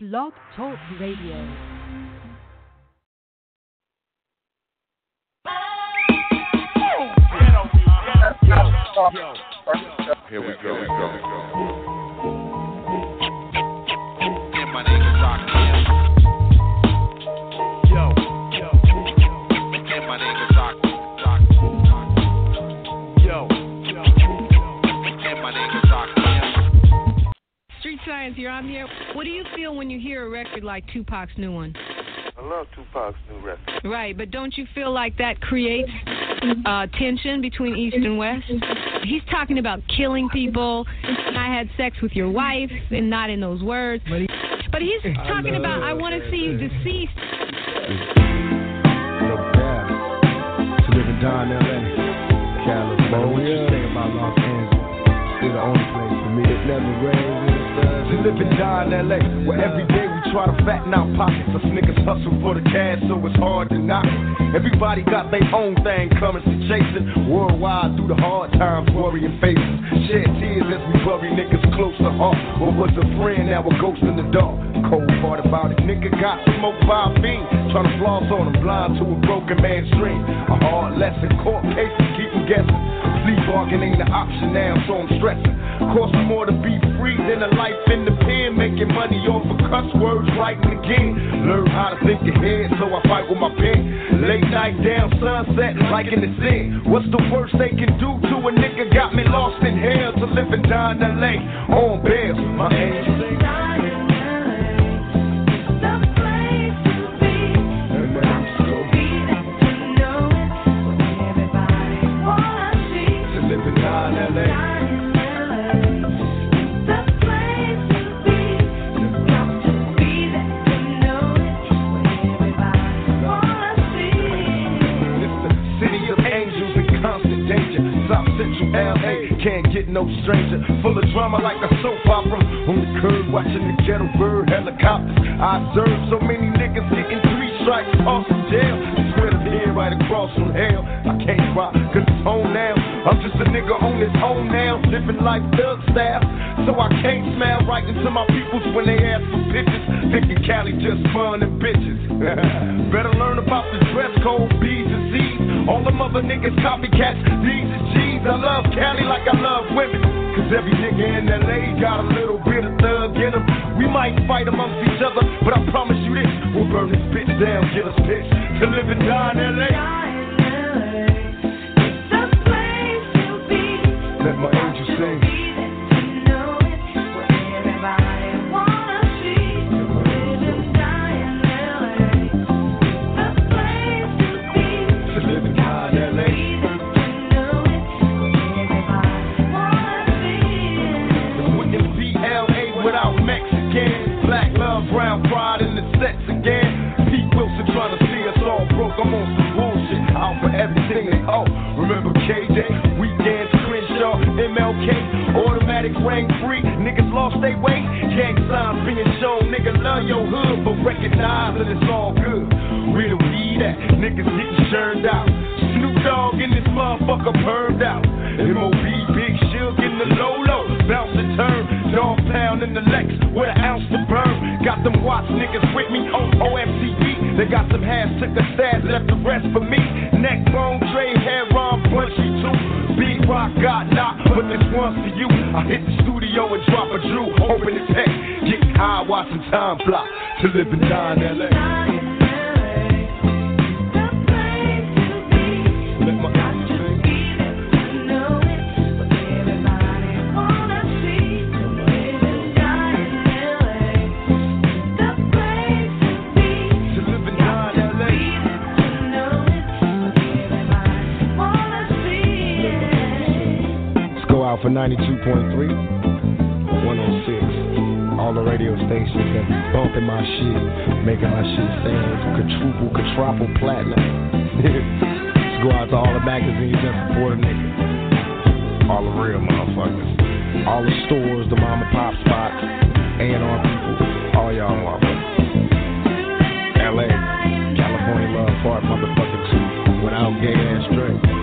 Blog Talk Radio. Here we go. Here we go. You're on here. What do you feel when you hear a record like Tupac's new one? I love Tupac's new record. Right, but don't you feel like that creates uh, tension between East and West? He's talking about killing people. I had sex with your wife, and not in those words. But he's talking about I want to see you deceased. Look down. To live and die in LA. California. What you say about Los Angeles? Still the only place for me. It never rains. To live and die in LA. Where every day we try to fatten our pockets. Us niggas hustle for the cash, so it's hard to knock. Everybody got their own thing coming to chasing. Worldwide through the hard times, worrying faces. Shed tears as we bury niggas close to heart. What was a friend, now a ghost in the dark. Cold part about it, nigga got smoked by a fiend. Trying to floss on him, blind to a broken man's dream. A hard lesson, court cases keep him guessing. Plea bargain ain't an option now, so I'm stressing. Cost more to be free than a life in the pen. Making money off of cuss words, writing again. Learn how to think ahead, so I fight with my pen. Late night down, sunset, like in the sin. What's the worst they can do to a nigga? Got me lost in hell to live and die in LA. On bail, my angel. No stranger. Full of drama like a soap opera. On the curb watching the ghetto bird helicopters. I observe so many niggas getting three strikes off from jail. I Swear to being right across from hell. I can't cry cause it's home now. I'm just a nigga on his own now. Living life thug style. So I can't smile right into my peoples when they ask for pictures. Thinking Cali just fun and bitches. Better learn about the dress code, B's and C's. All them other niggas copycats, D's and I love Cali like I love women. Cause every nigga in LA got a little bit of thug in him. We might fight amongst each other, but I promise you this. We'll burn this bitch down, get us pissed. To live and die in LA. KJ, weekends, Crenshaw, MLK, automatic rank free. Niggas lost their weight. Gang signs being shown. Nigga, love your hood, but recognize that it's all good. Where the weed at? Niggas getting churned out. Snoop Dogg in this motherfucker burned out. MOB, Big Shug in the low low. Bounce and turn. Dog pound in the Lex with an ounce to burn. Got them watch niggas with me on OFCB. They got some hash, took a stab, left the rest for me. Neck bone, tray, hair, Ron, punchy too. Big rock got knocked, but this one's for you. I hit the studio and drop a Drew, open the head. Getting high, watching time fly. To live and die in LA. Let's go out for 92.3, 106. All the radio stations that be bumping my shit, making my shit sound quadruple, quadruple platinum. Let's go out to all the magazines that support a nigga. All the real motherfuckers. All the stores, the mom and pop spots, A&R people, all y'all motherfuckers. LA, California love part motherfucker too, without gay ass straight.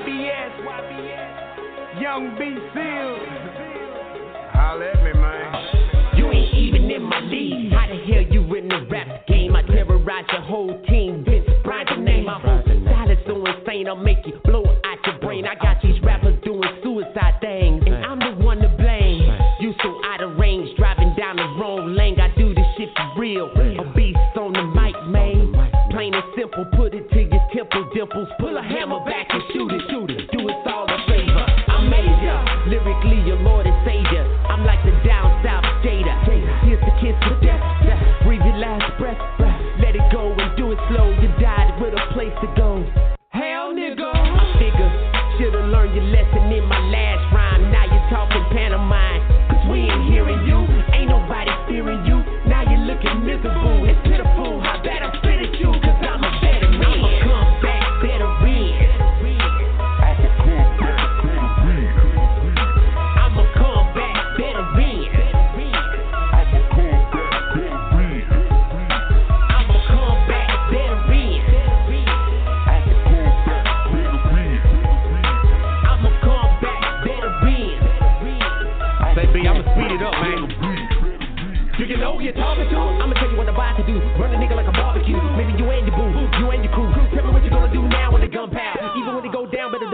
YBS. YBS, Young B. Seals. Go down, better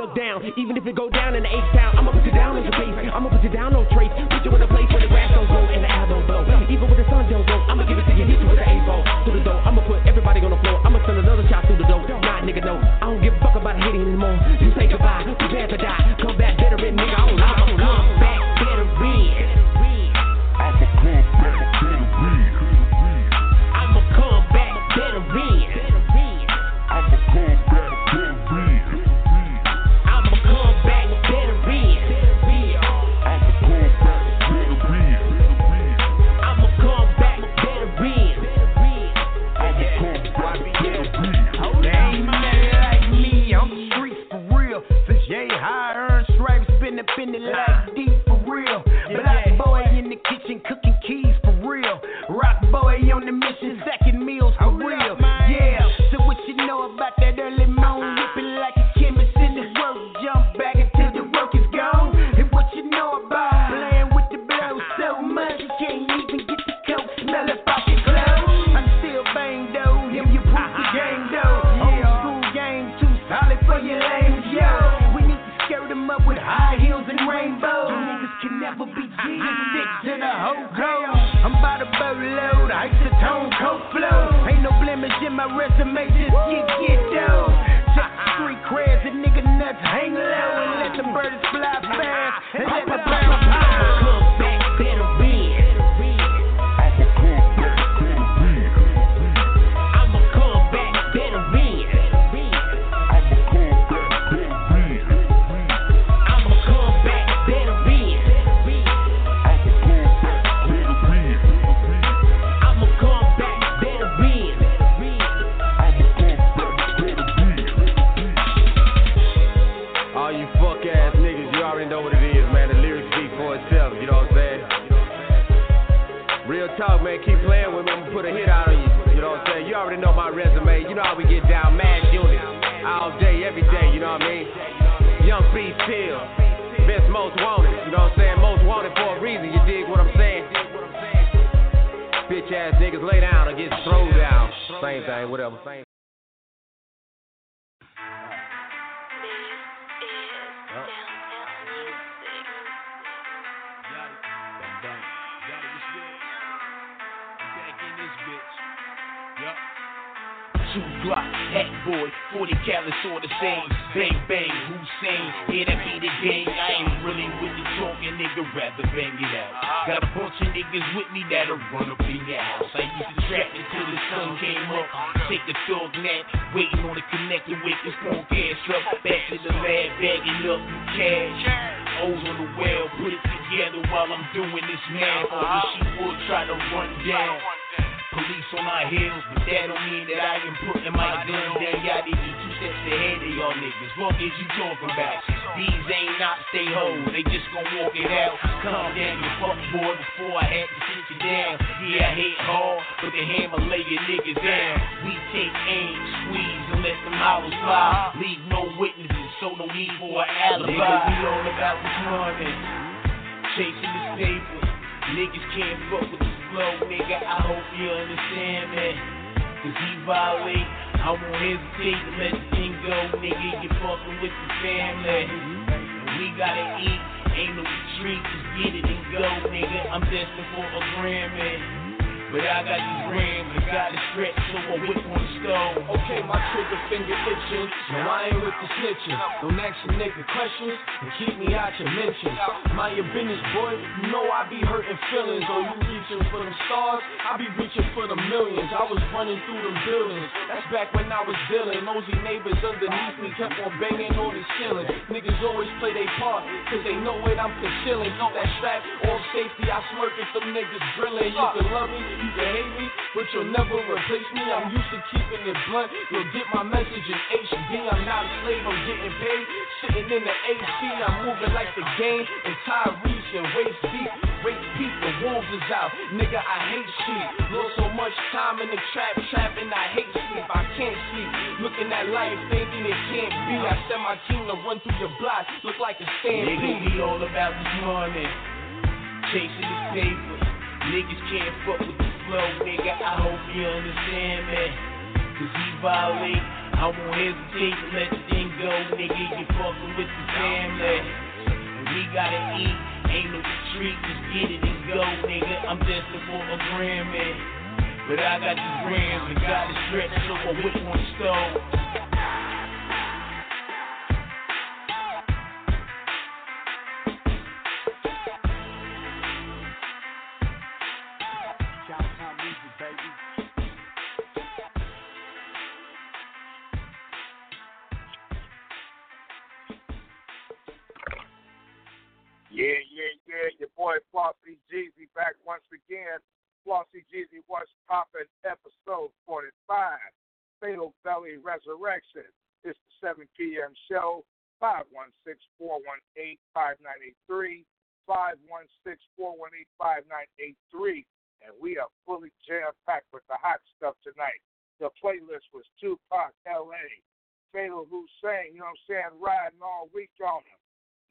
Yeah, yeah, yeah. Your boy Flauxy Jeezy back once again. Flauxy Jeezy What's Poppin' episode 45. Fatalvelli Resurrection. It's the 7 p.m. show. 516-418-5983. 516-418-5983. And we are fully jam-packed with the hot stuff tonight. The playlist was Tupac L.A. Fatal Hussein, you know what I'm saying, riding all week on him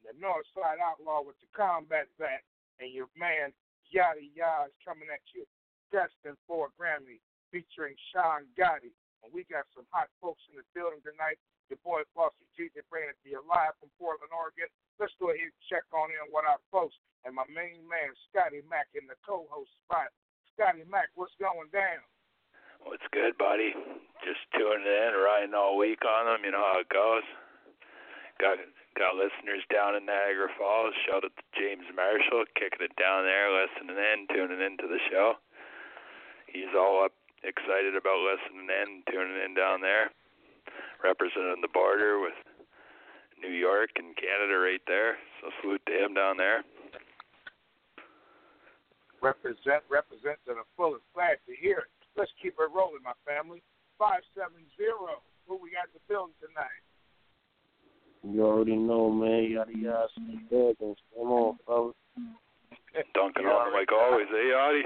the Nawfside Outlaw with the combat back, and your man Yada Yada is coming at you, destined for a Grammy, featuring Sean Gotti. And we got some hot folks in the building tonight. Your boy Flauxy G, they bringing it to you live from Portland, Oregon. Let's go ahead and check on in with our folks. And my main man, Scotty Mack, in the co-host spot. Scotty Mack, what's going down? What's good, buddy? Just tuning in, riding all week on them. You know how it goes. Got Got listeners down in Niagara Falls. Shout out to James Marshall, kicking it down there, listening in, tuning into the show. He's all up, excited about listening in, tuning in down there, representing the border with New York and Canada right there. So salute to him down there. Represent, represent to the fullest. Glad to hear it. Let's keep it rolling, my family. Five seven zero. Who we got in the building tonight? You already know, man. Yada yada. Seconds. Come on, fellas. Dunking on like always, eh, Yachty?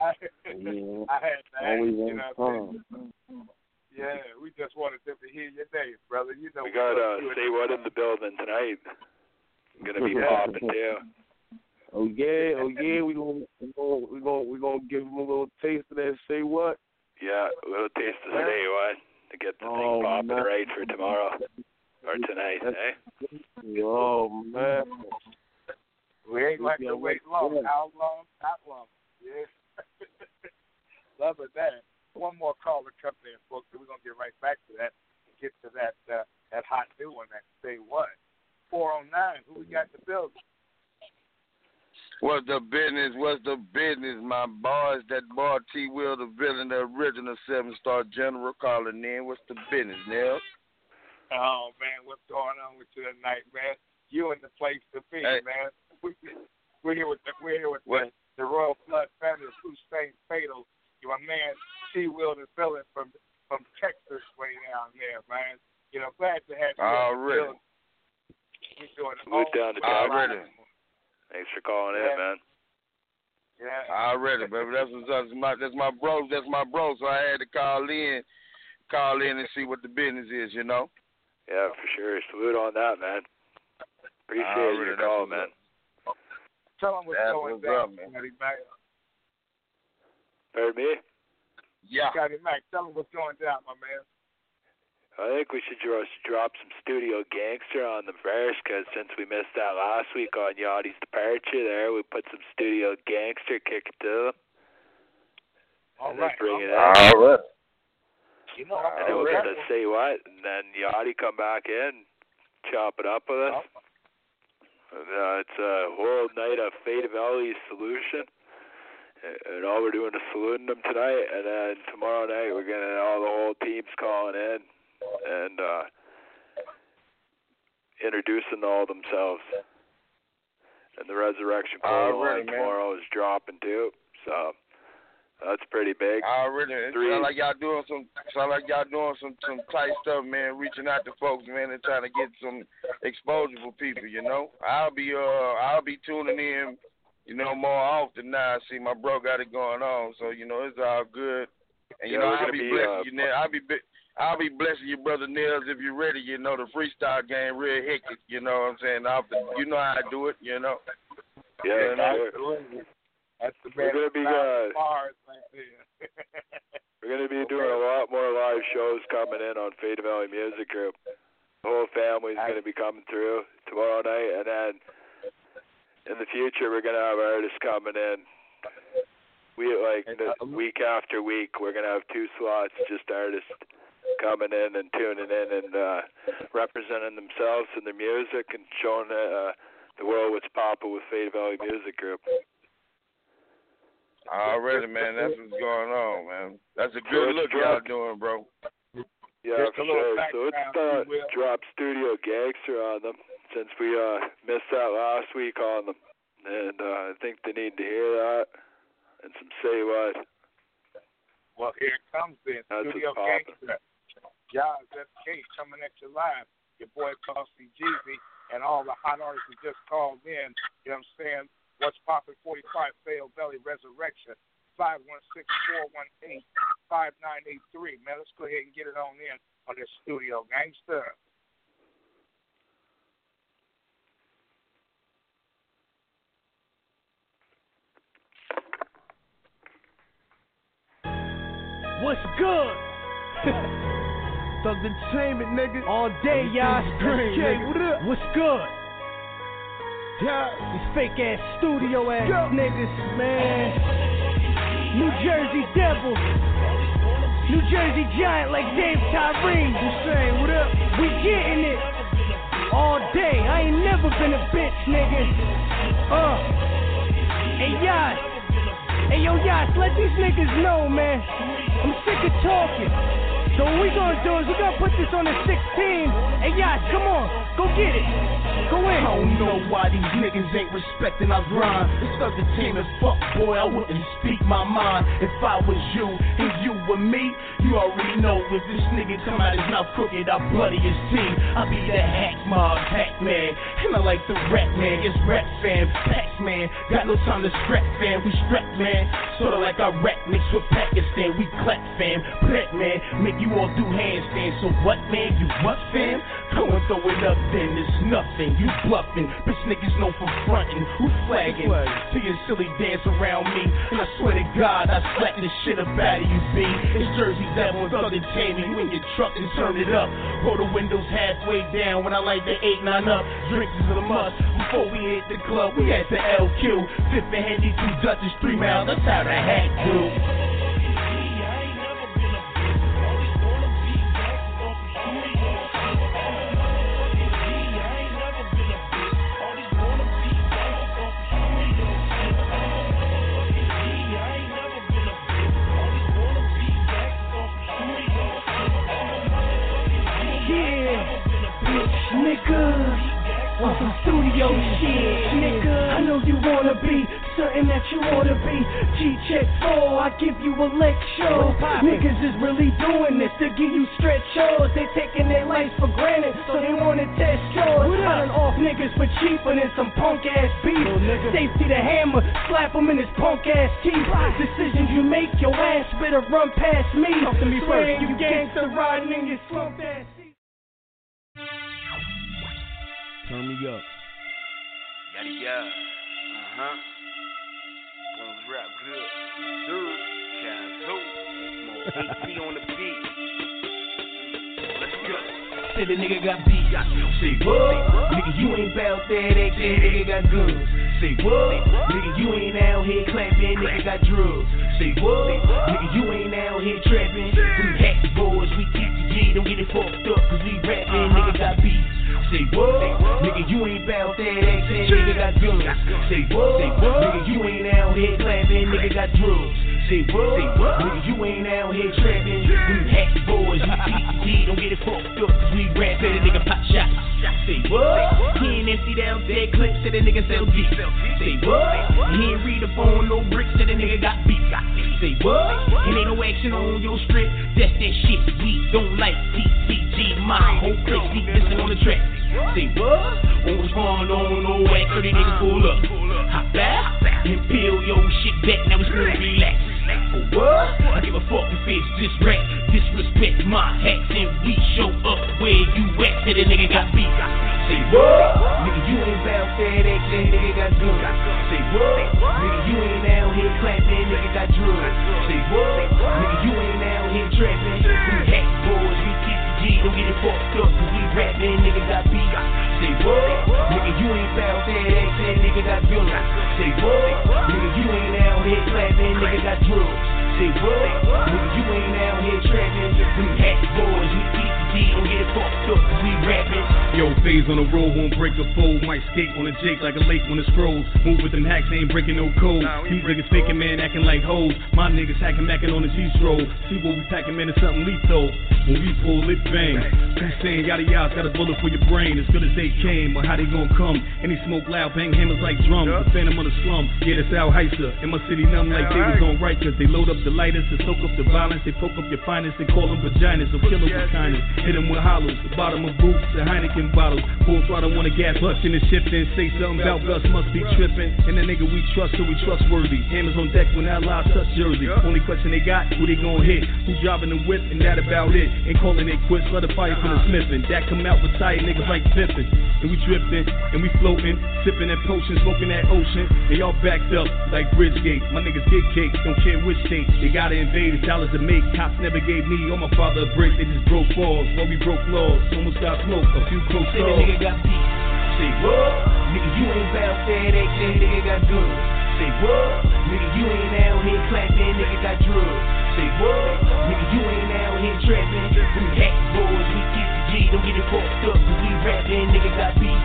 I, yeah. I had to ask, Always you on know time. Yeah, we just wanted them to hear your name, brother. You know We got uh, say what in the building tonight. Gonna be popping too. Oh yeah, oh yeah, we gonna we gonna we gonna we gonna give them a little taste of that. Say what? Yeah, a little taste of say what to get the Oh, thing popping man. right for tomorrow or tonight, That's- eh? Oh man. We ain't like to wait long. Yeah. How long? Not long. Yes. Love it that. One more caller coming in, folks. and We're gonna get right back to that. and Get to that uh, that hot new one. That say what? Four oh nine. Who we got in the building? What's the business? What's the business, my boys? That boy T Will, the villain, the original seven star general calling in. What's the business, Neil? Oh man, what's going on with you tonight, man? You in the place to be, Hey. man. We, we're here with the, we're here with What? the, the Royal Blood family of Hussein Fatal. Your man T. Will the villain from from Texas way down there, man. You know, glad to have you. in the Already. building. We doing it Salute all down to the Texas. Already. Thanks for calling in, Yeah. man. Yeah. Already, baby. That's what's up. That's my that's my bro. That's my bro. So I had to call in, call in and see what the business is. You know. Yeah, for sure. Salute on that, man. Appreciate Already, your call, man. Tell them what's That's going what's down, up, man. Scotty Mac. Pardon me? Yeah. Scotty Mac, tell them what's going down, my man. I think we should just drop some studio gangster on them because since we missed that last week on Yachty's departure there, we put some studio gangster kick it to them. All and right. then bring it in. All right. You know, and then we'll get to say what, and then Yachty come back in, chop it up with us. And, uh, it's a whole night of Fatalvelli solution. And all we're doing is saluting them tonight, and then tomorrow night we're getting all the whole teams calling in and uh, introducing all themselves. And the resurrection call man. tomorrow is dropping too, so that's pretty big. Already. It Three. sound like y'all doing some. Sound like y'all doing some some tight stuff, man. Reaching out to folks, man, and trying to get some exposure for people. You know. I'll be uh I'll be tuning in. You know more often now. I See, my bro got it going on, so you know it's all good. And you Yeah, know I'll be, be, blessing uh, you. Nell. I'll be. I'll be blessing you, brother Nils, if you're ready. You know the freestyle game real hectic. You know what I'm saying? Off the, you know how I do it. You know. Yeah, that's sure. That's the We're gonna be uh, bars right there. we're gonna be doing a lot more live shows coming in on Fatalvelli Music Group. The whole family's gonna be coming through tomorrow night, and then in the future we're gonna have artists coming in. We like the week after week we're gonna have two slots, just artists coming in and tuning in and uh representing themselves and their music and showing uh, the world what's popping with Fatalvelli Music Group. Already, man, that's what's going on, man. That's a good look y'all doing, bro. Yeah, Just for sure. So it's background, uh, if you will. drop Studio Gangster on them since we uh missed that last week on them, and uh, I think they need to hear that and some say what. Well, here it comes then. That's Studio what's poppin'. Gangster. Yaz SK coming at you live. Your boy Costly Jeezy and all the hot artists who just called in. You know what I'm saying? What's poppin' 45 Fatalvelli Resurrection. 516-418-5983. Man, let's go ahead and get it on in on this Studio Gangster. What's good? Thug Entertainment, nigga. All day, y'all. Scream, Okay, nigga. what up? What's good? Yeah. These fake ass studio ass niggas, man. New Jersey Devil. New Jersey Giant like Dave Tyree. Hussein, what up? We getting it. All day. I ain't never been a bitch, nigga. Uh. Hey, Yas. Hey, yo, Yas, let these niggas know, man. I'm sick of talking. So what we gonna do is we gonna put this on the 16. Hey, Yas, come on. Go get it. Go in. I don't know why these niggas ain't respecting our grind. It's is fuck, boy. I wouldn't speak my mind if I was you and you were me. You already know if this nigga come out his mouth crooked, I'll bloody his team. I be the hack mob, hack man. And I like the rap man, it's rap fam, pack man. Got no time to scrap fam, we strap man. Sorta like our rap mixed with Pakistan, we clap fam, black man. Make you all do handstands. So what man, you what fam? Go and throw it up then, it's nothing. You bluffing, bitch niggas know from frontin'. Who flagging? To your silly dance around me. And I swear to God, I slap the shit up out of you, B. It's Jersey Devil and Thug Entertainment. You in your truck and turn it up. Roll the windows halfway down when I light the 8 9 up. Drinks is a must. Before we hit the club, we at the LQ. Fifth and Handy, two Dutchess, three miles. That's how the hack do. Nigga. Want some studio shit, nigga. I know you wanna be certain that you wanna be. G check four, I give you a lecture. Niggas is really doing this to give you stretch yours. They taking their lives for granted, so they wanna test yours. I done off niggas for cheaper than some punk ass beef. Safety the hammer, slap him in his punk ass teeth. Decisions you make, your ass better run past me. Talk to me first. You gangster riding in your slump ass. Turn me up. Yada yada. Uh huh. Bones rap good. Dude. Kazoo. More AC on the beat. Let's go. Say the nigga got beat. Say what? Nigga, you ain't bout that action. Nigga got guns. Say what? Nigga, you ain't out here clapping. Nigga got drugs. Say what? Nigga, you ain't out here trapping. Them hack boys, we TTG. Don't get it fucked up, cause we rapping. Nigga got beat. Say what? Nigga, you ain't bout that action. Nigga got guns. Say what? Say, what? Nigga, you ain't out here clapping. Nigga got drugs. Say what? Say what? Nigga, you ain't out here trapping. Them hack boys, we. Don't get it fucked up, we rap. Say the nigga pop shot. Say what? He ain't empty down dead clips. Say the nigga sell G. Say what? He ain't read up on no bricks. Say the nigga got beat. Say what? And ain't no action on your strip. That's that shit we don't like. TTG, my whole clique. Sneak this on the track. Say what? Won't respond on no act. 30 niggas pull up. Hop back and peel your shit back. Now we still relax. For what? I give a fuck if it's rap. Disrespect my hats and we show up where you at. Say the nigga got beat. Say what? Nigga, you ain't bout FedEx and nigga got guns. Say what? Nigga, you ain't out here clapping, nigga got drugs. Say what? Nigga, you ain't out here trapping. Hack don't get it fucked up, cause we rapping, nigga got beat. Say what? Nigga, you ain't bout FedEx and nigga got guns. Say what? Nigga, you ain't out here clapping, nigga got drugs. Say what? Nigga, you ain't out here trapping. We hack boys, we keep the G, don't get it fucked up, cause we rapping. Yo, phase on the road, won't break a fold. Might skate on a Jake like a lake when it scrolls. Move with them hacks, they ain't breaking no code. These niggas faking, man, acting like hoes. My niggas hacking, macking on the G stroll. See what we packing, man, it's something lethal. When we pull, it bang. Who's saying yada yada, got a bullet for your brain. As good as they came, or how they gon' come. Any smoke loud, bang hammers like drums. The phantom of the slum. Yeah, that's Al Heiser. In my city, numb like they was on Rikers. They load up the lighters to soak up the violence. They poke up your finest and call them vaginas. Or kill them with kindness. Hit them with hollows. The bottom of boots, the Heineken bottles. Full throttle, wanna gas, busting and shifting. Say something about Gus, must be tripping. And the nigga we trust, so we trustworthy. Hammers on deck when that live touch jersey. Only question they got, who they gon' hit? Who driving the whip, and that about it. Ain't calling it quits, let the fire from the uh-huh. smithing. That come out with tired niggas like Pippin. And we drifting, and we floating, sipping that potion, smoking that ocean. They all backed up like Bridgegate. My niggas get cake, don't care which state. They gotta invade, it's dollars to make. Cops never gave me or my father a break, they just broke balls. While we broke laws, almost got smoke, a few close Say nigga got beat. Say what? Nigga, you ain't bout FedEx and nigga got guns. Say what? Nigga, you ain't out here clapping, nigga got drugs. Say what? Nigga, you ain't out here trapping. We hack boys, we keep the G, don't get it fucked up, cause we rapping, nigga got beat.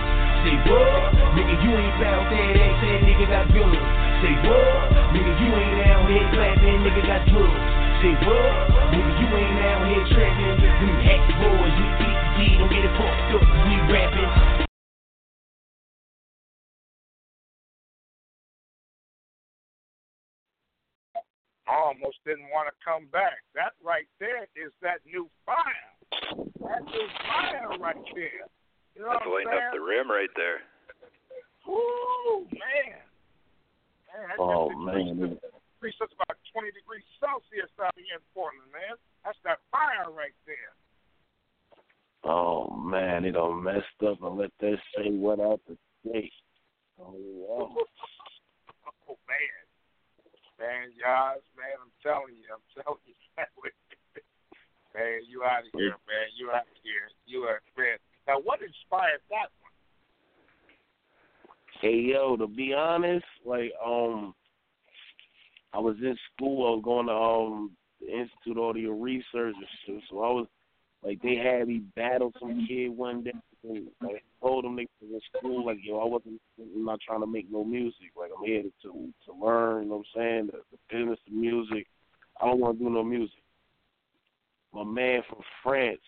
Say what? Nigga, you ain't bout FedEx and nigga got guns. Say what? Nigga, you ain't out here clapping, nigga got drugs. Say what? Nigga, you ain't out here trapping. We hack boys, we keep don't get it fucked up, we rapping. I almost didn't want to come back. That right there is that new fire. That new fire right there. You know That's what lighting up the rim right there. Woo, man. Man, that Oh man, increased us about 20 degrees Celsius out here in Portland, man. That's that fire right there. Oh man, they done messed up and let that say what out the gate. Oh, wow. oh man, man, y'all, man, I'm telling you, I'm telling you, man, you out of here, man, you out of here, you are man. Now, what inspired that one? Hey yo, to be honest, like um I was in school, I was going to um the Institute of Audio Research and shit, so I was like they had me battle some kid one day and like, told them niggas in school like yo, I wasn't I'm not trying to make no music. Like I'm here to to learn, you know what I'm saying, the, the business of music. I don't wanna do no music. My man from France,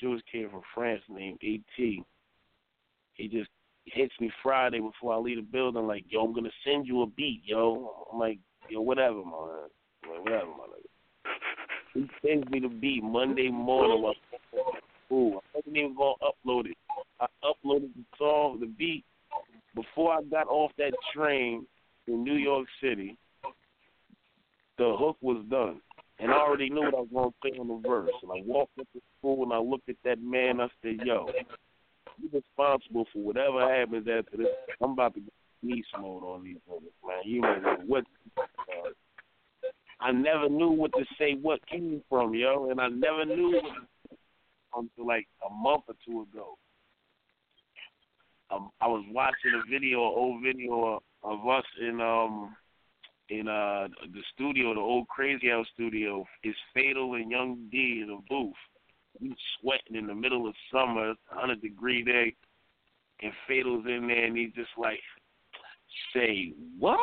Jewish kid from France named A T, he just hits me Friday before I leave the building, like, yo, I'm gonna send you a beat, yo. I'm like, yo, whatever, man. Like, whatever, my nigga. He sends me the beat Monday morning school. I wasn't even gonna upload it. I uploaded the song, the beat, before I got off that train in New York City. The hook was done. And I already knew what I was gonna say on the verse. And I walked up to school and I looked at that man, I said, Yo, you're responsible for whatever happens after this. I'm about to go beast mode on these niggas, man. You know what. I never knew what to say, what came from, yo, and I never knew until like a month or two ago. Um, I was watching a video, an old video of us in um in uh the studio, the old Crazy House studio. It's Fatal and Young D in a booth we sweating in the middle of summer, a hundred degree day, and Fatal's in there, and he's just like, "Say what?"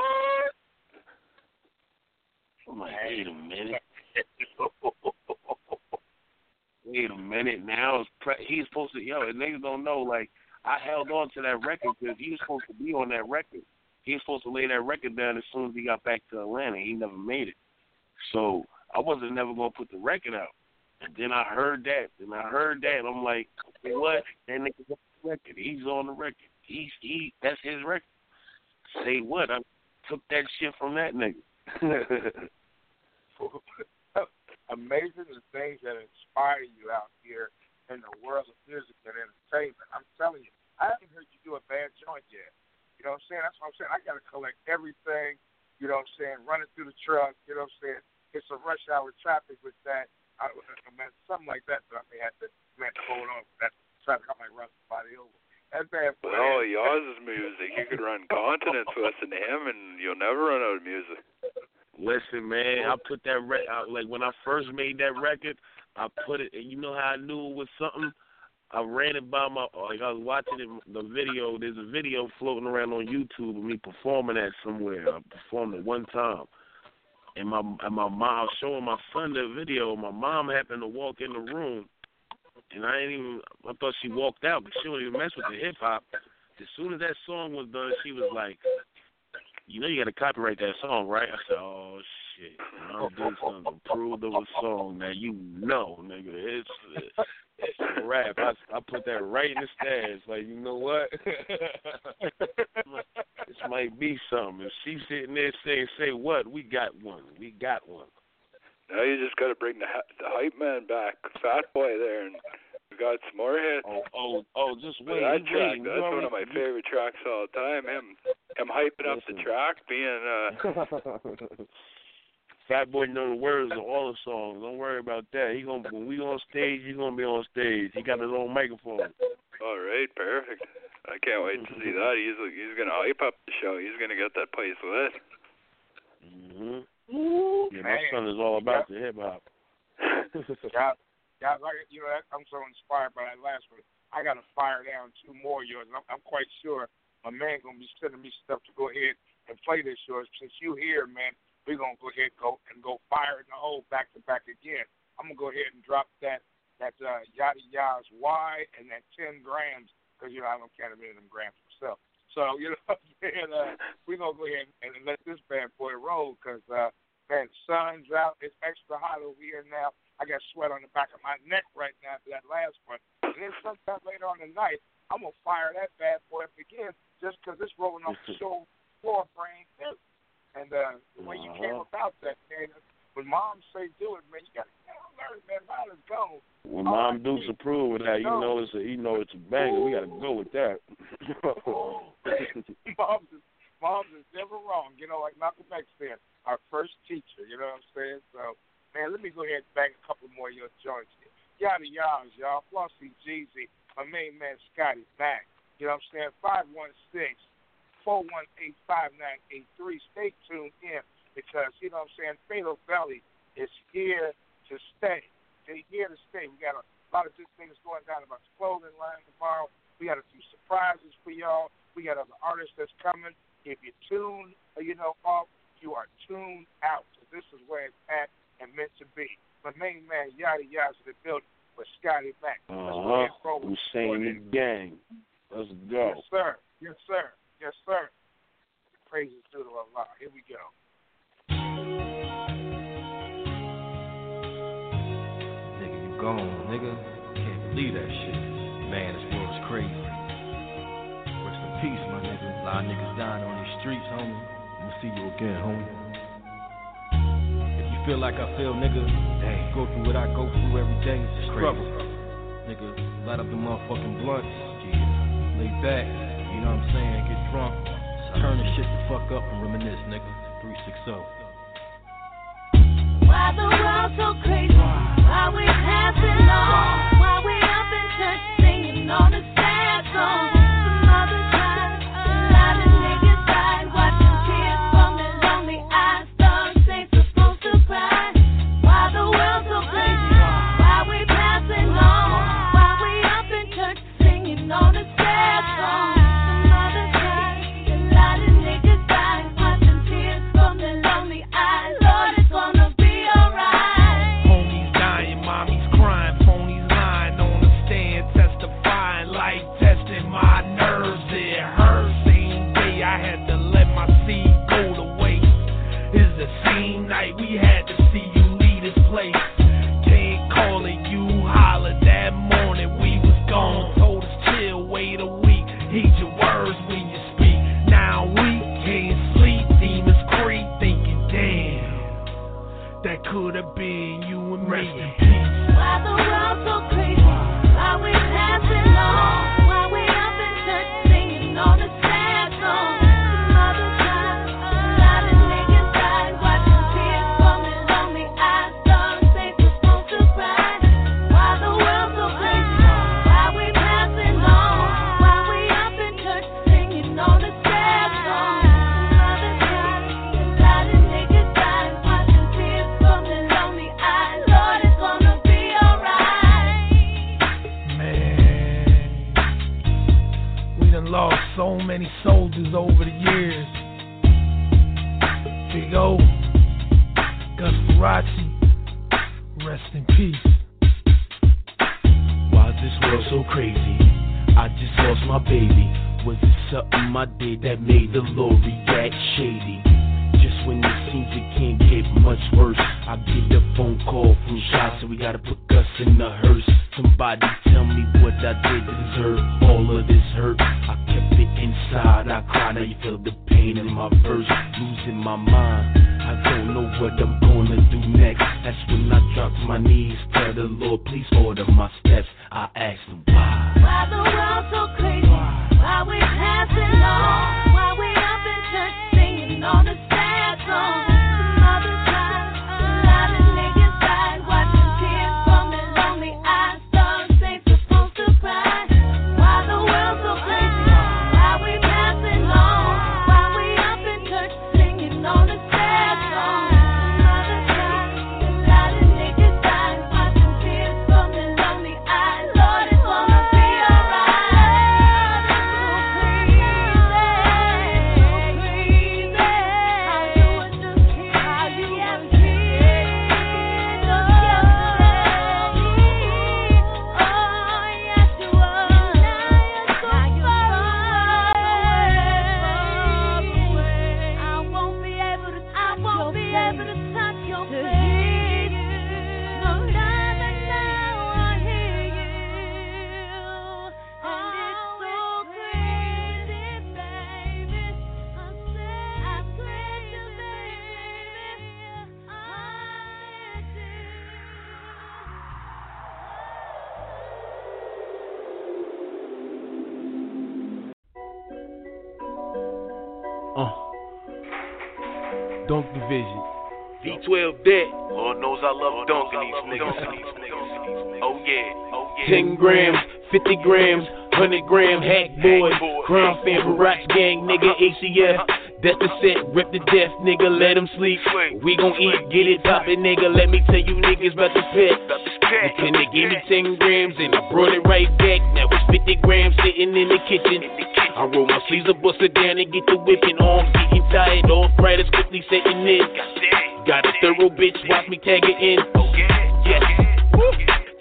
I'm like, "Wait a minute, wait a minute." Now it's pre- he's supposed to, yo, and niggas don't know. Like, I held on to that record because he was supposed to be on that record. He was supposed to lay that record down as soon as he got back to Atlanta. He never made it, so I wasn't never gonna put the record out. And then I heard that, and I heard that, I'm like, what? That nigga's on the record. He's on the record. He's he. That's his record. Say what? I took that shit from that nigga. Amazing the things that inspire you out here in the world of music and entertainment. I'm telling you, I haven't heard you do a bad joint yet. You know what I'm saying? That's what I'm saying. I got to collect everything. You know what I'm saying? Running through the truck. You know what I'm saying? It's a rush hour traffic with that. I, I mean, something like that. That I may have to, may have to hold on. That traffic, I might run somebody over. That's bad. For Well, yours is music. You could run continents listening to him, and you'll never run out of music. Listen, man, I put that re- I, like when I first made that record, I put it. And you know how I knew it was something. I ran it by my like I was watching it, the video. There's a video floating around on YouTube of me performing that somewhere. I performed it one time, and my and my mom I was showing my son the video. My mom happened to walk in the room, and I ain't even. I thought she walked out, but she don't even mess with the hip hop. As soon as that song was done, she was like, "You know, you got to copyright that song, right?" I said, "Oh shit, I'm doing something approved of a song that you know, nigga. It's it's a rap. I I put that right in the stash. Like, you know what? this might be something. If she's sitting there saying, "Say what? We got one. We got one." Now you just got to bring the the hype man back, Fat Boy there, and we got some more hits. Oh, oh, oh! Just wait. that track, waiting. that's one of my favorite tracks all the time. Him, him hyping up the track, being uh, Fat Boy know the words of all the songs. Don't worry about that. He gonna when we on stage, he gonna be on stage. He got his own microphone. all right, perfect. I can't wait to see that. He's he's gonna hype up the show. He's gonna get that place lit. Hmm Yeah, my Man. son is all about the hip hop. Yeah, yeah, like you know, I'm so inspired by that last one. I got to fire down two more of yours. and I'm, I'm quite sure my man gonna be sending me stuff to go ahead and play this yours. Since you here, man, we're gonna go ahead and go and go fire in the hole back to back again. I'm gonna go ahead and drop that that uh, yada yas Y and that ten grams because you know I don't count a minute them grams myself. So you know, what uh, we're gonna go ahead and, and let this bad boy roll because uh, man, sun's out. It's extra hot over here now. I got sweat on the back of my neck right now after that last one. And then sometime later on the night, I'm gonna fire that bad boy up again just 'cause it's rolling off the show floor frame too. And uh, the way you came Uh-huh. about that, man, when mom say do it, man, you gotta gone. When Mom Dukes approve of that, you know it's a you know it's a banger. We gotta go with that. mom's is is never wrong. You know, like Malcolm X said, our first teacher. You know what I'm saying? So, man, let me go ahead and bang a couple more of your joints. Yada yas, y'all. Flauxy Jeezy, my main man Scotty Mac. You know what I'm saying? Five one six four one eight five nine eight three. Stay tuned in because you know what I'm saying. Fatalvelli is here to stay. They're here to stay. We got a lot of good things going down about the clothing line tomorrow. We got a few surprises for y'all. We got other artists that's coming. If you tune, uh, you know, off, you are tuned out. So this is where it's at and meant to be. My main man, Yada Yada, in the building with Scotty Mac. Uh ahead and roll huh. with Hussein the gang. Let's go. Yes, sir. Yes, sir. Yes, sir. Praises to the Allah. Here we go. Gone, nigga. Can't believe that shit. Man, this world is crazy. Rest in peace, my nigga. A lot of niggas dying on these streets, homie. I'ma see you again, homie. If you feel like I feel, nigga, dang, go through what I go through every day. It's struggle. Nigga, light up the motherfucking blunts. Yeah. Lay back, you know what I'm saying? Get drunk. Turn the shit the fuck up and reminisce, nigga. 360. Why we passing? Why we up in church singing all the sad songs? Uh. Dunk division. V12 dead. Lord knows I love dunking these niggas. Oh yeah, oh yeah. 10 grams, 50 grams, 100 gram hack boy. Crown fan Rocks Gang, nigga, ACF. That's the set, rip the death, nigga, let him sleep. We gon' eat, get it poppin', nigga. Let me tell you niggas about the pit. Then they gave me 10 grams and I brought it right back. Now it's 50 grams sitting in the kitchen. I roll my sleeves up, bust it down and get the whipping on. Getting tired, all right, it's quickly setting in. Got a thorough bitch, watch me tag it in. Yes.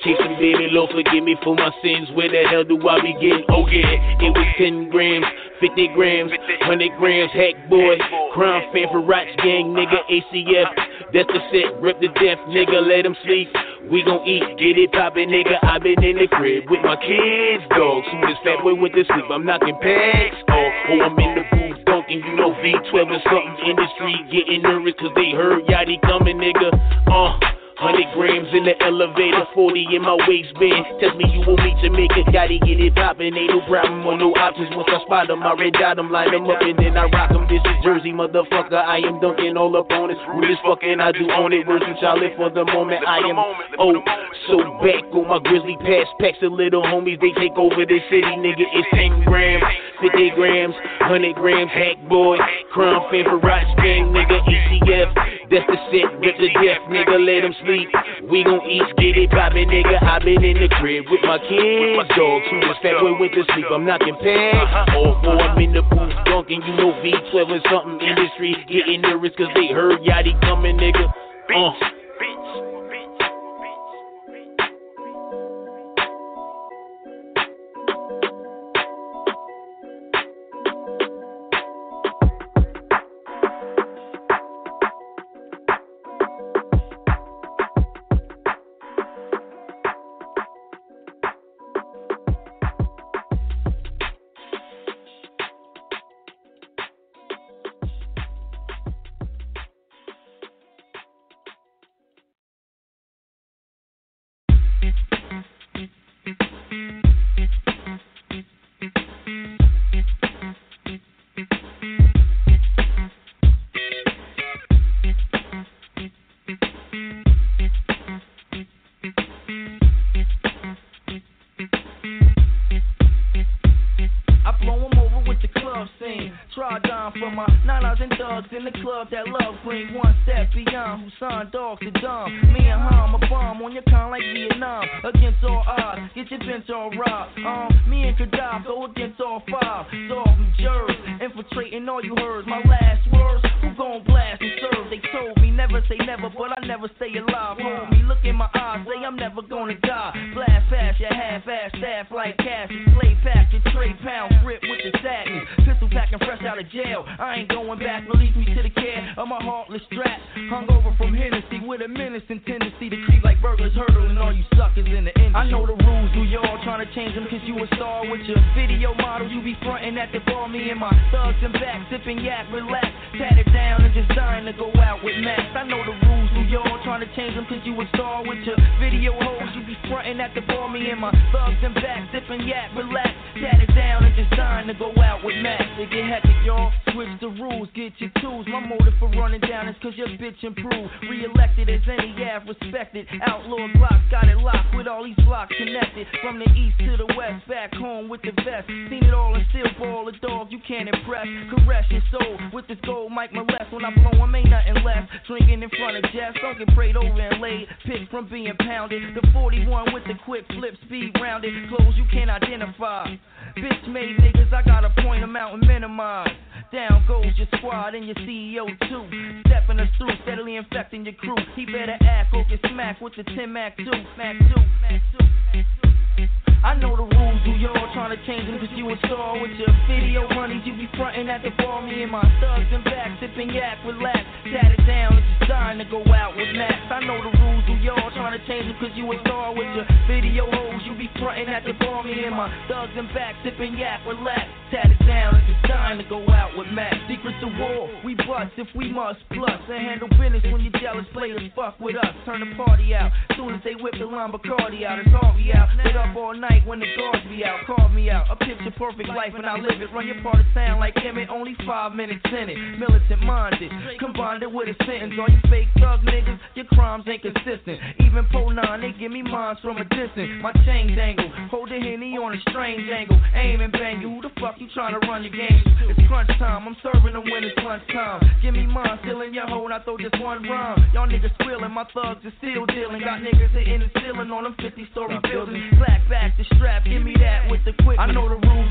Chasing baby low, forgive me for my sins. Where the hell do I begin? Oh yeah, it was 10 grams, 50 grams, 100 grams, hack boy. Crown fan for Rocks Gang, nigga, ACF. That's the set, rip the death, nigga, let him sleep. We gon' eat, get it poppin', nigga. I been in the crib with my kids, dog. Soon as fat boy went to sleep, I'm knocking packs off. Oh, I'm in the booth, dunking, you know V12 and something in the street. Getting nervous cause they heard Yadi coming, nigga. Uh. 100 grams in the elevator, 40 in my waistband. Tell me you want me to make it, gotta get it poppin'. Ain't no problem or no options. Once I spot them, I red dot them, line them up, and then I rock them. This is Jersey, motherfucker. I am dunking all it. Rude as fucking, I do own it. Words from Charlie for the moment. I am oh so back on my grizzly pass. Packs of little homies, they take over the city, nigga. It's 10 grams, 50 grams, 100 grams. Hack boy, crown fan for Gang, nigga. ECF, that's the set, rip the death, nigga. Let them sleep. We gon' eat, get it poppin', nigga. I been in the crib with my kids, dog. Soon as fat boy went to sleep, I'm knocking packs. All four, I'm in the booth, dunking. You know V12 and something industry. Getting nervous cause they heard Yadi coming, nigga. Uh.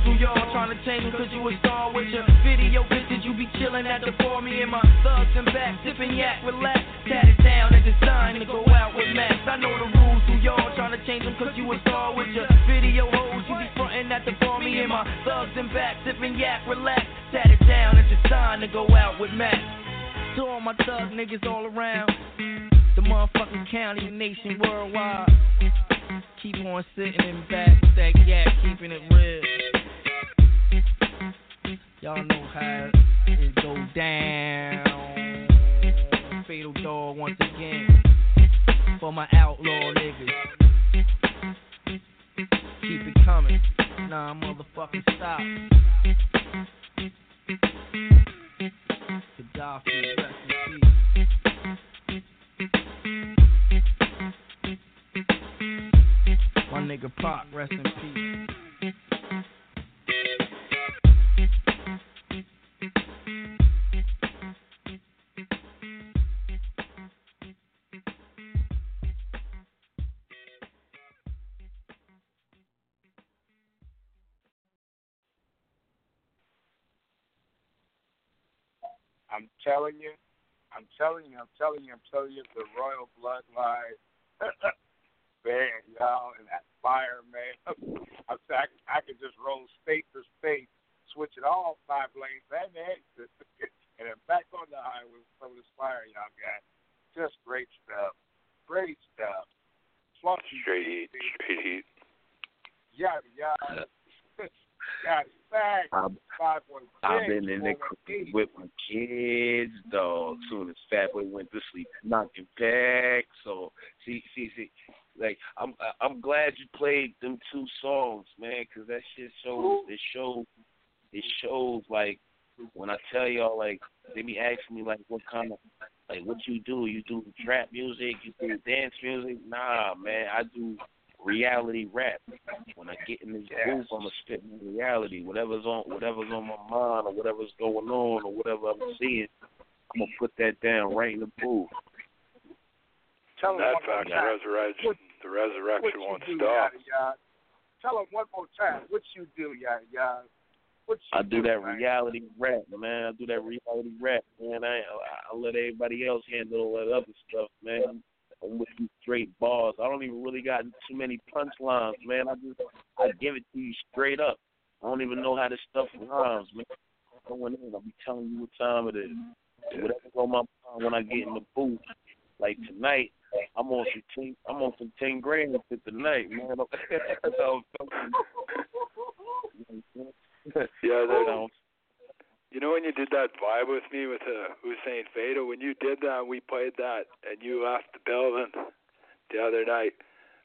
dudes who y'all trying to change them cause you a star with your video bitches. You be chilling at the for me and my thugs and back, sipping yak, relax. Tatted down at the sign to go out with Max. I know the rules who y'all trying to change them cause you a star with your video hoes. You be frontin' at the for me and my thugs and back, sipping yak, relax. Tatted down at the sign to go out with Max. To all my thug niggas all around. The motherfucking county, nation, worldwide. Keep on sitting in back, that yak, keeping it real. Y'all know how it go down. Fatal dog once again for my outlaw niggas. Keep it coming. Nah, motherfucking stop. Kadafi, rest in peace. My nigga Pac, rest in peace. telling you, I'm telling you, I'm telling you, I'm telling you, the royal bloodline, man, y'all, and that fire, man. I'm I, I could just roll state to state, switch it all five lanes and the exit, and then back on the highway from some this fire y'all got. Just great stuff, great stuff. Flunky straight heat, straight heat. Yeah, yeah. Got fact. I've, been in the crib with my kids, though. As soon as Fat Boy went to sleep, knocking back. So see, see, see. Like I'm, I'm glad you played them two songs, man, because that shit shows. It shows. It shows like when I tell y'all, like they be asking me, like what kind of, like what you do? You do trap music? You do dance music? Nah, man, I do reality rap. When I get in this booth, I'ma spit my reality. Whatever's on, whatever's on my mind, or whatever's going on, or whatever I'm seeing, I'm gonna put that down right in the booth. Tell them that one fact, the time. resurrection, the resurrection won't do, stop. yada, yada. Tell them one more time what you do, yada yada. What you I do that reality rap, man. I do that reality rap, man. I I let everybody else handle all that other stuff, man. I'm with you straight bars. I don't even really got too many punchlines, man. I just I give it to you straight up. I don't even know how this stuff rhymes, man. Going in, I'll be telling you what time it is. Whatever's on my mind when I get in the booth. Like tonight, I'm on some ten, I'm on some ten grand for tonight, man. So, Yeah, that, So, you know when you did that vibe with me with uh, Hussein Fatal, when you did that, we played that, and you left the building the other night.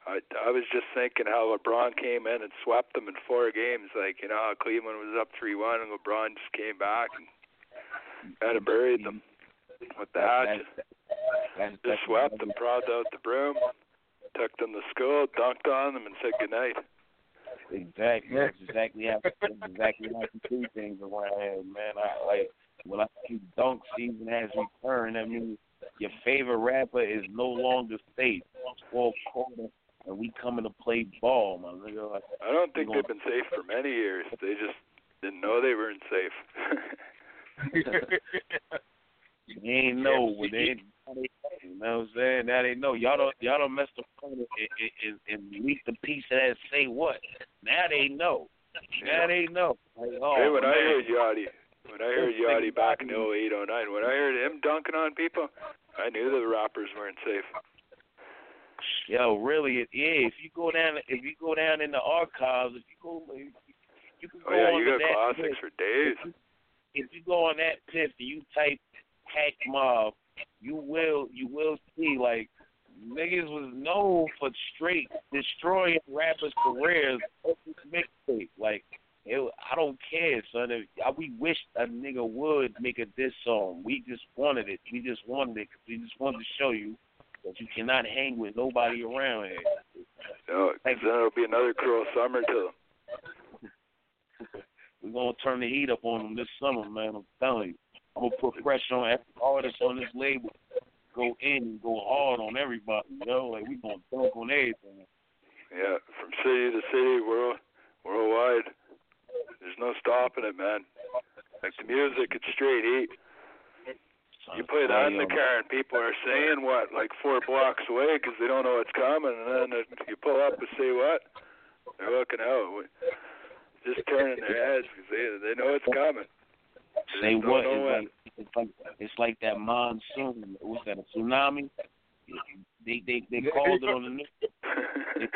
I I was just thinking how LeBron came in and swept them in four games. Like you know Cleveland was up three one, and LeBron just came back and kind of buried them with the hatchet. Just swept them, proud out the broom, took them to school, dunked on them, and said goodnight. Exactly. That's exactly how that's exactly how you do things around here, man. I like when I see dunk season has returned, that means your favorite rapper is no longer safe. Fourth quarter and we coming to play ball, my nigga. Like, I don't think they've been safe for many years. They just didn't know they weren't safe. They ain't know, but they, they you know what I'm saying? Now they know. Y'all don't y'all don't mess the phone and, and, and leak the piece of that say what. Now they know. Now they know. Like, oh, hey, when I man. heard Yadi, when I heard Yadi back in 08, 09, when I heard him dunking on people, I knew the rappers weren't safe. Yo, really, it is. If you go down, if you go down in the archives, if you go, if you can oh, go Oh yeah, on you got that classics for days. if you go on that piff and you type hack mob, you will you will see like niggas was known for straight destroying rappers' careers mixtape. Like it, I don't care, son. If, I, we wish a nigga would make a diss song. We just wanted it. We just wanted it. 'cause we just wanted to show you that you cannot hang with nobody around here. No, 'cause then it'll be another cruel summer too. We're gonna turn the heat up on them this summer, man. I'm telling you. I'm gonna put pressure on every artist on this label. Go in and go hard on everybody, you know. Like we gonna dunk on everything. Yeah, from city to city, world, worldwide. There's no stopping it, man. Like the music, it's straight heat. You play that in the car, and people are saying what, like four blocks away, because they don't know what's coming. And then you pull up and say what, they're looking out, just turning their heads because they they know it's coming. They Say what? It's like it's like it's like that monsoon. What's that? A tsunami? They they they called it on the news. They,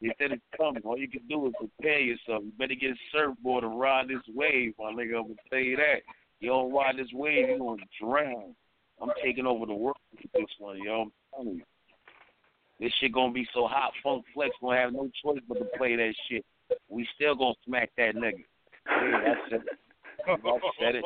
they said it's coming. All you can do is prepare yourself. You better get a surfboard and ride this wave, my nigga. I'm gonna tell you that. You don't ride this wave, you're gonna drown. I'm taking over the world with this one, yo. I'm telling you. This shit gonna be so hot, Funk Flex gonna have no choice but to play that shit. We still gonna smack that nigga. Yeah, that's it. I said it.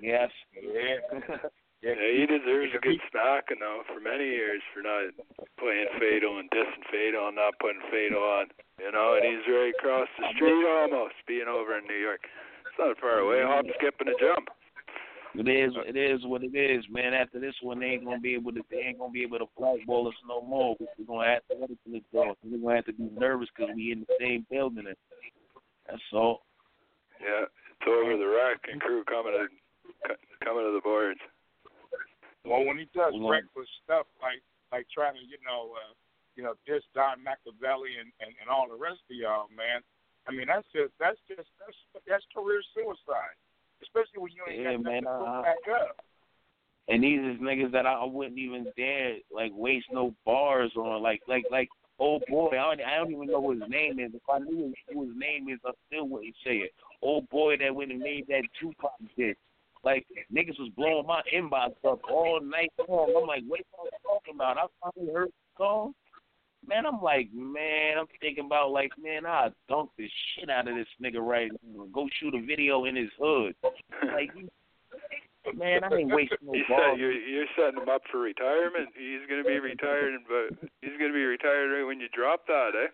Yes. Yeah, yeah, he deserves a good smacking though for many years for not playing Fatal and dissing Fatal and not putting Fatal on. You know, and he's right across the street almost, being over in New York. It's not far away, hop, skip, and a jump. It is it is what it is, man. After this one they ain't gonna be able to they ain't gonna be able to blackball us no more. We're gonna have to edit this off. We're gonna have to be nervous because we in the same building. That's all. Yeah, it's over the wreck and crew coming to coming to the boards. Well, when he does Mhm. reckless stuff like like trying to, you know, uh, you know, diss Don Machiavelli and, and and all the rest of y'all, man. I mean, that's just that's just that's that's career suicide, especially when you ain't Yeah, got man, nothing to uh, put back up. And these is niggas that I wouldn't even dare like waste no bars on. Like like like oh boy, I don't, I don't even know what his name is. If I knew who his name is, I still wouldn't say it. Old boy that went and made that Tupac shit. Like niggas was blowing my inbox up all night long. I'm like, what are you talking about? I finally heard the song. Man, I'm like, man, I'm thinking about like, man, I dunk the shit out of this nigga right now. Go shoot a video in his hood. Like, you, Man, I ain't wasting no balls. you're, you're setting him up for retirement. He's gonna be retired, but he's gonna be retired right when you drop that, eh?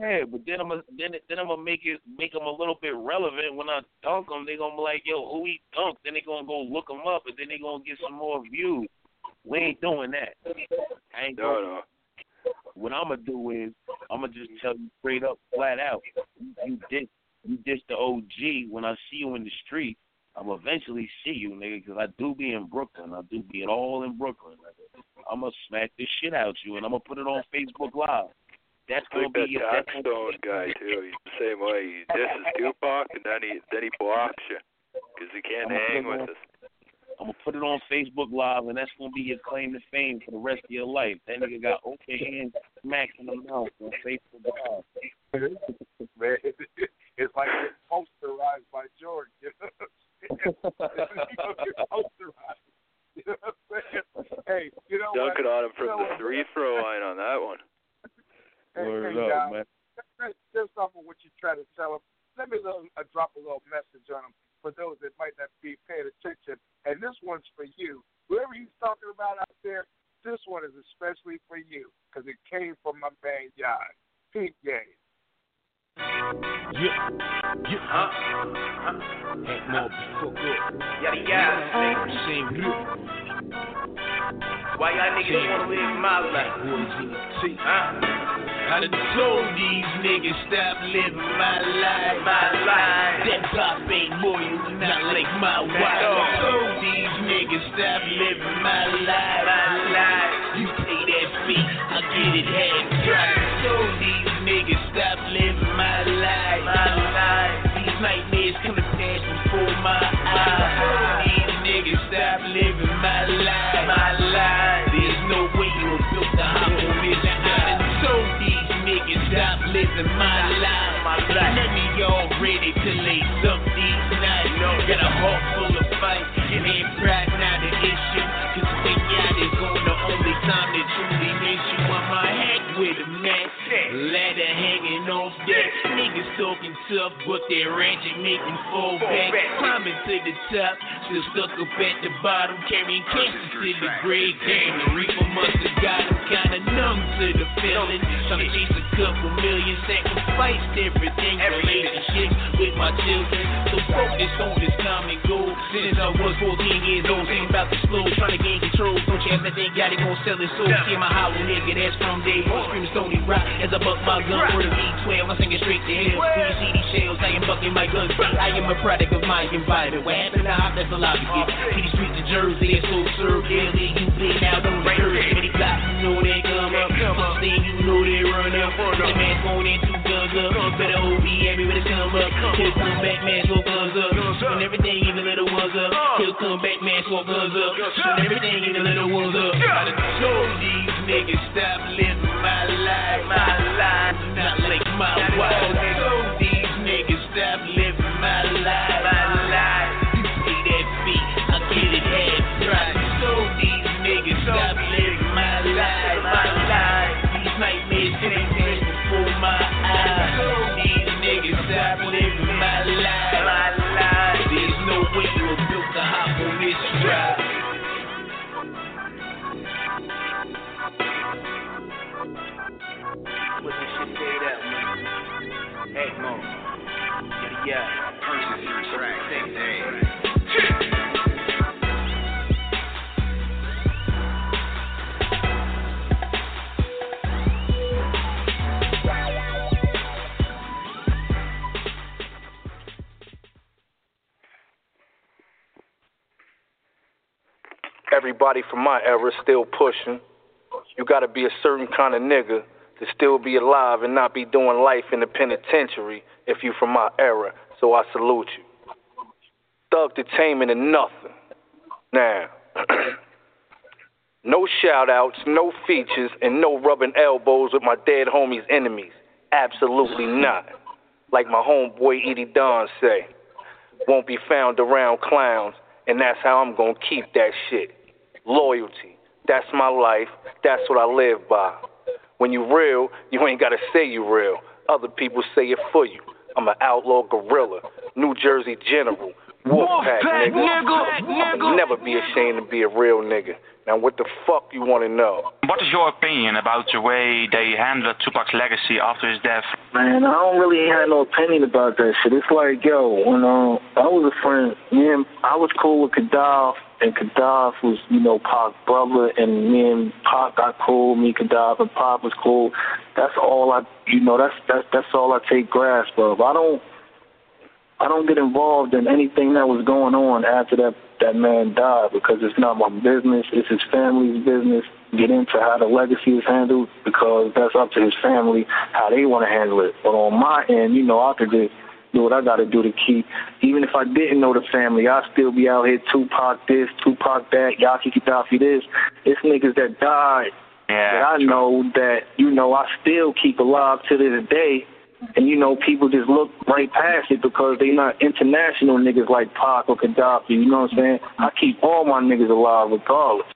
Yeah, but then I'm gonna then then I'm gonna make it make them a little bit relevant when I dunk them. They gonna be like, yo, who he dunked? Then they gonna go look him up, and then they gonna get some more views. We ain't doing that. I ain't No, doing no. What I'm gonna do is I'm gonna just tell you straight up, flat out. You did you ditch the OG. When I see you in the street, I'm eventually see you, nigga, because I do be in Brooklyn. I do be it all in Brooklyn. Nigga. I'm gonna smack this shit out you, and I'm gonna put it on Facebook Live. That's gonna Like be that your. Jack That's Stone guy too. He's the same way. He disses Tupac and then he then he blocks you because he can't I'm hang with put us. I'm gonna put it on Facebook Live, and that's gonna be your claim to fame for the rest of your life. That nigga got open hands, smacks in the mouth on Facebook Live. Man, it, it, it's like getting posterized by Jordan. You know what I'm saying? You're posterized. You know what Hey, you know Dunking what? on him You from know the three throw line on that one. Hey, Word hey, up, Doc, man. just- Just off of what you try to tell him, let me little, uh, drop a little message on him for those that might not be paying attention. And this one's for you. Whoever he's talking about out there, this one is especially for you because it came from my man Yard. Pete Game. Yeah, yeah, huh? Ain't more fuck up. Yada yada. Same look. Why y'all niggas wanna live my life? See, huh? I done told these niggas stop living my life. My life. That pop ain't loyal, not like my wife. I told these niggas stop living my life. My life. You pay that fee, I get it half price. Nightmares come to pass before my eyes. These niggas stop living my life. My life. There's no way you were built to hop on this I done told these niggas stop living my life. My life. None of y'all ready to lace up these nights. Got a heart full of fight and ain't pride not an issue. Cause think y'all is on the only time that truly miss you. I'm a hack with a man. Ladder hanging off that. Niggas talking tough, but they're ranching, making fall back. Climbing to the top, still stuck up at the bottom, carrying cases to the grave. Damn, the reaper must have got him kinda numb to the feeling. To chase a couple million, sacrificed everything, relationships with my children. So focus on this common goal. Since I was 14 years old, thinking about to slow, trying to gain control. Don't you ever think got it gon' sell his soul? See my hollow nigga, that's from day one. Screaming Sony rock as I buck my gun for the V12. I'm singing straight to hell. When you see these shells, I am bucking my guns. I am a product of my environment. What happened to hop, that's a lot to get. See these streets of Jersey, it's so served. You bleed out on the curve. Many blocks, you know they come up. Plus, then you know they run up. The man's going in two guns up. Better OB they come up. Here come back, man, so guns up. Shooting everything, even little ones up. Here come back, man, so guns up. Shooting everything, even little ones up. I done niggas stop living my life. My life. Not like my wife. Everybody from my era still pushing. You gotta be a certain kind of nigga to still be alive and not be doing life in the penitentiary if you from my era. So I salute you. Thug detainment and nothing. Now, no shout outs, no features, and no rubbing elbows with my dead homies' enemies. Absolutely not. Like my homeboy Edie Don say, won't be found around clowns, and that's how I'm gonna keep that shit. Loyalty. That's my life. That's what I live by. When you real, you ain't gotta say you real. Other people say it for you. I'm an outlaw gorilla, New Jersey general, Wolfpack, Wolfpack, nigga. nigga. Never be ashamed to be a real nigga. Now, what the fuck you want to know? What is your opinion about the way they handled Tupac's legacy after his death? Man, I don't really have no opinion about that shit. It's like, yo, when um, I was a friend, me and I was cool with Kadaf, and Kadaf was, you know, Pac's brother, and me and Pac got cool. Me, Kadaf, and Pac was cool. That's all I, you know, that's that's that's all I take grasp of. I don't, I don't get involved in anything that was going on after that that man died because it's not my business. It's his family's business. Get into how the legacy is handled because that's up to his family how they want to handle it. But on my end, you know, I could just do what I got to do to keep. Even if I didn't know the family, I'd still be out here Tupac this, Tupac that, Yaki Kadafi this. It's niggas that died yeah, that I know that you know I still keep alive to this day. And you know, people just look right past it because they not international niggas like Pac or Kadafi. You know what I'm saying? I keep all my niggas alive regardless.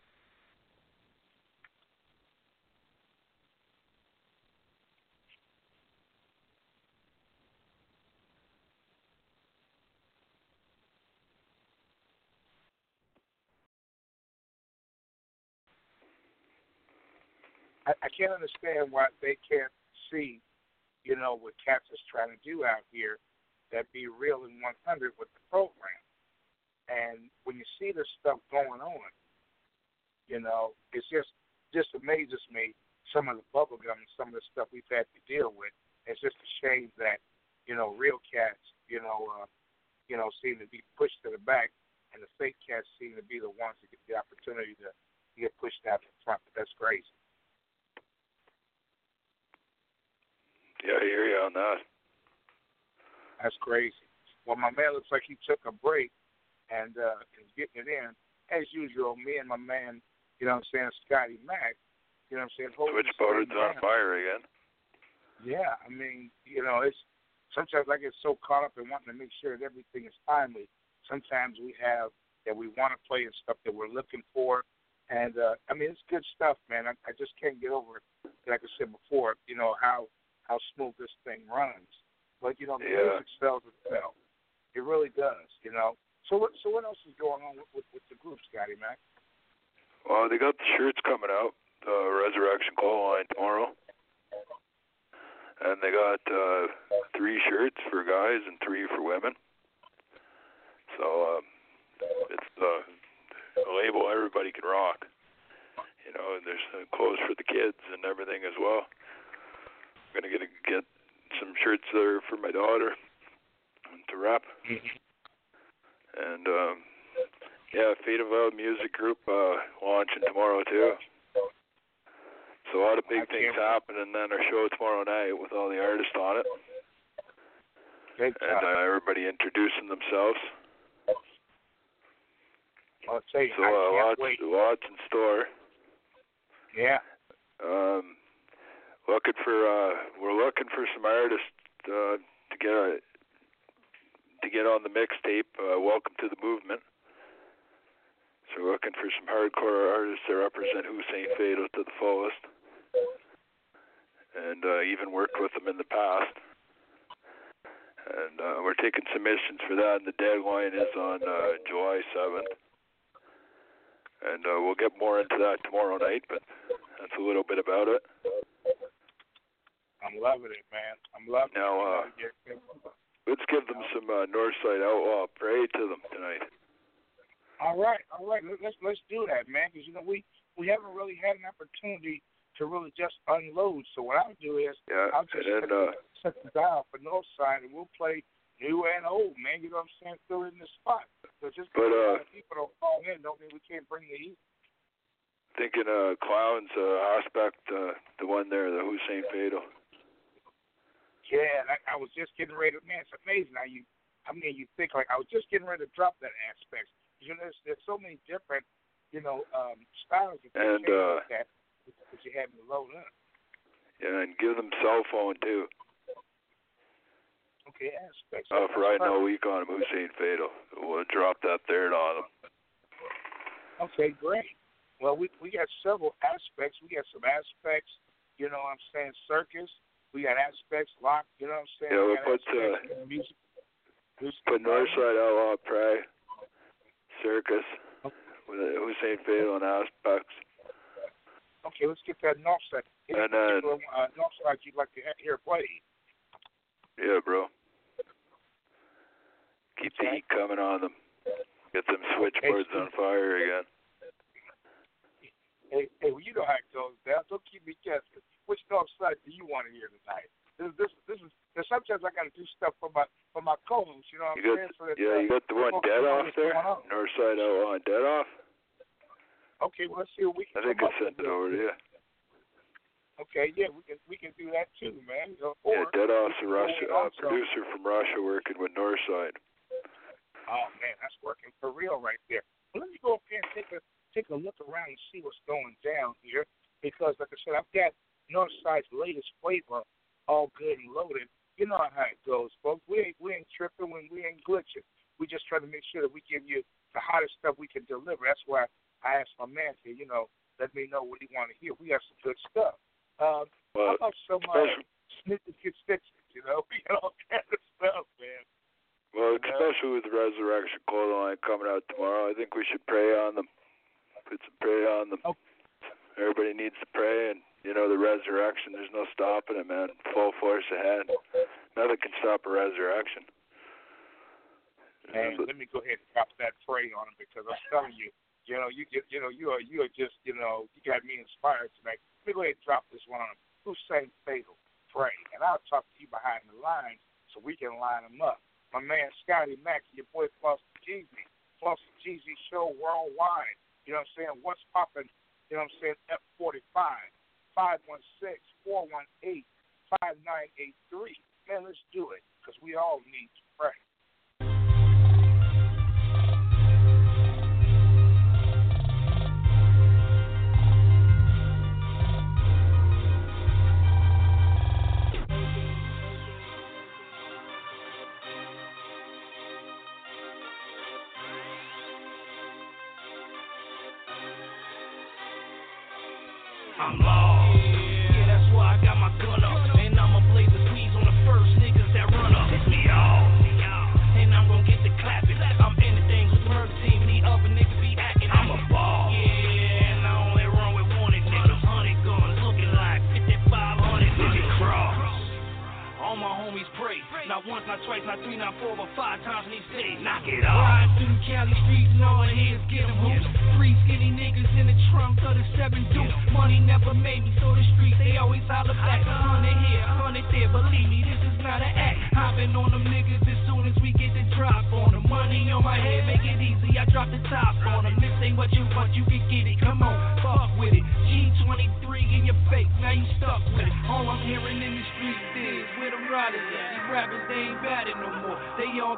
I, I can't understand why they can't see, you know, what Cats is trying to do out here, that be real and 100 with the program. And when you see this stuff going on, you know, it's just just amazes me some of the bubble gum and some of the stuff we've had to deal with. It's just a shame that, you know, real cats, you know, uh, you know, seem to be pushed to the back, and the fake cats seem to be the ones that get the opportunity to get pushed out in front. But that's crazy. Yeah, I hear you on that. That's crazy. Well, my man looks like he took a break and uh, is getting it in. As usual, me and my man, you know what I'm saying, Scotty Mac, you know what I'm saying, Switchboard's on fire again. Yeah, I mean, you know, it's sometimes I get so caught up in wanting to make sure that everything is timely. Sometimes we have that we want to play and stuff that we're looking for. And uh I mean it's good stuff, man. I, I just can't get over it. Like I said before, you know, how how smooth this thing runs. But you know, the Yeah. music sells itself. It really does, you know. So what so what else is going on with, with, with the group, Scotty Mac? Well, they got the shirts coming out, the Resurrection Call Line tomorrow. And they got uh three shirts for guys and three for women. So um it's uh, a label everybody can rock. You know, and there's uh, clothes for the kids and everything as well. I'm gonna get a, get some shirts there for my daughter to rep. And um yeah, Fatalvelli Music Group uh launching tomorrow too. So a lot of big things happen and then our show tomorrow night with all the artists on it. Big And uh, everybody introducing themselves. I'll you, So uh, lots wait. lots in store. Yeah. Um looking for uh we're looking for some artists uh to get a to get on the mixtape, uh Welcome to the Movement. So we're looking for some hardcore artists that represent Hussein Fatal to the fullest. And uh even worked with them in the past. And uh we're taking submissions for that and the deadline is on uh July seventh. And uh we'll get more into that tomorrow night, but that's a little bit about it. I'm loving it, man. I'm loving Now, uh, it. Yeah. Let's give them some uh, Nawfside Outlaw. Pray to them tonight. All right, all right. Let- Let's let's do that, man. Because you know we we haven't really had an opportunity to really just unload. So what I'll do is Yeah, I'll just and then, set, uh, set the dial for Nawfside, and we'll play new and old, man. You know what I'm saying? Fill in the spot. So just But, uh, people don't fall in, don't mean we can't bring the heat. Thinking uh, Clown's uh, aspect, uh, the one there, the Hussein Fatal. Yeah, I, I was just getting ready. To, man, it's amazing how you. I mean, you think like I was just getting ready to drop that aspect. You know, there's, there's so many different, you know, um, styles that you And, can uh, look at that you have to load up. Yeah, and give them cell phone too. Okay, aspects. Uh, for right now, week on him, Hussein Fatal. We'll drop that there on him. Okay, great. Well, we we got several aspects. We got some aspects. You know what I'm saying? Circus. We got aspects locked. You know what I'm saying? Yeah, we we put, aspects uh, music. Put Nawfside Outlaw Prey, Circus, with Hussein Fatal and Aspects. Okay, let's get that Nawfside. Any And then- uh, north side you'd like to he- hear play. Yeah, bro. Keep the heat coming on them. Get them switchboards on fire again. Hey, hey, well, you know how it goes, Dad. Don't keep me guessing. Which Nawfside do you want to hear tonight? This, this, this is. Cause sometimes I got to do stuff for my for my co-hosts. You know what You I'm got saying? So that, yeah, uh, you got the one dead off there. on. Nawfside Outlaw and dead off. Okay, well, let's see what we can. I think I sent it over to you. Okay, yeah, we can we can do that too, man. You know, Yeah, dead off a Russia uh, producer from Russia working with Nawfside. Oh man, that's working for real right there. Well, let me go up here and take a take a look around and see what's going down here. Because like I said, I've got Nawfside's latest flavor all good and loaded. You know how it goes, folks. We ain't we ain't tripping when we ain't glitching. We just try to make sure that we give you the hottest stuff we can deliver. That's why I asked my man to, you know, let me know what he want to hear. We got some good stuff. Um, how Well, about some uh, snippets get stitches, you know? We got all kind of stuff, man. Well, especially with the Resurrection Cold Line coming out tomorrow, I think we should pray on them. Put some prayer on them. Everybody needs to pray, and you know the resurrection. There's no stopping it, man. Full force ahead. Nothing can stop a resurrection. And let me go ahead and drop that prey on him because I'm telling you, you know, you get, you know, you are, you are just, you know, you got me inspired tonight. Let me go ahead and drop this one on him. Hussein Fatal, pray, and I'll talk to you behind the lines so we can line them up. My man Scotty Mac, your boy Flauxy GZ, Flauxy GZ Show worldwide. You know what I'm saying? What's popping? You know what I'm saying? F45, 516, 418, 5983. Man, let's do it because we all need to pray.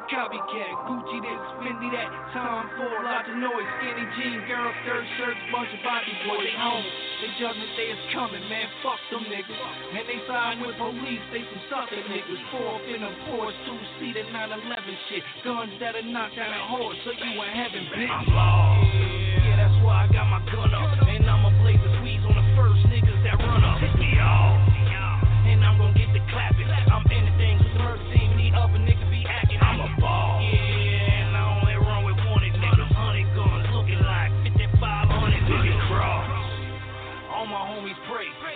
Copycat. Gucci this, Fendi that. Tom Ford, lots of noise. Skinny jeans, girls, skirt shirts, bunch of body boys. They home. They judgment day is coming, man. Fuck them niggas. And they side with police, they some sucker niggas. Four up in a Porsche, two seater 911 shit. Guns that'll knock down a horse, so you in heaven, bitch. I'm lost. Yeah, that's why I got my gun up. And I'ma blaze the squeeze on the first niggas that run up. Me off. And I'm gonna get the clapping. I'm in the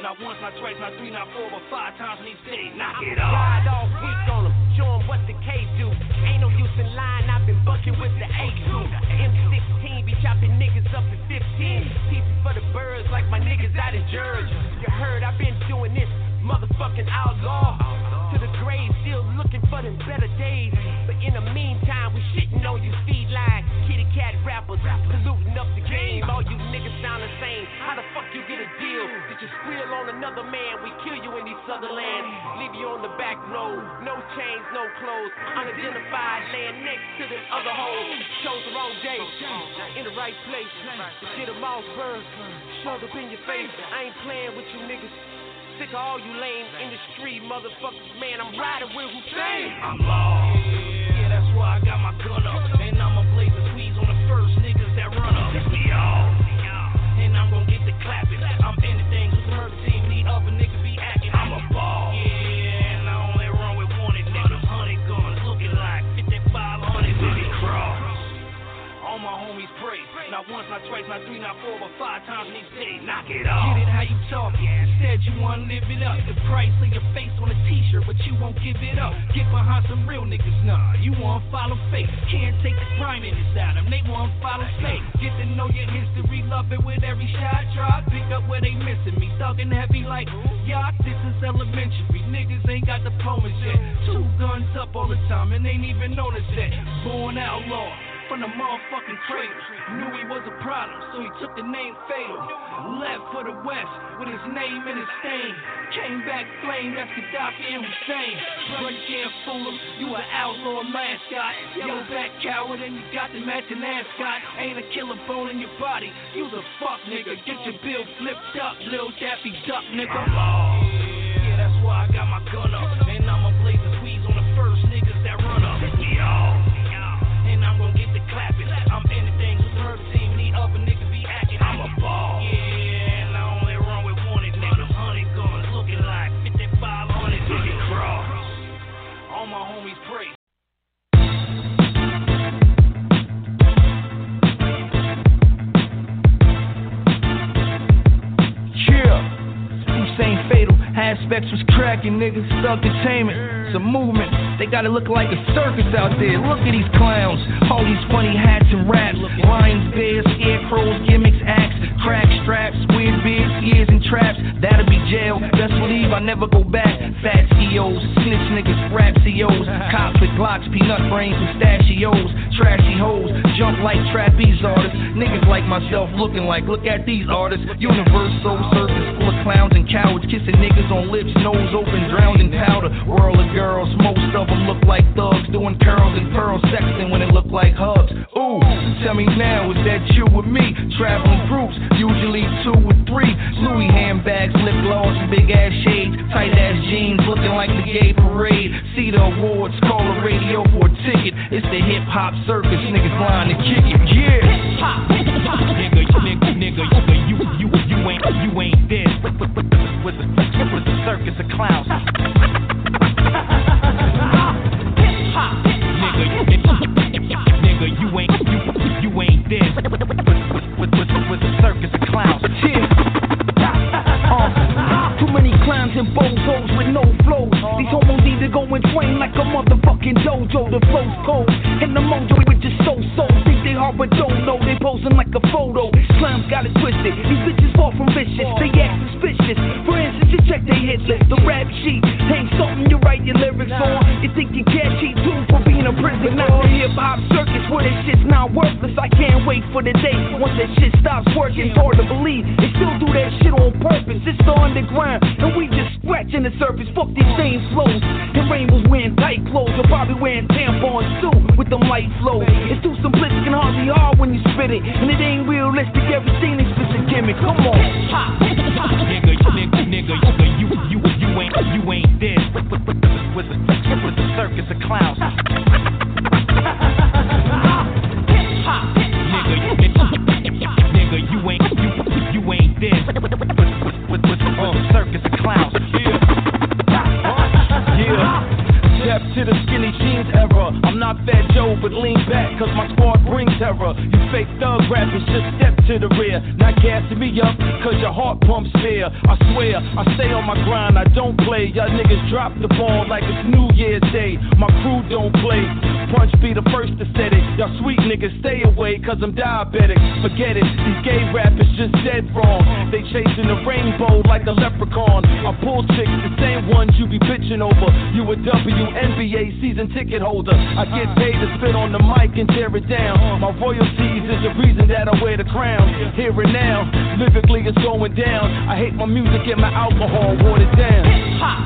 Not once, not twice, not three, not four, but five times in each day. Knock it off. Ride all week on them, show 'em what the K do. Ain't no use in line, I've been bucking with the A2. M16 be chopping niggas up in 15. Pieces for the birds like my niggas out in Georgia. You heard I've been doing this, motherfucking outlaw. To the grave, still looking for them better days. But in the meantime, we shitting on you feline, kitty cat rappers, saluting up the game. All you niggas sound the same. How the fuck you get a deal? Did you squeal on another man? We kill you in these southern lands. Leave you on the back road. No chains, no clothes. Unidentified, laying next to them other hoes. Chose the wrong day. In the right place. Get them off first. Shoved up in your face. I ain't playing with you niggas. Sick of all you lame industry motherfuckers, man. I'm riding with Hussein. I'm lost. Yeah, that's why I got my gun up. You. Said you wanna live it up. The price of your face on a t-shirt, but you won't give it up. Get behind some real niggas, nah. You wanna follow fake. Can't take the crime in this 'em. They wanna follow fake. Get to know your history, love it with every shot drop. Pick up where they missing me. Talking heavy like yeah, This is elementary. Niggas ain't got the diplomas yet. Two guns up all the time and ain't even noticed that. Born outlaw from the motherfucking cradle. Knew he was a problem, so he took the name Fatal. Left for the West with his name and his stain. Came back flame, that's Kadafi and Hussein. But you can't fool him, you an outlaw mascot. Yellow back coward and you got the matching ascot. Ain't a killer bone in your body, you the fuck nigga. Get your bill flipped up, little Daffy Duck nigga. Yeah, that's why I got my gun up. Fatal, aspects was cracking, niggas. Stuck entertainment, it's a movement. They gotta look like a circus out there. Look at these clowns, all these funny hats and raps. Lions, bears, scarecrows, gimmicks, acts, crack straps, weird beards, ears and traps. That'll be jail. Best believe I never go back. Fat CEOs, snitch niggas, rap CEOs, cops with Glocks, peanut brains, pistachios, trashy hoes, jump like trapeze artists. Niggas like myself looking like, look at these artists. Universal circus full of clowns and cowards, kissing niggas on lips, nose open, drowned in powder. World of girls, most of them look like thugs, doing curls and pearls, sexting when it look like hugs. Ooh, tell me now, is that you with me? Traveling groups, usually two or three. Louis handbags, lip gloss, big ass shades, tight ass jeans, looking like the gay parade. See the awards, call the radio for a ticket. It's the hip hop circus, niggas lying to kick it. Yeah. Pop, hip, pop. Nigga, nigga, nigga, nigga, you, you, you ain't, you ain't this. With the, with the circus of clowns. Nigga, you ain't, you, ain't this. With, with, with, with the circus of clowns. Too many clowns and bozos with no flows. These homos need to go and train like a motherfucking dojo. The flow's cold, and the mojo with just so so. Think they hard but don't know they posing like a photo. Clowns got it twisted. These bitches far from vicious. They act suspicious. For instance, you check they hit list. The rap sheet ain't something you write your lyrics on. You think you can't cheat too for being a prison? Not the hip hop circus where this shit's not worthless. I can't wait for the day once that shit stops working. Hard to believe they still do that shit on purpose. It's the underground, and we just scratching the surface. Fuck these same flows. And Rainbow's wearing tight clothes. You're probably wearing tampons too with them light flows. It's too simplistic and hardly hard when you spit it. And it ain't realistic. Everything is just a gimmick. Come on. Nigga, nigga, nigga, nigga, you, you, you ain't, you ain't this. With, the, with the circus of clowns. Nigga, nigga, you ain't, you, you ain't this. The circus of clowns. Yeah. Step to the skinny jeans era. I'm not Fat Joe, but lean back, cause my squad brings terror. You fake thug rappers, just step to the rear. Not gassing me up, cause your heart pumps fear. I swear, I stay on my grind, I don't play. Y'all niggas drop the ball like it's New Year's Day. My crew don't play. Punch be the first to set it. Y'all sweet niggas stay away, cause I'm diabetic. Forget it, these gay rappers just dead wrong. They chasing the rainbow like a leprechaun. I pull chicks, the same ones you be bitching over. You a WNBA season ticket holder. I get paid to spit on the mic and tear it down. My royalties is the reason that I wear the crown. Here and now, lyrically it's going down. I hate my music and my alcohol watered down.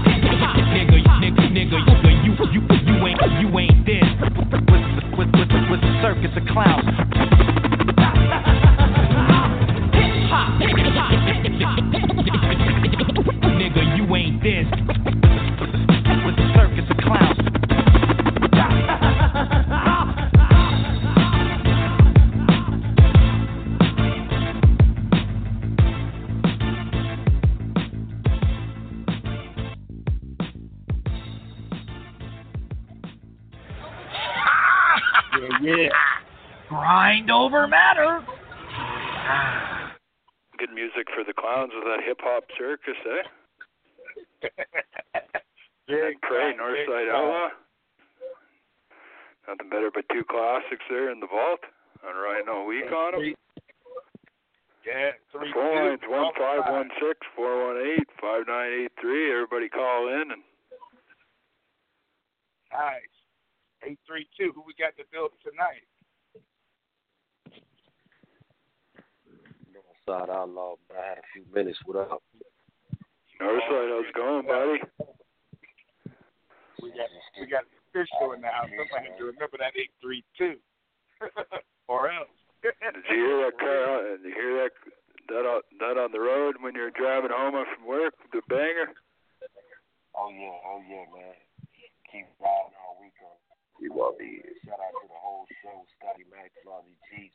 Nigga, nigga, nigga, nigga, you, you, you ain't, you ain't this. With, with, with, with, with the circus of clowns. Nigga, you ain't this. Grind over matter. Good music for the clowns with that hip hop circus, eh? Big Cray, time, Nawfside big time. Outlaw. Nothing better but two classics there in the vault. On riding all week on them. Yeah, three Phone lines two, one five one six four one eight five nine eight three. Everybody call in and Nice. Eight three two. Who we got to build tonight? Nawfside Outlaw, but I had a few minutes. What up? Nawfside, how's it going, buddy? We got we got the official in the house. Somebody had to remember that eight three two. or else. Did you hear that car? Did you hear that that on, that on the road when you're driving home from work? The banger. Oh yeah, oh yeah, man. Keep riding all week on. We want to shout out to the whole show, Scotty Mac, Flauxy G,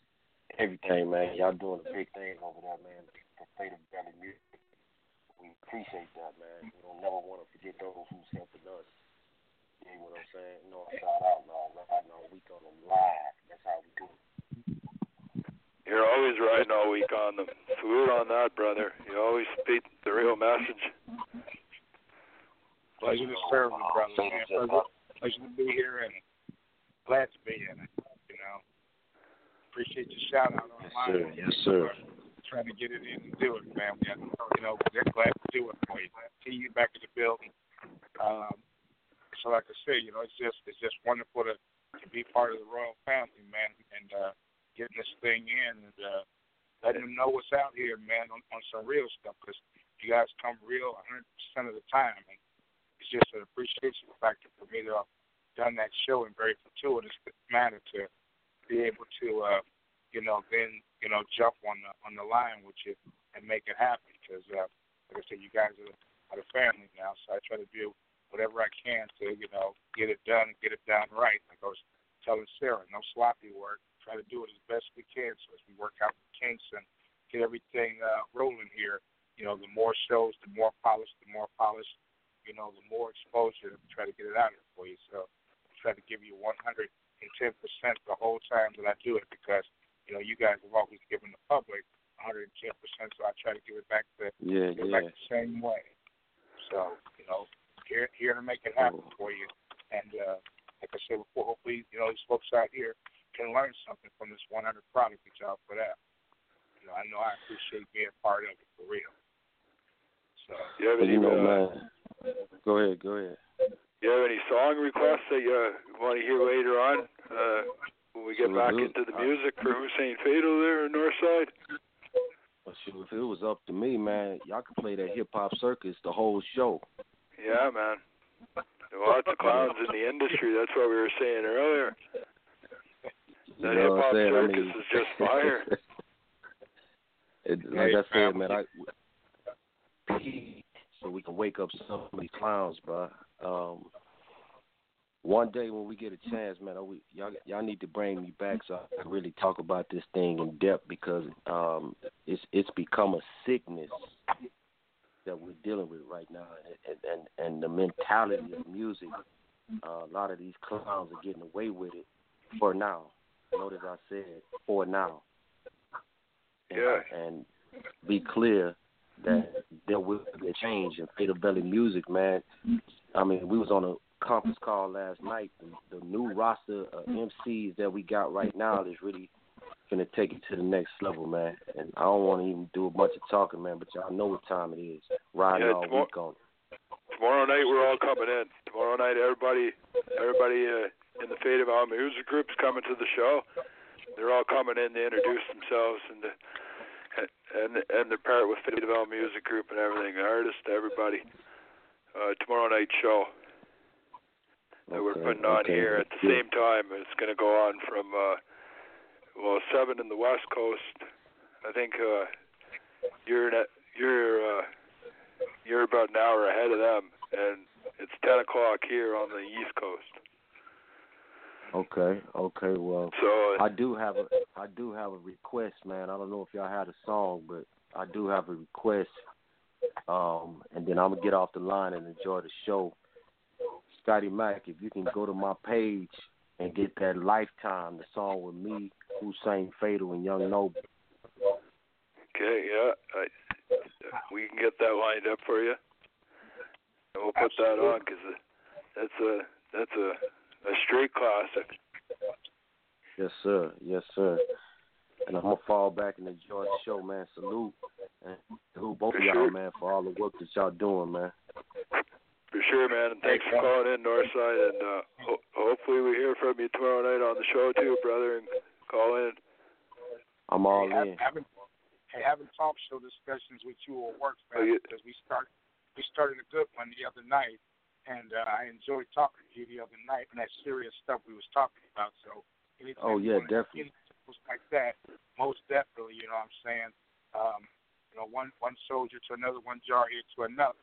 everything, man. Y'all doing a big thing over there, man. For Fate of Valley Music. We appreciate that, man. We don't never want to forget those who's helping us. You know what I'm saying? No, shout out, no, riding all week on them live. That's how we do it. You're always riding all week on them. Salute on that, brother. You always speak the real message. Pleasure to serve you, brother. Man. Pleasure, pleasure to be here and glad to be in it. You know, appreciate your shout out on Yes, sir. Yes, sir. Trying to get it in and do it, man. We got, you know, they're glad to do it for you. See you back in the building. Um, so, like I say, you know, it's just it's just wonderful to to be part of the royal family, man, and uh, getting this thing in and uh, letting them know what's out here, man, on, on some real stuff. Because you guys come real 100% of the time, and it's just an appreciation factor for me to have done that show in very fortuitous manner to be able to, uh, you know, then you know jump on the on the line with you and make it happen. Because uh, like I said, you guys are, are the family now, so I try to do whatever I can to you know get it done and get it done right. Like I was telling Sarah, no sloppy work. Try to do it as best we can. So as we work out the kinks and get everything uh, rolling here, you know, the more shows, the more polished, the more polished, you know, the more exposure to try to get it out here for you. So I try to give you 110% the whole time that I do it because, you know, you guys have always given the public 110%, so I try to give it back the, Yeah, give yeah. back the same way. So, you know, here here to make it happen for you. And uh, like I said before, hopefully, you know, these folks out here can learn something from this 100 product that y'all put out. You know, I know I appreciate being part of it for real. So, You have any, you know, uh, man. Go ahead, go ahead. You have any song requests that you uh, want to hear later on uh, when we get back into the music for Hussein Fatal there in Nawfside? Well, shoot, if it was up to me, man, y'all could play that hip hop circus the whole show. Yeah, man. There are lots of clowns in the industry. That's what we were saying earlier. You know hip what hop I'm saying? I circus mean, is just fire. it, like I said, man, I so we can wake up some of these clowns, bro. Um, one day when we get a chance, man, we, y'all y'all need to bring me back so I can really talk about this thing in depth because um, it's it's become a sickness that we're dealing with right now, and and, and the mentality of music. Uh, a lot of these clowns are getting away with it for now. Notice I said for now. And, Yeah. and be clear that there will be a change in Fatalvelli music, man. I mean, we was on a conference call last night. The, the new roster of MCs that we got right now is really gonna take it to the next level, man. And I don't want to even do a bunch of talking, man. But y'all know what time it is. Riding Yeah, all tomorrow- week on. Tomorrow night we're all coming in. Tomorrow night everybody everybody uh, in the Fatalvelli Music Group's coming to the show. They're all coming in to introduce themselves and to, and and their part with Fatalvelli Music Group and everything, the artists, everybody. Uh, tomorrow night show that we're putting on okay, here at the good. same time. It's going to go on from uh, well seven in the West Coast. I think uh, you're in a, you're uh, you're about an hour ahead of them, and it's ten o'clock here on the East Coast. Okay, okay. Well, So I do have a I do have a request, man. I don't know if y'all had a song, but I do have a request. Um, and then I'm gonna get off the line and enjoy the show. Scotty Mac, if you can go to my page and get that Lifetime, the song with me, Hussein Fatal and Young Noble. Okay, yeah, I, we can get that lined up for you, and we'll put that on because that's a that's a a straight classic. Yes, sir. Yes, sir. And I'm gonna fall back and enjoy the show, man. Salute and salute both of y'all, man, for all the work that y'all doing, man. For sure, man. And thanks for calling in, Nawfside. And uh, ho- hopefully we hear from you tomorrow night on the show too, brother. And call in. I'm all hey, have- in. Having, hey, having talk show discussions with you will work, Oh, man, because we start we started a good one the other night, and uh, I enjoyed talking to you the other night and that serious stuff we was talking about. So anytime Oh, yeah, definitely. get things like that, most definitely, you know what I'm saying. Um, you know, one one soldier to another, one jar here to another.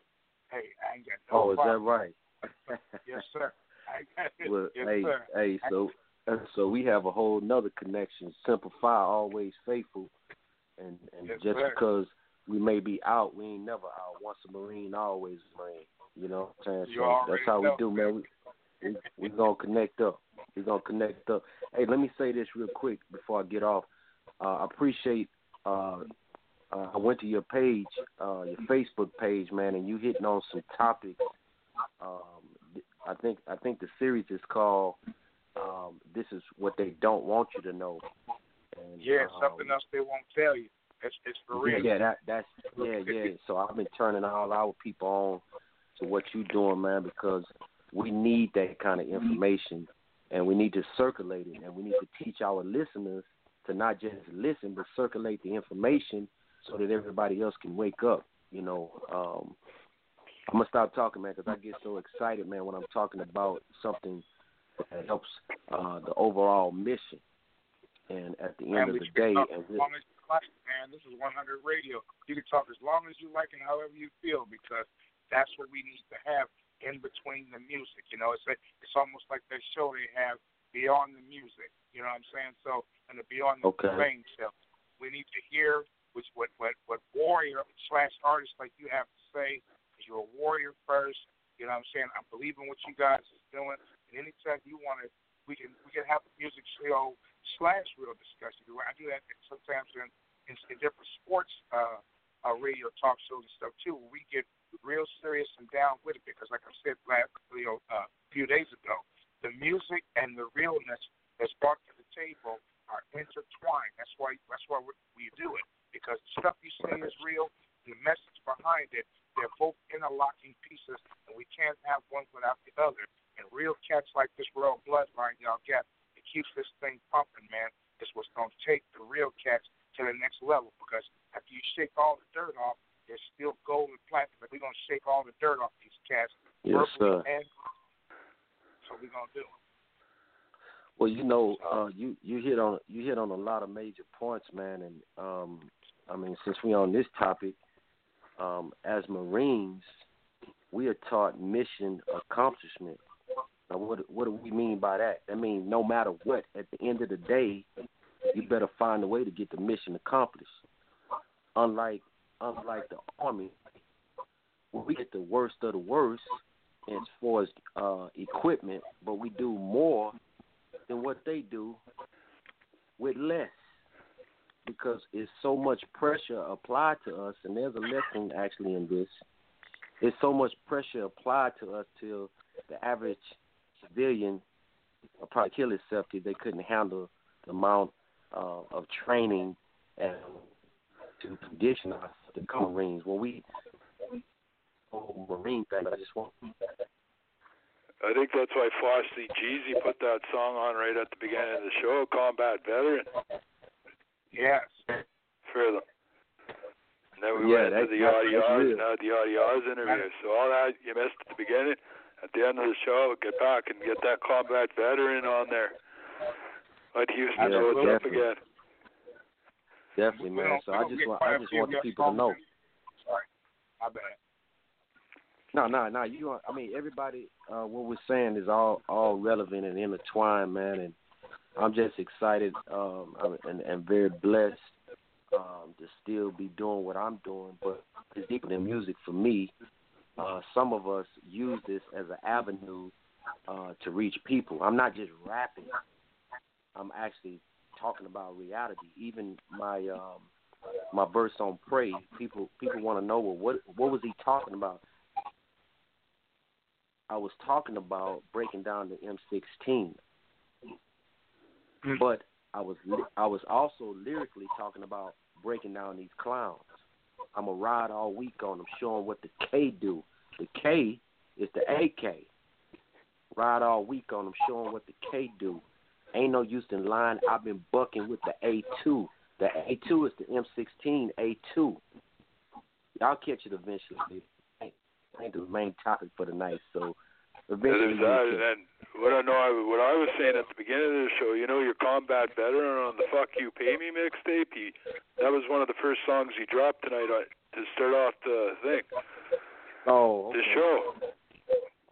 Hey, I ain't got no Oh, is that right? Yes, sir. I got it. Well, yes, hey, sir. hey, so so we have a whole nother connection. Simplify, always faithful, and and Yes, just sir. because we may be out, we ain't never out. Once a marine, always a marine. You know what I'm saying? So that's how know. we do, man. We we we gonna connect up. We gonna connect up. Hey, let me say this real quick before I get off. Uh, I appreciate. Uh, uh, I went to your page, uh, your Facebook page, man, and you hitting on some topics. Um, I think I think the series is called um, "This Is What They Don't Want You to Know." And, Yeah, um, something else they won't tell you. It's it's for real. yeah, that that's yeah, yeah. So I've been turning all our people on to what you're doing, man, because we need that kind of information, and we need to circulate it, and we need to teach our listeners to not just listen, but circulate the information so that everybody else can wake up. You know, um, I'm gonna stop talking, man, because I get so excited, man, when I'm talking about something that helps uh, the overall mission. And at the Man, end of the day, and as long as you like, man. This is 100 Radio. You can talk as long as you like and however you feel because that's what we need to have in between the music. You know, it's a, it's almost like that show they have beyond the music. You know what I'm saying? So, and the beyond the Okay. playing show, we need to hear which what what what warrior slash artist like you have to say. 'cause You're a warrior first. You know what I'm saying? I believe in what you guys is doing. And anytime you want to, we can we can have a music show slash real discussion. I do that sometimes in in, in different sports uh, uh, radio talk shows and stuff too. Where we get real serious and down with it because, like I said last you know uh, few days ago, the music and the realness that's brought to the table are intertwined. That's why that's why we, do it because the stuff you say is real. And the message behind it, they're both interlocking pieces, and we can't have one without the other. And real cats like this Royal Bloodline y'all got, it keeps this thing pumping, man. It's what's going to take the real cats to the next level because after you shake all the dirt off, there's still gold and platinum. But we're going to shake all the dirt off these cats. Yes, sir. And so we're going to do. Well, you know, uh, you you hit on you hit on a lot of major points, man. And um, I mean, since we're on this topic, um, as Marines, we are taught mission accomplishment. Now, what what do we mean by that? I mean, no matter what, at the end of the day, you better find a way to get the mission accomplished. Unlike unlike the army, we get the worst of the worst as far as uh, equipment, but we do more than what they do with less because it's so much pressure applied to us and there's a lesson actually in this. It's so much pressure applied to us till the average civilian will probably kill himself if they couldn't handle the amount uh, of training and to condition us to become Marines. When we Marine thing, I just want I think that's why Flauxy GZ put that song on right at the beginning of the show, Combat Veteran, Yes. for them. And then we Yeah, went to the that's- Audie Oz and had the Audie Oz interview. So all that you missed at the beginning, at the end of the show, get back and get that Combat Veteran on there. Let Houston Yeah, know what's up again. Definitely, We man. So I just want I just want the people to know. Sorry. My bad. No, no, no. You, are- I mean, everybody. Uh, what we're saying is all all relevant and intertwined, man. And I'm just excited um, and and very blessed um, to still be doing what I'm doing. But it's deeper than music for me. Uh, some of us use this as an avenue uh, to reach people. I'm not just rapping. I'm actually talking about reality. Even my um, my verse on pray. People people want to know well, what what was he talking about. I was talking about breaking down the M16, but I was I was also lyrically talking about breaking down these clowns. I'm a ride all week on them, showing what the K do. The K is the AK. Ride all week on them, showing what the K do. Ain't no use in lying. I've been bucking with the A2. The A2 is the M16 A2. Y'all catch it eventually. Ain't, ain't the main topic for the night, so eventually. is you'll that, catch and what I know, I, what I was saying at the beginning of the show, you know, your combat veteran on the "Fuck You Pay Me" mixtape. He, that was one of the first songs he dropped tonight uh, to start off the thing, Oh, the show.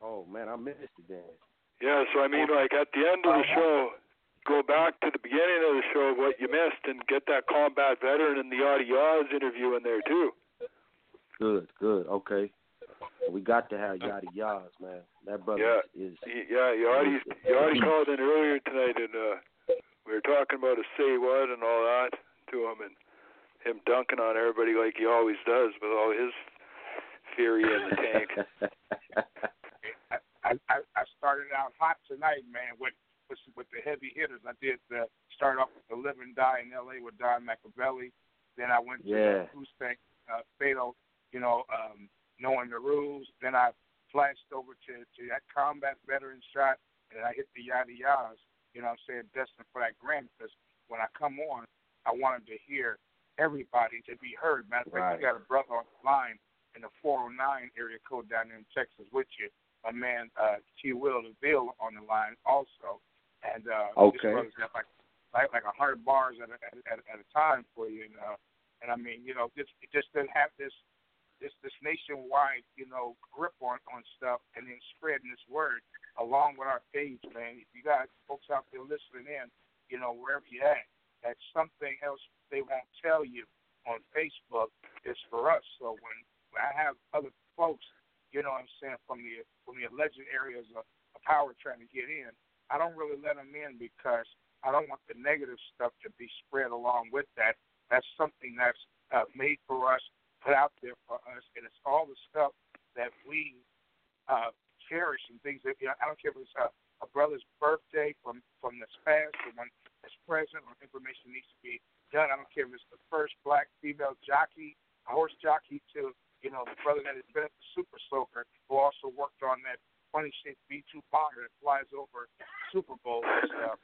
Oh man, I missed it then. Yeah, so I mean, like at the end of the show, go back to the beginning of the show, what you missed, and get that combat veteran and the Audie Oz interview in there too. Good, good, okay. We got to have Yadi Yaz, man. That brother Yeah. is Yeah, you already you already called in earlier tonight, and uh, we were talking about a say what and all that to him, and him dunking on everybody like he always does with all his fury in the tank. I, I I started out hot tonight, man, with with, with the heavy hitters. I did the start off with the Live and Die in L.A. with Don Makaveli. Then I went to the Hussein uh, Fatal, you know, um, knowing the rules. Then I flashed over to to that combat veteran shot, and I hit the yada yadas. You know, what I'm saying destined for that Grammy because when I come on, I wanted to hear everybody to be heard. Matter of fact, you got a brother on the line in the 409 area code down there in Texas with you. My man uh, T. Will DeVille on the line also, and uh, Okay. this brother's got like like like a hundred bars at a, at, at, a time for you, and uh, and I mean, you know, just it just doesn't have this this this nationwide, you know, grip on on stuff, and then spreading this word along with our page, man. If you got folks out there listening in, you know, wherever you at, that's something else they won't tell you on Facebook is for us. So when, when I have other folks, you know what I'm saying, from the from the alleged areas of, of power trying to get in, I don't really let them in because I don't want the negative stuff to be spread along with that. That's something that's uh, made for us, put out there for us, and it's all the stuff that we uh, cherish and things that you know. I don't care if it's a, a brother's birthday from from this past or one that's present or information needs to be done. I don't care if it's the first black female jockey, a horse jockey, to you know the brother that has been at the Super Soaker who also worked on that funny shit B2 bomber that flies over Super Bowl and stuff.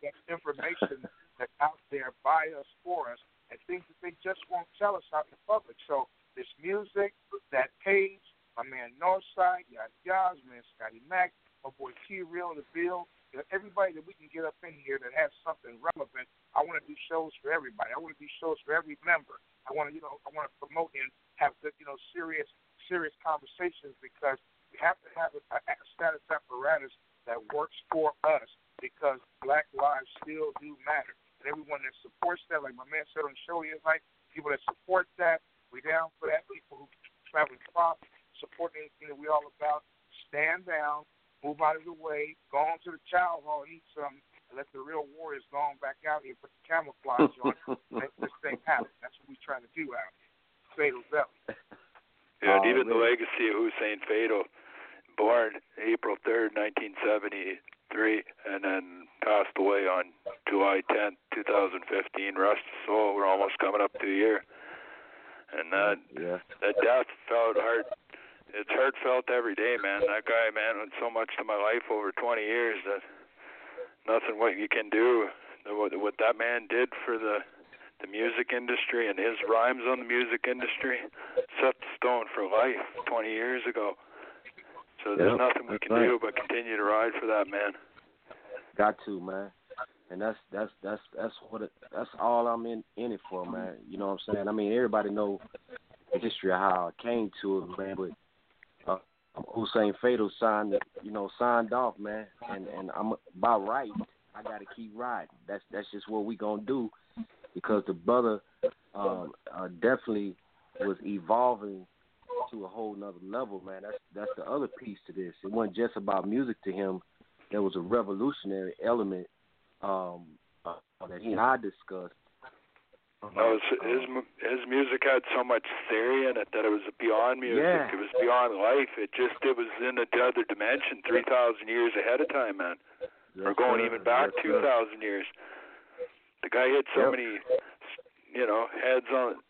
That's information that's out there by us for us and things that they just won't tell us out in the public. So this music, that page, my man Nawfside, Yadi Yaz, man Scotty Mac, my boy T Real the Bill, you know, everybody that we can get up in here that has something relevant. I want to do shows for everybody. I want to do shows for every member. I want to, you know, I want to promote and have the, you know, serious, serious conversations because we have to have a, a status apparatus that works for us because Black lives still do matter. And everyone that supports that, like my man said on the show the other night, people that support that, we down for that. People who travel far, support anything that we all about, stand down, move out of the way, go on to the child hall eat something, and let the real warriors go on back out here, put the camouflage on, make this thing happen. That's what we're trying to do out here. Fatalvelli. Yeah, and even the legacy of Hussein Fatal, born April 3rd, 1973, and then passed away on July 10th, 2015. Rest his soul. We're almost coming up to a year. And that Yeah. that death felt hard. It's heartfelt every day, man. That guy, man, meant so much to my life over 20 years that nothing what you can do. What, what that man did for the the music industry and his rhymes on the music industry set the stone for life 20 years ago. So there's Yep, nothing we can right. do but continue to ride for that man. Got to, man. And that's that's that's that's what it, that's all I'm in in it for, man. You know what I'm saying? I mean, everybody know the history of how I came to it, man. But uh, Hussein Fatal signed, you know, signed off, man. And and I'm by right, I got to keep riding. That's that's just what we gonna do, because the brother um, uh, definitely was evolving to a whole nother level, man. That's that's the other piece to this. It wasn't just about music to him. There was a revolutionary element um, uh, that he and I discussed No, his, his his music had so much theory in it that it was beyond music. Yeah. It was beyond life. It just it was in another dimension, three thousand years ahead of time, man. or Yes, going sir. even back Yes, two thousand years. The guy hit so Yep. many, you know, heads on.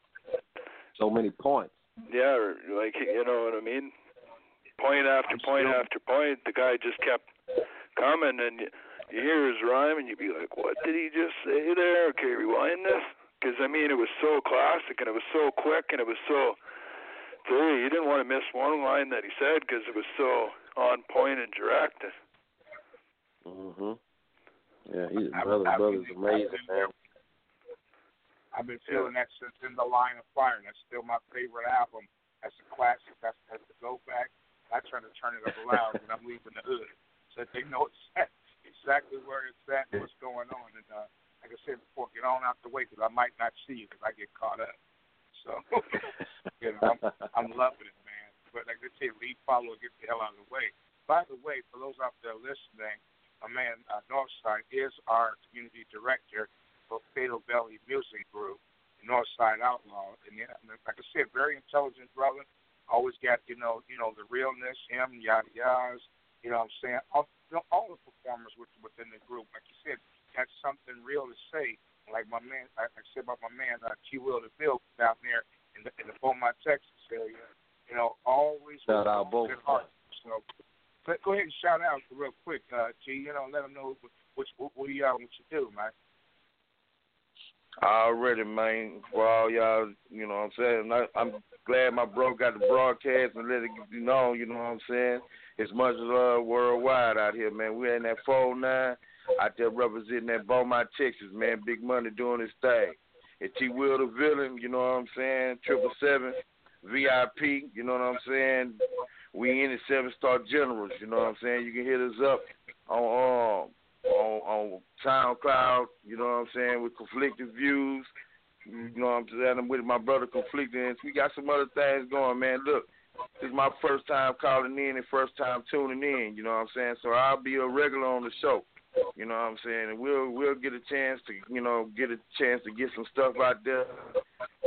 So many points. Yeah, like you know what I mean. Point after point after point, the guy just kept coming, and you, you hear his rhyme, and you'd be like, "What did he just say there?" Okay, rewind this, because I mean, it was so classic, and it was so quick, and it was so thorough. You didn't want to miss one line that he said because it was so on point and direct. Mhm. Yeah, he's I- brother. I Brother's really amazing, man. I've been feeling that since In the Line of Fire. That's still my favorite album. That's a classic. That's, that's a go back. I try to turn it up loud when I'm leaving the hood, so that they know exactly where it's at and what's going on. And uh, like I said before, get on out the way because I might not see you because I get caught up. So you know, I'm, I'm loving it, man. But like I said, lead, follow, get the hell out of the way. By the way, for those out there listening, my man uh, Nawfside is our community director for Fatalvelli Music Group, Nawfside Outlaw. And yeah, like I said, very intelligent brother. Always got you know you know the realness, him, yada yadas. You know what I'm saying? All, you know, all the performers within the group, like you said, had something real to say. Like my man, like I said about my man uh, T. Will DeVille down there in the in the Beaumont, Texas area. You know, always Shout out a both. heart. Go ahead and shout out real quick, uh, T. You know, let them know what what, what, uh, what you do, man. Already, man, for all y'all, you know what I'm saying? I, I'm glad my bro got the broadcast and let it be known, you know what I'm saying? It's much love worldwide out here, man. We're in that 409 out there representing that Beaumont, Texas, man. Big money doing his thing. And T. Will the villain, you know what I'm saying? Triple seven, VIP, you know what I'm saying? We in the seven star generals, you know what I'm saying? You can hit us up on um on on SoundCloud, you know what I'm saying, with conflicting views. You know what I'm saying? I'm with my brother conflicting. We got some other things going, man. Look, this is my first time calling in and first time tuning in, you know what I'm saying? So I'll be a regular on the show. You know what I'm saying? And we'll we'll get a chance to you know, get a chance to get some stuff out there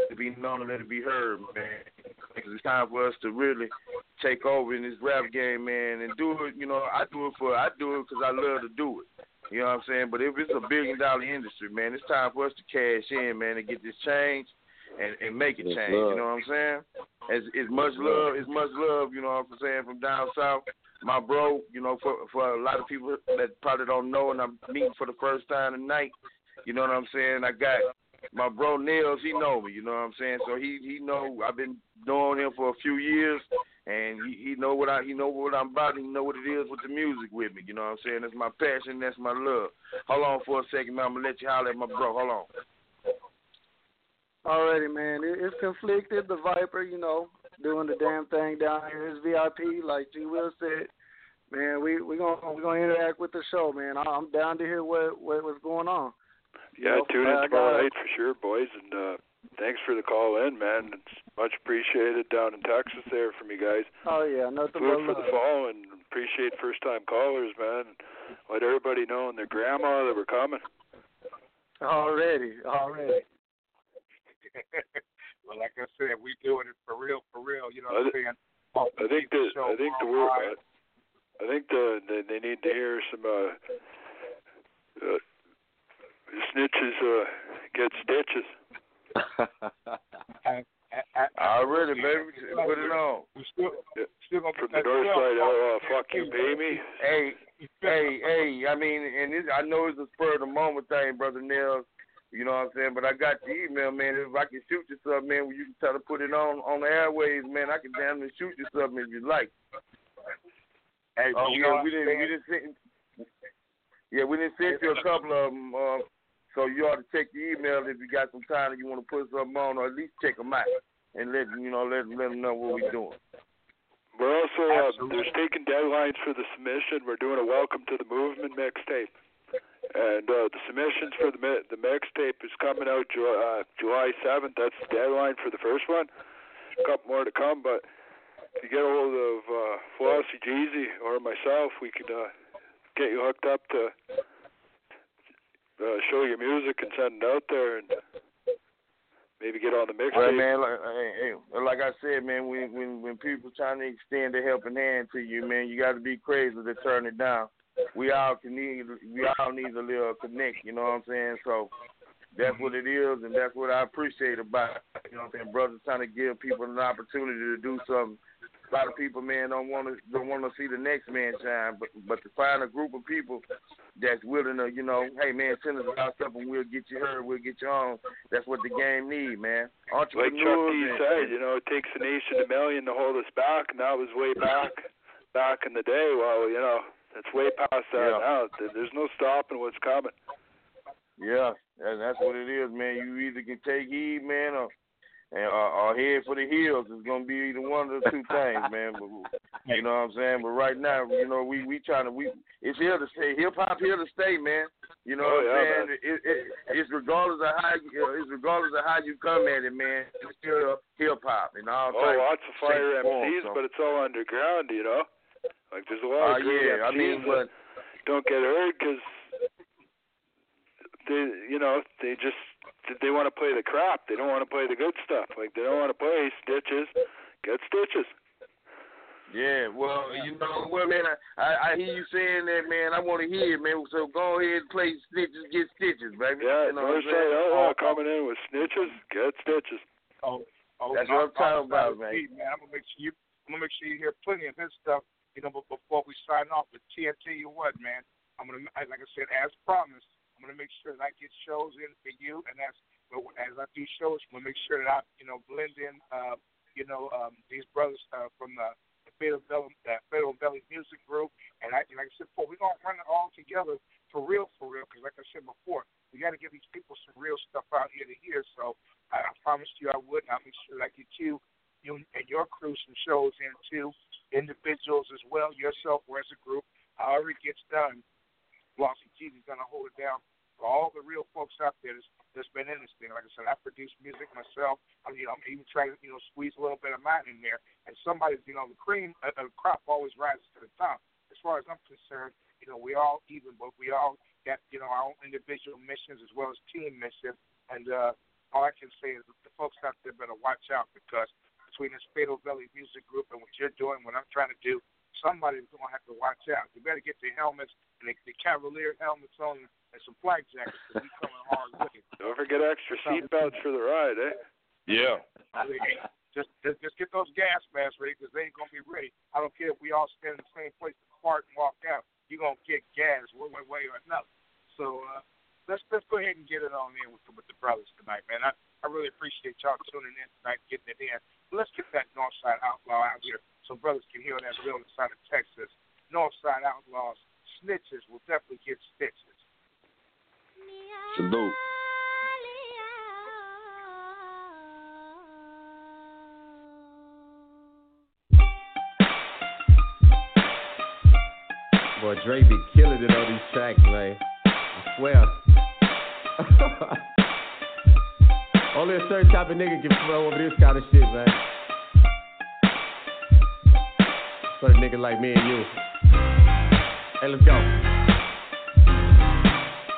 to be known and let it be heard, man. Because it's time for us to really take over in this rap game, man, and do it. You know, I do it for I do it because I love to do it. You know what I'm saying? But if it's a billion dollar industry, man, it's time for us to cash in, man, and get this change and, and make it Yes, change. love. You know what I'm saying? As as much love, as much love. You know what I'm saying from down south. My bro, you know, for for a lot of people that probably don't know, and I'm meeting for the first time tonight. You know what I'm saying? I got my bro Nils. He know me. You know what I'm saying? So he he know I've been knowing him for a few years, and he he know what I he know what I'm about. He know what it is with the music with me. You know what I'm saying? That's my passion. That's my love. Hold on for a second, man. I'm gonna let you holler at my bro. Hold on. Alrighty, man. It, it's conflicted. The Viper, you know, doing the damn thing down here. It's VIP, like G. Will said. Man, we we gonna we gonna interact with the show, man. I'm down to hear what what what's going on. Yeah, tune in tomorrow night for sure, boys. And uh thanks for the call in, man. It's much appreciated down in Texas there from you guys. Oh yeah, nothing Food but for the fall, and appreciate first time callers, man. Let everybody know and their grandma that we're coming. Already, already. Well, like I said, we doing it for real, for real. You know I what I'm saying? I think the show I think the word I think the they, they need to hear some uh, uh snitches uh get stitches. I already, baby. Put it on. Still, still gonna From the north side, oh, uh, fuck you, baby. Hey, hey, hey. I mean, and this, I know it's a spur of the moment thing, brother Nels. You know what I'm saying? But I got the email, man. If I can shoot you something, man, you can try to put it on on the airways, man. I can damn near shoot you something if you like. Hey, oh you yeah, know we what didn't, we saying? didn't send. Yeah, we didn't send you a couple of them. Uh, so you ought to check the email if you got some time and you want to put something on, or at least check them out and let you know let let them know what we're doing. We're also uh, there's taking deadlines for the submission. We're doing a welcome to the movement mixtape, and uh, the submissions for the the mixtape is coming out Ju- uh, July seventh. That's the deadline for the first one. A couple more to come, but if you get a hold of uh, Flauxy GZ or myself, we could uh, get you hooked up to uh, show your music and send it out there. And Maybe get on the mixtape. Right, man. Like, hey, hey, like I said, man, when when when people trying to extend a helping hand to you, man, you got to be crazy to turn it down. We all can need we all need a little connect. You know what I'm saying? So that's what it is, and that's what I appreciate about it. You know what I'm saying? Brothers trying to give people an opportunity to do something. A lot of people, man, don't want to don't want to see the next man shine, but but to find a group of people that's willing to, you know, hey man, send us our stuff and we'll get you heard, we'll get you on. That's what the game need, man. Like Chuck D said, you know, it takes a nation a million to hold us back, and that was way back back in the day. Well, you know, it's way past that Yeah. now. There's no stopping what's coming. Yeah, that, that's what it is, man. You either can take heed, man, or and, or, or head for the hills. It's gonna be either one of the two things, man. But you know what I'm saying. But right now, you know, we we trying to we it's here to stay. Hip hop here to stay, man. You know Oh, what I'm yeah, saying? It, it, it's regardless of how you, uh, it's regardless of how you come at it, man. It's still hip hop and all Oh, lots of fire MCs, so. but it's all underground, you know. Like there's a lot Uh, of great yeah, I mean, that but don't get heard because they, you know, they just they want to play the crap. They don't want to play the good stuff. Like they don't want to play stitches. Get stitches. Yeah, well, you know, well, man, I, I, I hear you saying that, man. I want to hear it, man. So go ahead and play stitches, get stitches, baby. Yeah, you know what I'm Nawfside saying? Outlaw coming in with snitches. Get stitches. Oh, oh, That's no, what I'm talking no, about, man. Man. I'm gonna make sure you, I'm gonna make sure you hear plenty of his stuff. You know, but before we sign off, but T, I tell you what, man, I'm gonna, like I said, as promised, I'm gonna make sure that I get shows in for you, and as as I do shows, I'm make sure that I, you know, blend in, uh, you know, um, these brothers uh, from the Fatalvelli, uh, Fatalvelli Music Group, and I, like I said before, we're gonna run it all together for real, for real. Because like I said before, we got to give these people some real stuff out here to hear. So I, I promised you I would, and I'll make sure that I get you, you and your crew some shows in too, individuals as well, yourself or as a group. However it gets done, Flauxy G is gonna hold it down for all the real folks out there that's, that's been in this thing. Like I said, I produce music myself. I mean, I'm even trying to you know squeeze a little bit of mine in there. And somebody's you know the cream, uh, the crop always rises to the top. As far as I'm concerned, you know we all even, but we all got you know our own individual missions as well as team missions. And uh, all I can say is the folks out there better watch out because between this Fatalvelli Music Group and what you're doing, what I'm trying to do, somebody's going to have to watch out. You better get the helmets and the, the Cavalier helmets on and some flak jackets because we coming hard with it. Don't forget extra seat belts for the ride, eh? Yeah. Hey, Just, just just get those gas masks ready because they ain't gonna be ready. I don't care if we all stand in the same place to fart and walk out. You're gonna get gas one way, way or another. So uh, let's let's go ahead and get it on in with the, with the brothers tonight, man. I I really appreciate y'all tuning in tonight, getting it in. Let's get that Nawfside Outlaw out here so brothers can hear that real inside of Texas. Nawfside Outlaws, snitches will definitely get stitches. Salute. Boy, Dre be killing it on these tracks, man. I swear. Only a certain type of nigga can flow over this kind of shit, man. For a nigga like me and you. Hey, let's go.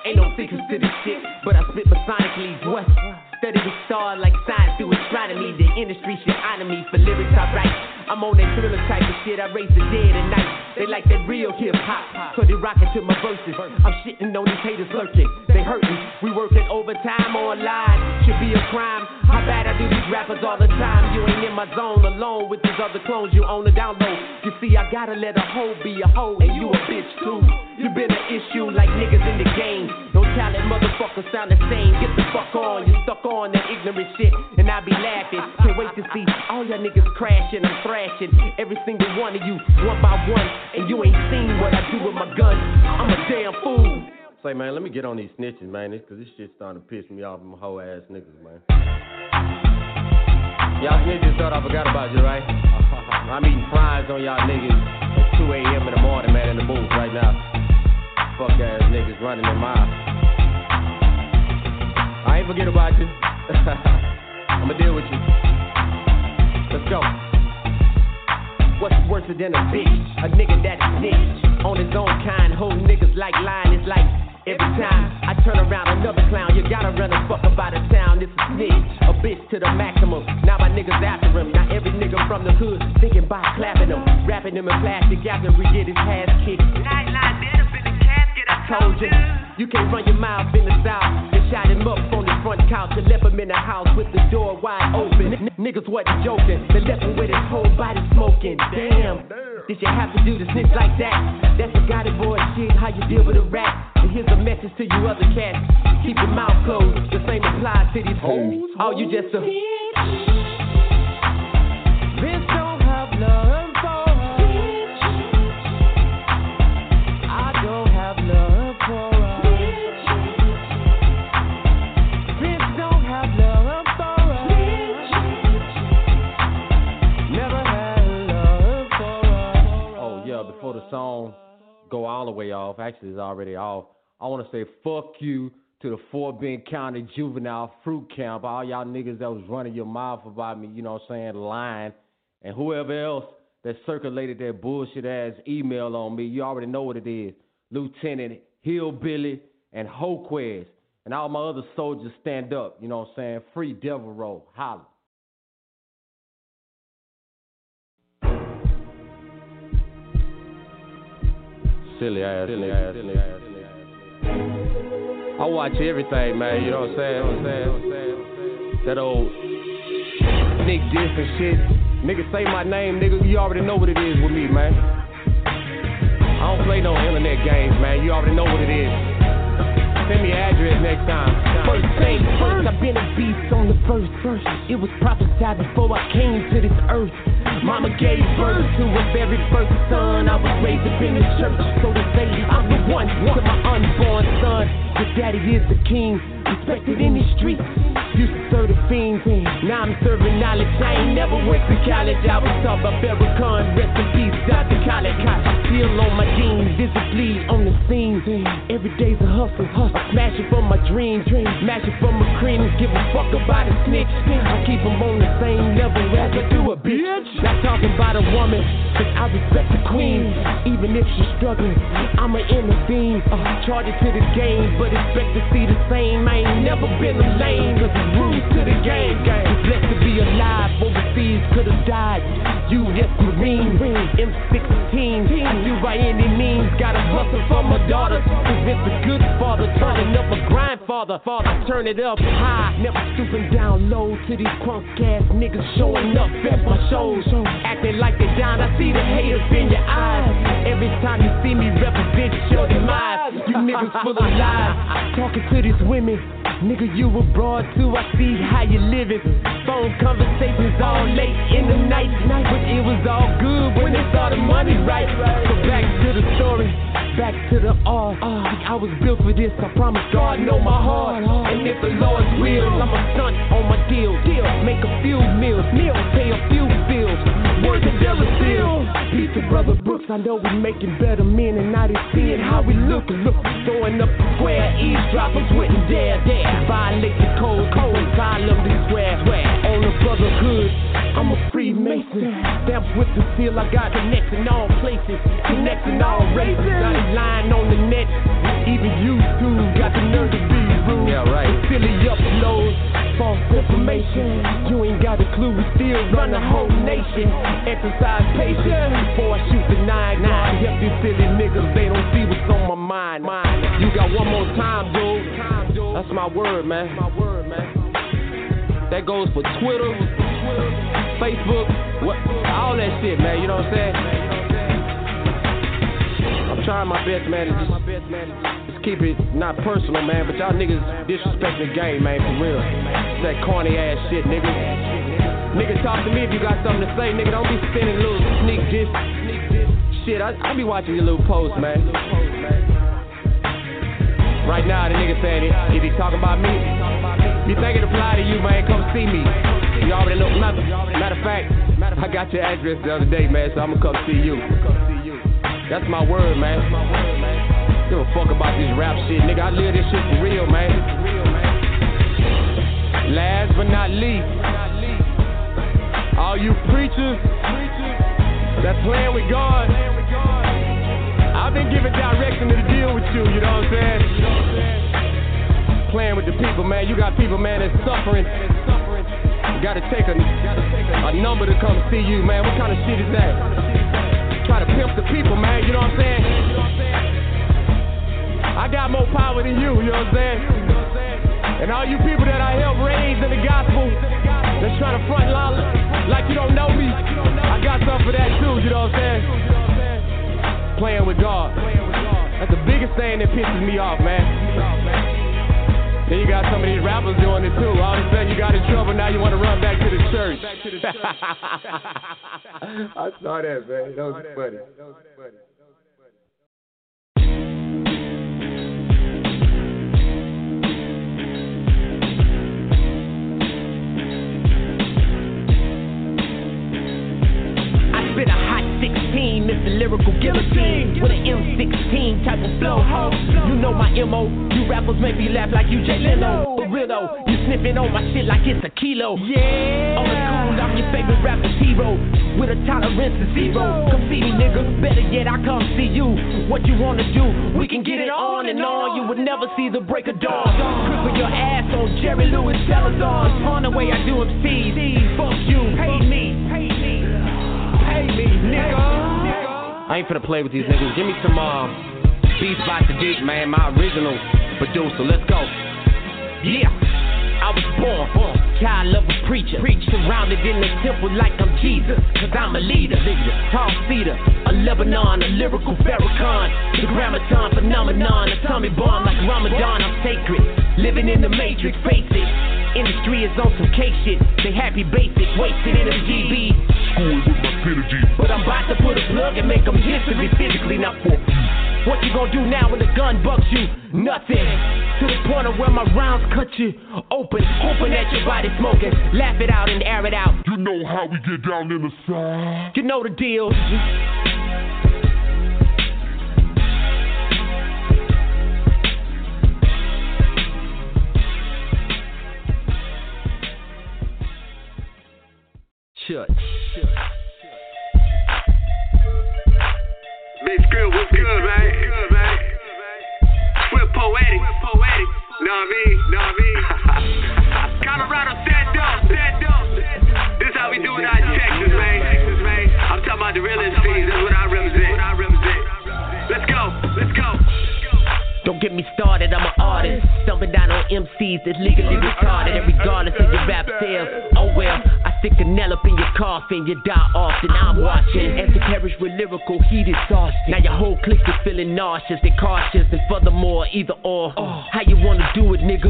Ain't no secrets to this shit, but I spit masonically. What? Study the star like science through astronomy. The industry should honor me for lyrics I write. I'm on that thriller type of shit. I raise the dead at night. They like that real hip hop, so they rockin' to my verses. I'm shitting on these haters lurking. They hurting. We working overtime online. Should be a crime. How bad I do these rappers all the time. You ain't in my zone alone with these other clones you own the download. You see, I gotta let a hoe be a hoe, and you a bitch too. You been an issue like niggas in the game. No talent, motherfuckers sound the same. Get the fuck on, you stuck on that ignorant shit, and I be laughing. Can't wait to see all y'all niggas crashing. I'm thrashing every single one of you, one by one, and you ain't seen what I do with my gun. I'm a damn fool. Say, man, let me get on these snitches, man, because this shit starting to piss me off, them whole ass niggas, man. Y'all niggas thought I forgot about you, right? I'm eating fries on y'all niggas at 2 a.m. in the morning, man, in the booth right now. Fuck ass niggas running their mouth. I ain't forget about you. I'ma deal with you. Let's go. What's worse than a bitch? A nigga that snitch on his own kind. Whole niggas like lying. It's like Every time I turn around, another clown. You gotta run the fuck up out of town. This is snitch, a bitch to the maximum. Now my niggas after him. Now every nigga from the hood thinking about clapping him, wrapping him in plastic after we get his ass kicked. Nightline told you, you can't run your mouth in the south. They shot him up on the front couch and left him in the house with the door wide open. N- niggas wasn't joking. They left him with his whole body smoking. Damn. Did you have to do the snitch like that? That's the guy boy shit, how you deal with a rat. And here's a message to you other cats. Keep your mouth closed. The same applies to these hoes. Oh, you just a song go all the way off, actually it's already off. I want to say fuck you to the Fort Bend County Juvenile Fruit Camp, all y'all niggas that was running your mouth about me, you know what I'm saying, lying, and whoever else that circulated that bullshit ass email on me. You already know what it is, Lieutenant Hillbilly and Hoquez, and all my other soldiers stand up. You know what I'm saying, free Devil Row. holla. Silly ass, ass. I watch everything, man. You know what I'm saying? That old Nick Diff and shit. Nigga say my name, nigga. You already know what it is with me, man. I don't play no internet games, man. You already know what it is. Send me address next time. First thing first, I've been a beast on the first verse. It was prophesied before I came to this earth. Mama gave birth to a very first son. I was raised up in the church, so to say, I'm the one to my unborn son. Your daddy is the king, respected in the streets. Used to serve the fiends, now I'm serving knowledge. I ain't never went to college. I was taught by Farrakhan, rest in peace, Dr. Khaled. Still on my jeans, visibly on the scene. Every day's a hustle, hustle. Smashing for my dream dreams, mashing for my creams. Give a fuck about a snitch. I keep 'em on the same level as I do a bitch. Not talking about a woman, cause I respect the queen. Even if she's struggling, I'ma intervene. Uh, charge it to the game, but expect to see the same. I ain't never been a lame, cause it's rules to the game. It's blessed to be alive, overseas could've died. You just Marine, M16. You by any means, gotta hustle for my daughter. It's a good father, turning up a grandfather. Father, turn it up high, never stooping down low to these crunk ass niggas showing up at my shows. Acting like they down, I see the haters in your eyes. Every time you see me represent your demise, you niggas full of lies. Talking to these women, nigga, you abroad too. I see how you living. Phone conversations all late in the night, but it was all good when they saw the money right. So back to the story, back to the art. I was built for this. I promise God know my heart. And if the Lord's will, I'm a stunt on my deal. Deal, make a few meals, meal, pay a few bills. Word to Della Seal. Peace to Brother Brooks. I know we're making better men, and now they seeing how we look. Look, throwing up the square, eavesdroppers wouldn't dare, dare. Violate the code, code, solemnly swear, swear. On the brotherhood, I'm a Freemason. Stamped with the seal, I got connects in all places, connects in all races. Got a line on the net, even you two got the nerve to be rude. Yeah, right. Silly uploads, false information. You ain't got a clue, we still run the whole nation. Exercise patience before I shoot the nine. God help these silly niggas, they don't see what's on my mind. You got one more time, dude. That's my word, man. My word, man. That goes for Twitter, Facebook, what, all that shit, man. You know what I'm saying? I'm trying my best, man. To just, just keep it not personal, man. But y'all niggas disrespecting the game, man, for real. It's that corny ass shit, nigga. Nigga, talk to me if you got something to say, nigga. Don't be sending little sneak diss. Shit, I, I be watching your little posts, man. Right now, the nigga saying it. If he talking about me, you think it apply to you, man? Come see me. You already know. Matter, matter of fact, I got your address the other day, man. So I'ma come see you. That's my word, man. Give a fuck about this rap shit, nigga. I live this shit for real, man. Last but not least, all you preachers that playing with God, I've been giving direction to deal with you, you know what I'm saying? Playing with the people, man. You got people, man, that's suffering. You gotta take a, a number to come see you, man. What kind of shit is that? Try to pimp the people, man, you know what I'm saying? I got more power than you, you know what I'm saying? And all you people that I help raise in the gospel, that's trying to front line like you don't know me, I got something for that too, you know what I'm saying? Playing with God. That's the biggest thing that pisses me off, man. Then you got some of these rappers doing it too. All of a sudden you got in trouble, now you want to run back to the church. I saw that, man. That was funny. spit a hot 16, Mr. Lyrical Guillotine. With an M16 type of flow. You know my MO. You rappers make me laugh like you Jay Leno. For real though, you sniffing on my shit like it's a kilo. Yeah. On the cool, I'm your favorite rapper's hero. With a tolerance of zero. Come see me, nigga. Better yet, I come see you. What you wanna do? We can get it on and on. You would never see the break of dawn. Cripple your ass on Jerry Lewis telethon. On the way I do MCs. Fuck you. hate me. Me. Me, nigga. I ain't finna play with these niggas. Give me some uh, beats by Sadiq, man, my original producer. Let's go. Yeah, I was born, born, child of a preacher. Preach surrounded in the temple like I'm Jesus, cause I'm a leader. leader. Tall cedar, a Lebanon, a lyrical Farrakhan. The grammaton phenomenon, a Tommy bomb like Ramadan. I'm sacred, living in the matrix, face it. Industry is on some cake shit. They happy basic, wasted in GB. But I'm about to put a plug and make them history physically, not for What you gonna do now when the gun bucks you? Nothing. To the point of where my rounds cut you open, hoping that your body smoking. Laugh it out and air it out. You know how we get down in the side. You know the deal. Shut. Big Skrill, what's good, man? Good, man. Swift poetic. poetic. Know what I mean? Colorado, stand up, stand up. This how we do it out in Texas, man. I'm talking about the real MCs. That's what I represent. Don't get me started, I'm an artist. Stumping down on MCs that's legally retarded. And regardless of your rap sales, oh well, I stick a nail up in your coffin, you die often. I'm watching as you perish with lyrical heat exhaustion. Now your whole clique is feeling nauseous and cautious. And furthermore, either or. How you wanna do it, nigga?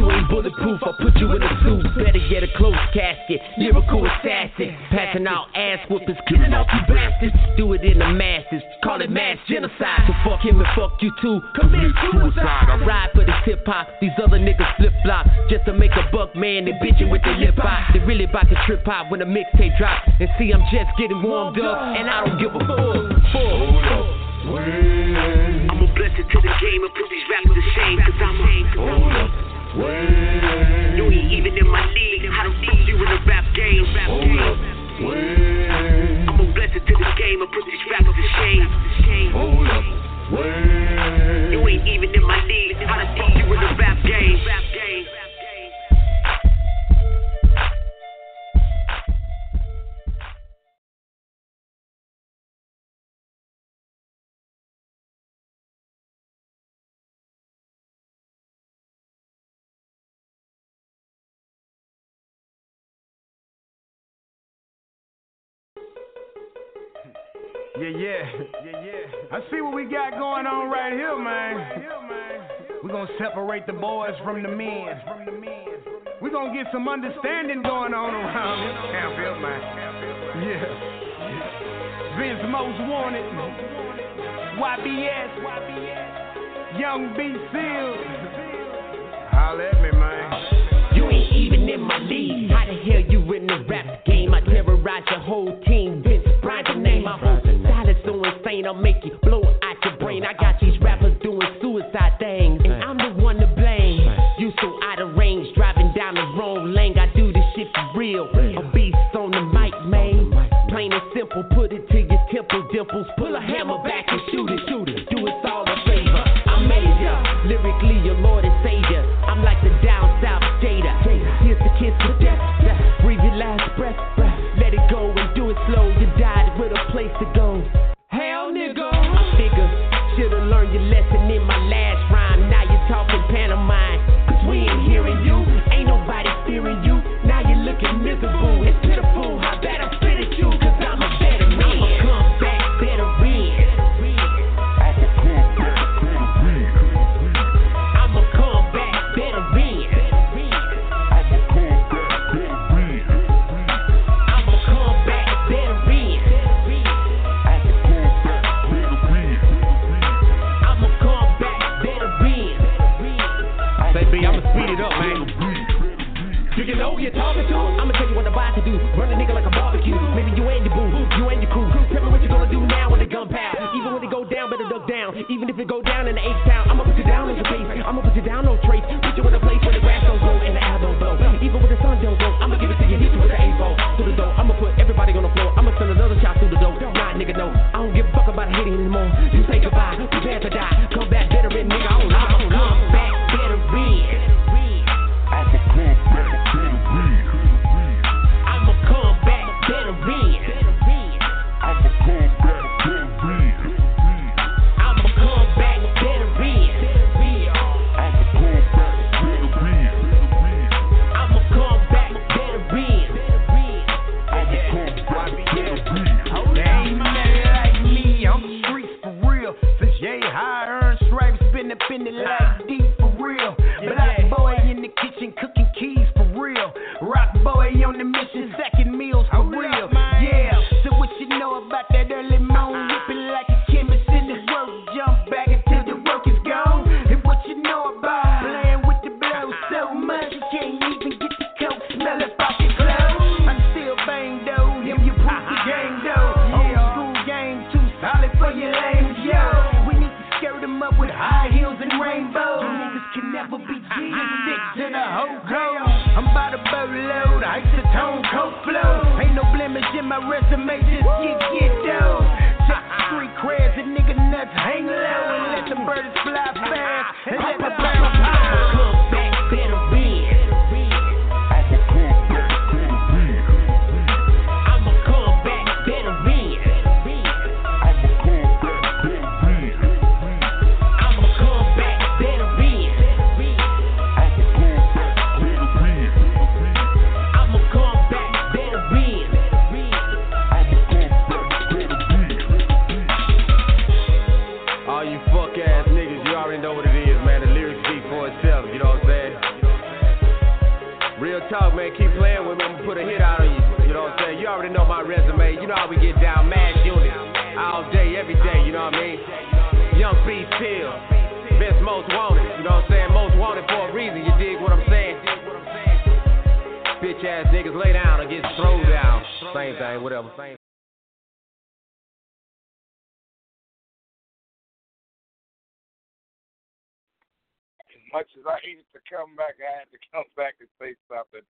You ain't bulletproof, I'll put you in a suit. Better get a close casket. Lyrical assassin. Passing out ass whoopers, killing off you bastards. Do it in the masses, call it mass genocide. So fuck him and fuck you too. Commit suicide. I ride for this hip hop. These other niggas flip flop just to make a buck, man. They bitching with their lip hop. They really about to trip hop when the mixtape drop. And see, I'm just getting warmed up, and I don't give a fuck. Wait. I'm a blessing to the game and put these rappers to shame. Cause I'm a. Hold up. You ain't even in my league. How the fuck you in the rap game? Rap game. I'm a blessing to the game and put these rappers to shame. Hold up. You ain't even in my league. How the fuck you in the rap game? Rap game. I see what we got going on right here, man. We're gonna separate the boys from the men. We're gonna get some understanding going on around this camp here, man. Yeah. Vince Most Wanted. YBS. Young B. Seals. Holla at me, man. You ain't even in my league. How the hell you in the rap game? I terrorize your whole team. Vince Bryant, the name. Is so insane. I'll make you blow out your brain. I got these rappers doing suicide things, and I'm the one to blame. You so out of range, driving down the wrong lane. I do this shit for real. A beast on the mic, man. Plain and simple, put it to your temple dimples. Pull a hammer back the H town, I'ma put you down on your face. I'ma put you down on trace. Put you in a place where the grass don't grow and the air don't blow. Even when the sun don't go, I'ma give it to you. Hit you with the A-ball through the door. I'ma put everybody on the floor. I'ma send another shot through the door. Nah, nigga, no. I don't give a fuck about hitting anymore. You say goodbye, prepare to die. Much as I hated to come back, I had to come back and say something.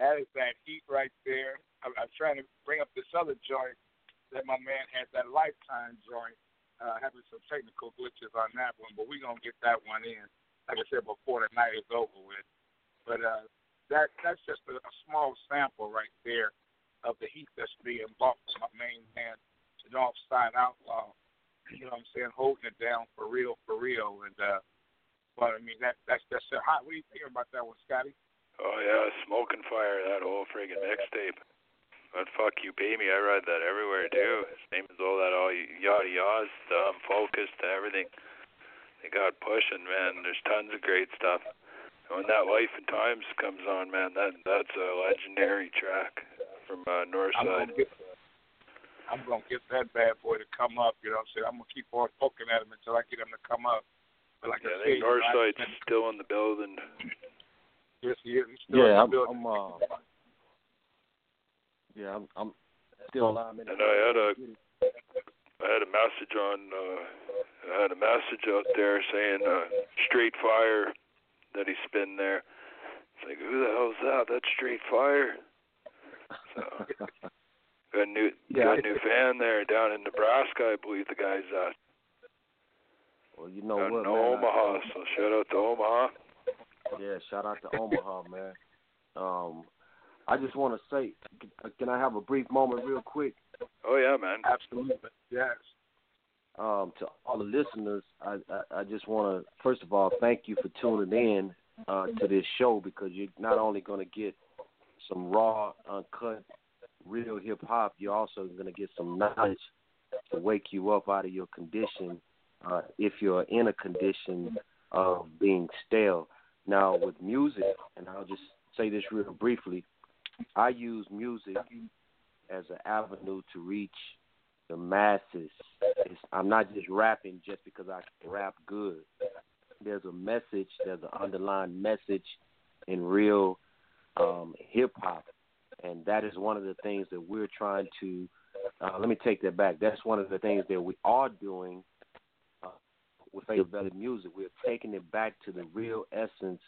That is that heat right there. I'm, I'm trying to bring up this other joint that my man had, that lifetime joint. Uh, having some technical glitches on that one, but we're gonna get that one in. Like I said before, the night is over with. But uh, that that's just a, a small sample right there of the heat that's being brought from my main man, the Nawfside Outlaw. You know what I'm saying? Holding it down for real, for real. And uh, but I mean that that's that's uh, hot. What do you think about that one, Scotty? Oh yeah, smoke and fire that whole friggin' mixtape. But fuck you, pay me. I ride that everywhere too. Same as all that all yada yadas, um, focus to everything. They got pushing, man. There's tons of great stuff. And when that Life and Times comes on, man, that that's a legendary track from uh, I'm Nawfside. gonna get I'm gonna get that bad boy to come up. You know what I'm saying? I'm gonna keep on poking at him until I get him to come up. But like Yeah, I I think you know, I- Nawfside's still in the building. Yes, he is. He's still Yeah, in I'm, building. I'm uh, yeah, I'm, I'm still alive. And I had a I had a message on uh I had a message out there saying uh straight fire that he spin there. It's like who the hell's that? That's straight fire. So got a new Yeah, got I- a new fan there down in Nebraska, I believe the guy's at. Well, you know what, man? I- Omaha, so shout out to Omaha. Yeah, shout out to Omaha, man. Um, I just want to say, can I have a brief moment, real quick? Oh yeah, man. Absolutely, yes. Um, to all the listeners, I, I, I just want to first of all thank you for tuning in uh, to this show because you're not only going to get some raw, uncut, real hip hop, you're also going to get some knowledge to wake you up out of your condition uh, if you're in a condition of being stale. Now, with music, and I'll just say this real briefly, I use music as an avenue to reach the masses. It's, I'm not just rapping just because I can rap good. There's a message, there's an underlying message in real um, hip hop, and that is one of the things that we're trying to. Uh, let me take that back. That's one of the things that we are doing with Belly Music. We're taking it back to the real essence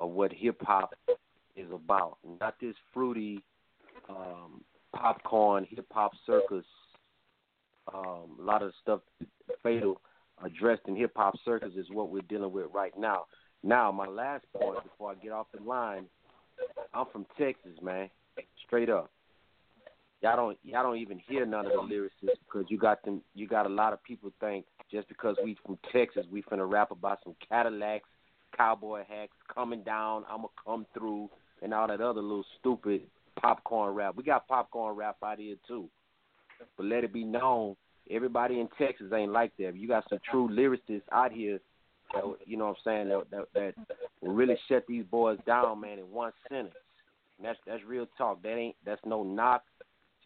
of what hip hop is about, not this fruity um, popcorn hip hop circus. Um, a lot of stuff Fatal addressed in hip hop circus is what we're dealing with right now. Now, my last point before I get off the line, I'm from Texas, man, straight up. Y'all don't y'all don't even hear none of the lyricists because you got them. You got a lot of people think just because we from Texas, we finna rap about some Cadillacs, cowboy hats coming down. I'ma come through and all that other little stupid popcorn rap. We got popcorn rap out here too. But let it be known, everybody in Texas ain't like that. You got some true lyricists out here that you know what I'm saying that that, that will really shut these boys down, man, in one sentence. And that's that's real talk. That ain't that's no knock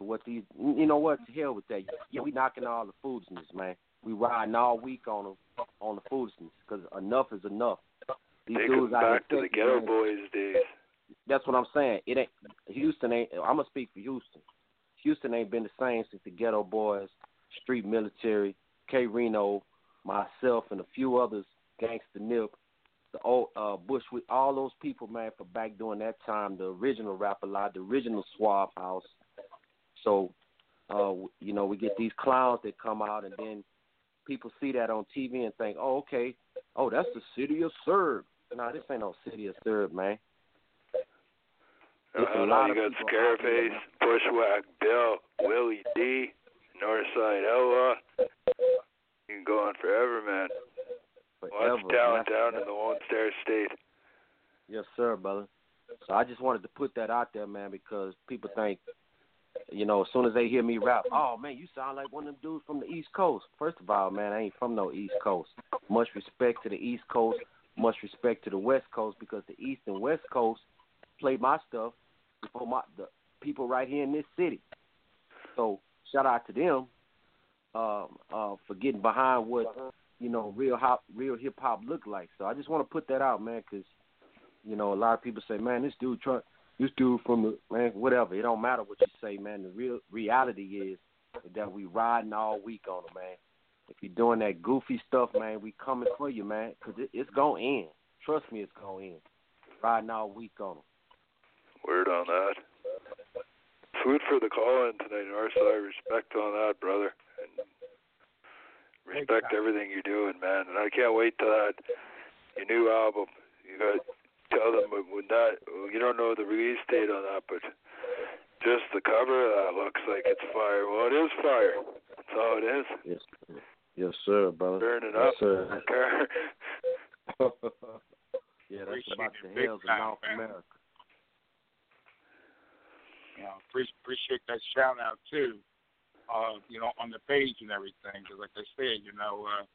what these. You know what? To hell with that. Yeah, we knocking all the foolishness, man. We riding all week on them on the foolishness because enough is enough. These Take dudes out back to the Ghetto man, Boys days. that's what I'm saying. It ain't Houston ain't. I'm gonna speak for Houston. Houston ain't been the same since the Geto Boys, Street Military, K-Rino, myself, and a few others, Gangsta Nip, the old uh, Bushwick, all those people, man, for back during that time, the original Rap a Lot, the original Swab House. So, uh, you know, we get these clowns that come out, and then people see that on TV and think, oh, okay, oh, that's the city of Serb. Nah, this ain't no city of Serb, man. It's a Uh, lot you got Scarface, Bushwick Bill, Willie D, Northside Ella. You can go on forever, man. Forever. Talent That's- down in the Lone Star State. Yes, sir, brother. So I just wanted to put that out there, man, because people think, you know, as soon as they hear me rap, oh man, you sound like one of them dudes from the East Coast. First of all, man, I ain't from no East Coast. Much respect to the East Coast, much respect to the West Coast, because the East and West Coast played my stuff before my the people right here in this city. So shout out to them um, uh, for getting behind what you know real hop, real hip hop look like. So I just want to put that out, man, because you know a lot of people say, man, this dude try, this dude from the man, whatever. It don't matter what you say, man. The real reality is that we riding all week on them, man. If you're doing that goofy stuff, man, we coming for you, man, because it, it's gonna end. Trust me, it's gonna end. Riding all week on them. Word on that. Food for the call in tonight, Nawfside. Respect on that, brother. And respect everything you're doing, man. And I can't wait till that your new album. You got to tell them when- when that. You don't know the release date on that, but just the cover of that looks like it's fire. Well, it is fire. That's all it is. Yes, yes, sir, brother. Burning yes, up. sir. Yeah, that's Appreciate about the big hells of time, North man. America. You know, pre- appreciate that shout out too. Uh, you know, on the page and everything, because like I said, you know, uh,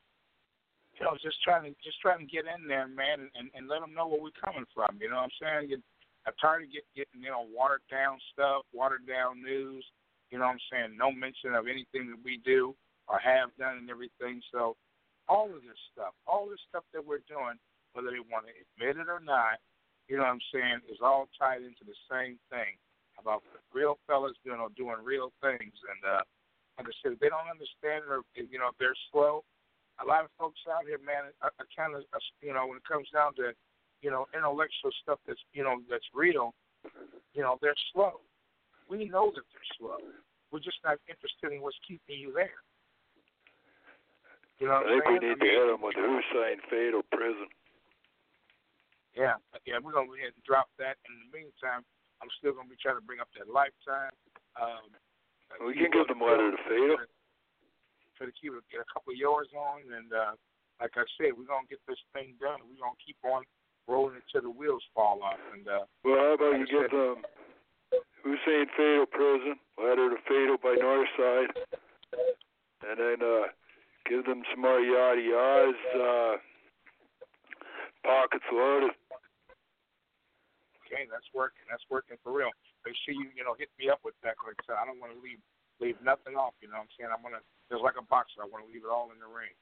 you know, just trying to just trying to get in there, man, and, and let them know where we're coming from. You know what I'm saying? Get, I'm tired of get, getting you know watered down stuff, watered down news. You know what I'm saying? No mention of anything that we do or have done and everything. So all of this stuff, all this stuff that we're doing, whether they want to admit it or not, you know what I'm saying, is all tied into the same thing about real fellas doing or doing real things. And uh, like I said, if they don't understand or you know if they're slow, a lot of folks out here, man, are, are kind of uh, you know when it comes down to you know intellectual stuff that's you know that's real, you know they're slow. We know that they're slow. We're just not interested in what's keeping you there. You know what I think we need to hit him with Hussein Fatal Prison. Yeah, yeah, we're gonna go ahead and drop that. In the meantime, I'm still gonna be trying to bring up that lifetime. Um, We can give them letter to Fatal. Try to keep get a couple of yours on, and uh, like I said, we're gonna get this thing done. We're gonna keep on rolling until the wheels fall off. And uh, Well, how about like you I get said, um, Hussein Fatal Prison, Ladder to Fatal by Nawfside, and then uh, give them some more yada yadas, uh, pockets loaded. Okay, that's working. That's working for real. Make sure you you know hit me up with that. Like I said, I don't want to leave leave nothing off. You know what I'm saying? I want to just like a boxer. I want to leave it all in the ring.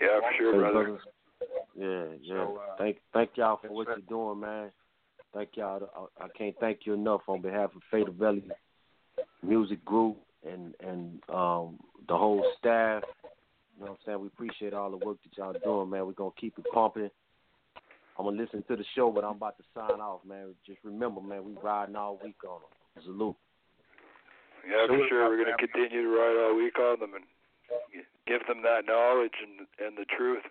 Yeah, for sure, Hey, brother. Yeah, yeah. So, uh, thank thank y'all for what you're doing, man. Thank y'all. I, I can't thank you enough on behalf of Fatalvelli Music Group and and um the whole staff. You know what I'm saying? We appreciate all the work that y'all doing, man. We're gonna keep it pumping. I'm gonna listen to the show, but I'm about to sign off, man. Just remember, man, we riding all week on them. Salute. Yeah, for sure. We're going to continue to ride all week on them and give them that knowledge and and the truth,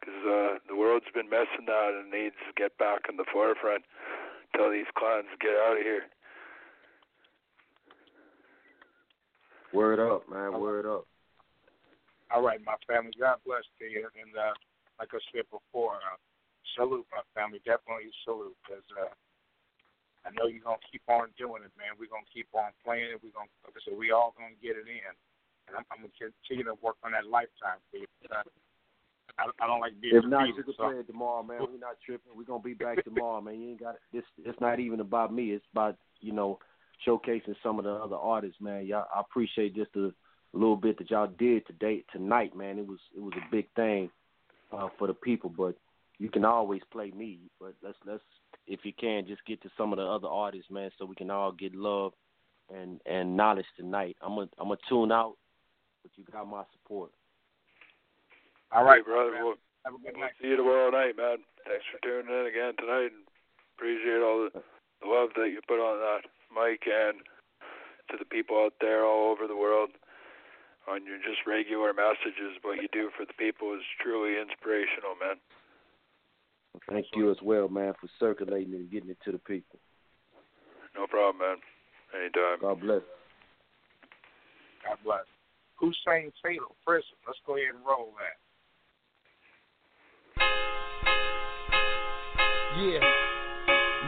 because uh, the world's been messing out and needs to get back in the forefront until these clowns get out of here. Word up, man. Word up. All right, my family. God bless to you. And uh, like I said before, uh, salute my family. Definitely salute because uh, I know you're gonna keep on doing it, man. We're gonna keep on playing it. We're gonna, like I said, we all gonna get it in. And I'm, I'm gonna continue to work on that lifetime for you. Uh, I, I don't like being If not, you can so- play it tomorrow, man. We're not tripping. We're gonna be back tomorrow, man. You ain't got this. It's not even about me. It's about you know showcasing some of the other artists, man. Y'all, I appreciate just a little bit that y'all did today, tonight, man. It was it was a big thing uh, for the people. But you can always play me. But let's let's if you can just get to some of the other artists, man, so we can all get love and and knowledge tonight. I'm gonna I'm gonna tune out, but you got my support. All right, brother. We'll, Have a good we'll night. see you tomorrow night, man. Thanks for tuning in again tonight, and appreciate all the, the love that you put on that mic and to the people out there all over the world on your just regular messages. What you do for the people is truly inspirational, man. Thank you as well, man, for circulating and getting it to the people. No problem, man. Anytime. God bless. God bless. Hussein Fatal Prison. Let's go ahead and roll that. Yeah.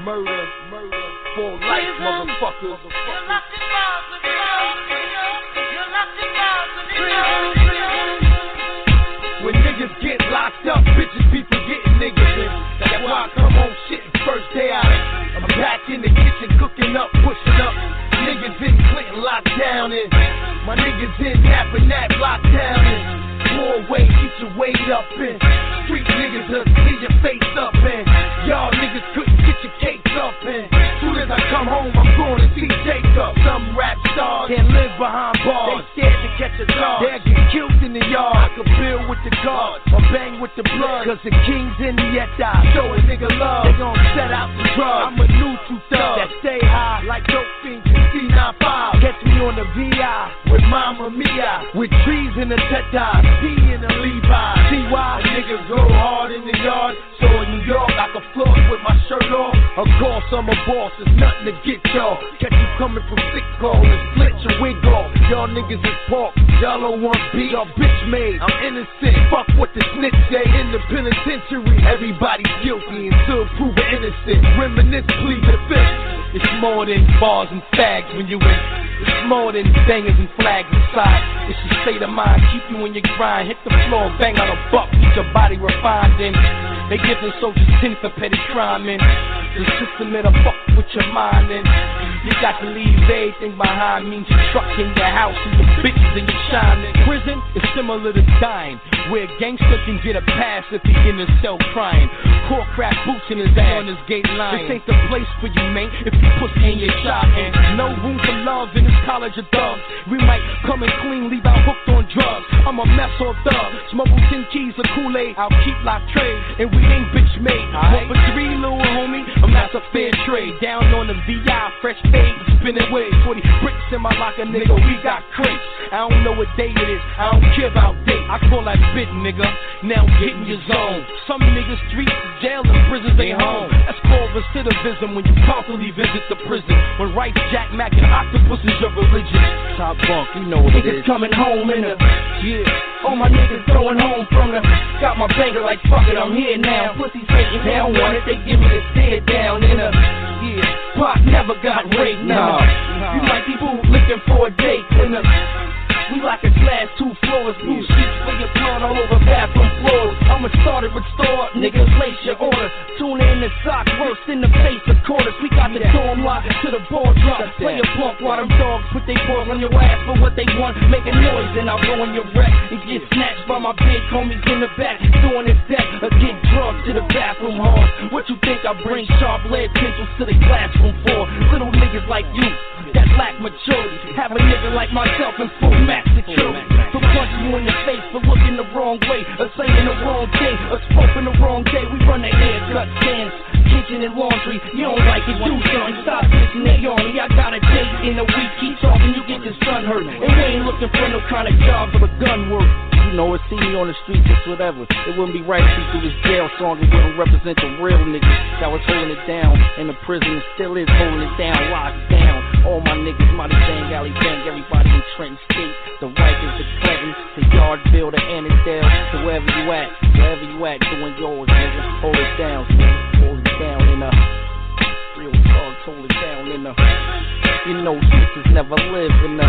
Murder, murder, for life, motherfuckers. When niggas get locked up, bitches be forgetting niggas. That's why I come home shitting first day out. I'm back in the kitchen cooking up, pushing up. Niggas in Clinton locked down and my niggas in Napa Nap locked down and more weight, get your weight up and street niggas will see your face up and y'all niggas couldn't get your cakes up and soon as I come home I'm going to see Jacob. Some rap stars can't live behind bars. They scared to catch a dog. They'll get killed in the yard. I could build with the guards or bang with the blood. Cause the king's in the I show a nigga love. They gon' set out the drugs. I'm a neutral thug that stay high like dope fiends and C95. Catch me on the VI with Mama Mia. With trees in the Teta, P in the Levi. See why niggas go hard in the yard. So in New York, I can floss with my shirt off. Of course, I'm a boss, it's nothing to get y'all. Catch you coming from sick call and split your wig off. Y'all niggas is pork, y'all don't want beat. Y'all bitch made, I'm innocent. Fuck what the snitch say in the penitentiary. Everybody's guilty until proven innocent. Reminisce, plead the fifth. It's more than bars and fags when you in. It's more than bangers and flags inside. It's your state of mind, keep you in your grind. Hit the floor, bang out a buck, keep your body refined. And they give the soldiers ten for petty crime. And the system that fuck with your mind. And you got to leave everything behind. Means your truck in your house and your bitches and your shining. Prison is similar to dying, where a gangster can get a pass if he in a cell crying. Poor crack boots in his ass on his gate line. This ain't the place for you, man. If you pussy in your shot and no room for love in this college of thugs. We might come in clean, leave out hooked on drugs. I'm a mess or thug. Smuggle 10 keys of Kool-Aid. I'll keep lock trade. And we ain't bitch made. One for three, little homie. I'm not a fair trade. Down on the VI, fresh fade, spinning waves. 40 bricks in my locker, nigga. We got crates. I don't know what day it is. I don't care about date. I call that bit, nigga. Now get in your zone. Some niggas streets, jail, and prisons they home. That's called recidivism when you constantly visit the prison. When rice, Jack Mac, and octopus is your religion. Top bunk, you know what it is. Niggas coming home in a Yeah, all my niggas going home from the. Got my banger like fuck it, I'm here now. Pussies hating, they don't want it, they give me the stare down in a. Yeah, Pop never got raped, nah. You might be looking for a date in a. We like a glass, two floors, blue sheets for your blood all over bathroom floors. I'ma start it, with restore, niggas place your order. Tune in the sock, worse in the face of quarters. We got the dorm locked to the ball drop. Play a punk while them dogs put they balls on your ass for what they want. Make a noise and I'll go in your wreck and get snatched by my big homies in the back. Doing his deck or get drugged to the bathroom hall. What you think I bring sharp lead pencils to the classroom for? Little niggas like you that lack maturity. Have a nigga like myself in full max security. For punching you in the face for looking the wrong way, or saying the wrong thing, or spoken the wrong day. We run the haircut stands, kitchen and laundry. You don't like it, do something. Stop bitching on me. I got a date in a week. Keep talking, you get your son hurt. And we ain't looking for no kind of job for the gun work. You know, or see me on the street, just whatever. It wouldn't be right if he threw this jail song. It wouldn't represent the real niggas that was holding it down in the prison and still is holding it down, locked down. All my niggas, Mighty Bang, Alley Bang, everybody in Trenton State. The Rikers, the Clintons, the Yardville, the Annandale. So wherever you at, wherever you at, doing yours, nigga. Hold it down, nigga. Hold it down in a real talk, hold it down in a. You know, sisters never live in a.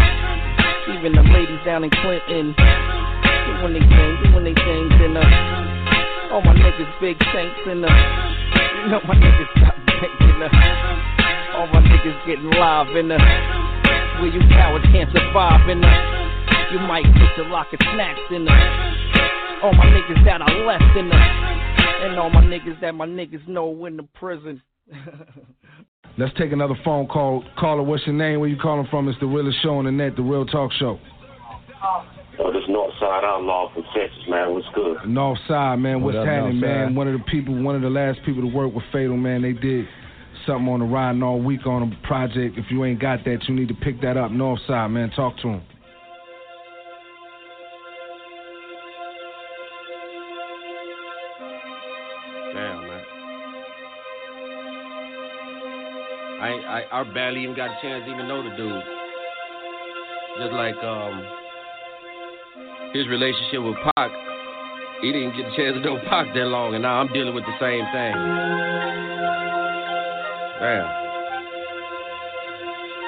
Even the ladies down in Clinton, doing they thing, doing they things in a. All my niggas big tanks in a. You know my niggas got bank in a. All my niggas getting live in the where you cowards can't survive in the you might get your lock of snacks in the all my niggas that I left in the and all my niggas that my niggas know in the prison. Let's take another phone call. Caller, what's your name? Where you calling from? It's the realest show on the net, the real talk show. Yo, this Nawfside Outlaw from Texas, man. What's good? Nawfside, man. What's up, happening, man? One of the people, one of the last people to work with Fatal, man. They did something on the riding all week on a project. If you ain't got that, you need to pick that up. Nawfside, man. Talk to him. Damn, man. I, I I barely even got a chance to even know the dude. Just like um his relationship with Pac, he didn't get a chance to know Pac that long, and now I'm dealing with the same thing. Damn.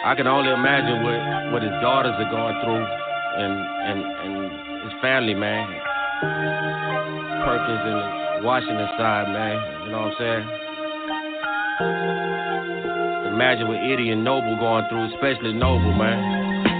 I can only imagine what what his daughters are going through, and and and his family, man. Perkins and Washington side, man. You know what I'm saying? Imagine what Eddie and Noble going through, especially Noble, man.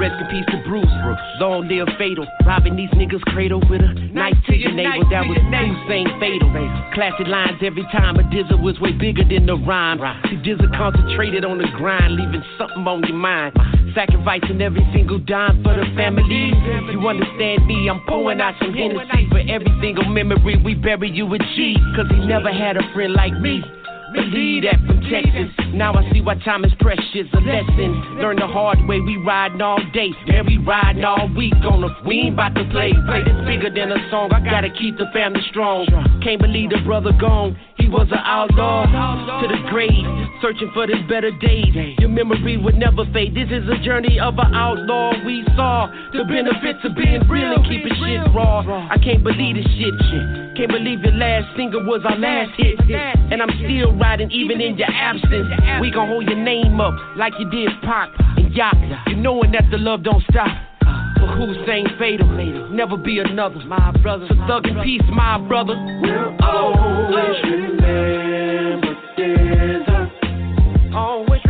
Rest in peace to Bruce, bro. Long live fatal. Robbing these niggas cradle with a knife to your navel. That was Hussein fatal. Classic lines every time. A Dizza was way bigger than the rhyme. See, Dizza concentrated on the grind, leaving something on your mind. Sacrificing every single dime for the family. You understand me? I'm pouring out some Hennessy for every single memory. We bury you with G, cause he never had a friend like me. Believe that from Texas. Now I see why time is precious. A lesson. Learn the hard way. We riding all day. And we riding all week on the. We ain't about to play. Play this bigger than a song. I gotta keep the family strong. Can't believe the brother gone. He was an outlaw to the grave. Searching for this better days. Your memory would never fade. This is a journey of an outlaw. We saw the benefits of being real and keeping shit raw. I can't believe this shit. Can't believe your last single was our last hit. And I'm still riding even in your absence. We gon' hold your name up like you did Pac and Yacht. You knowing that the love don't stop. For Hussein fatal, never be another. My brother, so thug in peace, my brother. We'll always remember this. Always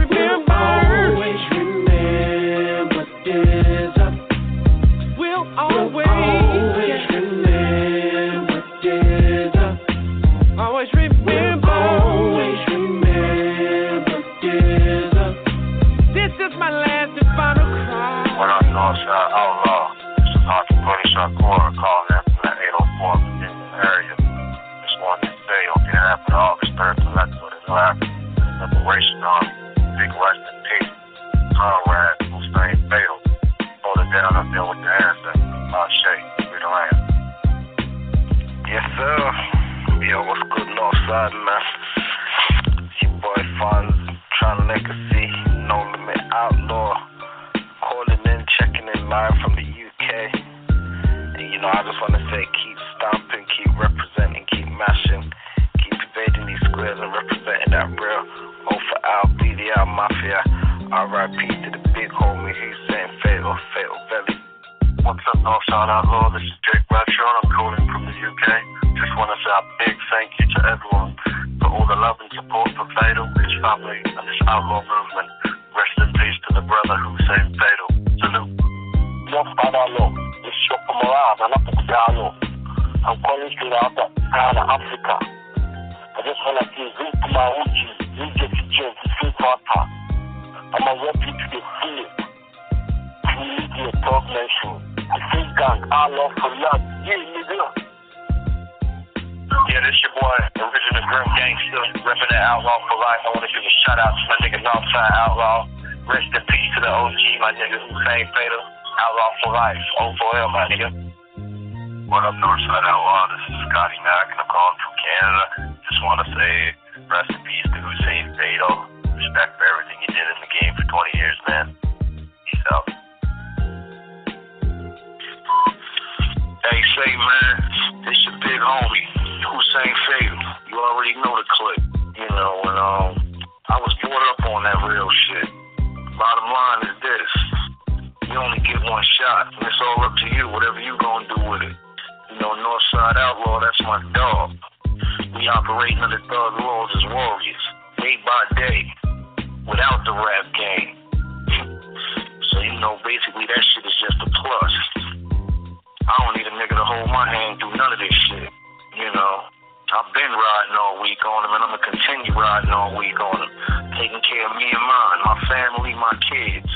Buddy Shakur calling in from the 804 Virginia area. Just wanted to say on behalf of the August 3rd Collective of the New Liberation Army, big rest in peace, Conrad Hussein Fatal. Hold it down up there with the ancestors. Uh, Shay, we the land. Yes, sir. Yo, what's good, Nawfside, man? Your boy Fonz, trying legacy, no limit outlaw. Know, I just wanna say keep stomping, keep representing, keep mashing, keep evading these squares and representing that real. O for Al, BDL Mafia. R.I.P. to the big homie, he's saying fatal, Fatalvelli. What's up, Nawfside Outlaw? This is Jake Bradshaw, and I'm calling from the UK. Just want to say a big thank you to everyone for all the love and support for Fatal, his family, and this outlaw movement. Rest in peace to the brother who saved Fatal. Salute. Nawfside Outlaw, Shopper Morales, and calling straight out of Ghana, Africa. I just want to say, to my Uji, Zin to Jim, Zin to I'm a rep you to the field. Please be a talk nation. I think gang, I love for love. Yeah, nigga. Yeah, this your boy, Original Grim Gangster, repping that Outlaw for life. I want to give a shout out to my nigga Nawfside Outlaw. Rest in peace to the OG, my nigga Hussein Fatal. Outlaw for life. O4L, my nigga. What up, Nawfside Outlaw? This is Scotty Mac, and I'm calling from Canada. Just want to say rest in peace to Hussein Fatal. Respect for everything you did in the game for 20 years, man. Peace out. Hey, say man, this your big homie, Hussein Fatal. You already know the clip, you know, and um, I was brought up on that real shit. Bottom line is this: you only get one shot, and it's all up to you. Whatever you gonna do with it. Know, Nawfside Outlaw, that's my dog. We operate under thug laws as warriors, day by day, without the rap game. So you know, basically that shit is just a plus. I don't need a nigga to hold my hand through none of this shit. You know, I've been riding all week on him, and I'm gonna continue riding all week on him, taking care of me and mine, my family, my kids.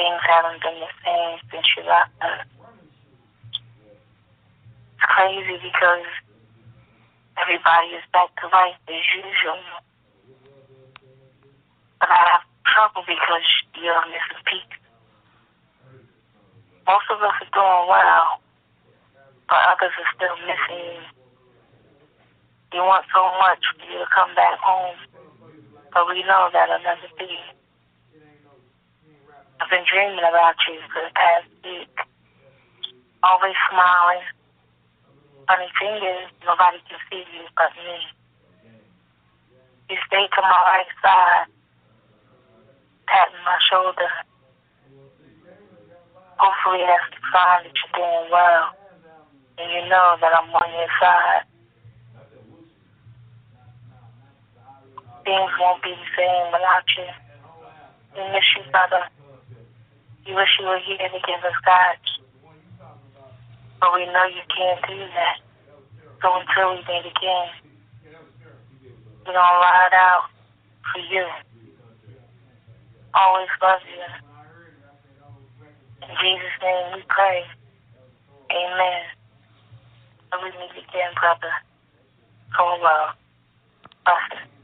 Things haven't been the same since you left us. It's crazy because everybody is back to life as usual. But I have trouble because you're missing peace. Most of us are doing well, but others are still missing you. Want so much for you to come back home, but we know that'll never be. I've been dreaming about you for the past week. Always smiling. Funny thing is, nobody can see you but me. You stay to my right side, patting my shoulder. Hopefully that's the sign that you're doing well. And you know that I'm on your side. Things won't be the same without you. We miss you, brother. You wish you were here to give us guidance. But we know you can't do that. So until we meet again, we're going to ride out for you. Always love you. In Jesus' name we pray. Amen. And we meet again, brother. So well. Blessings.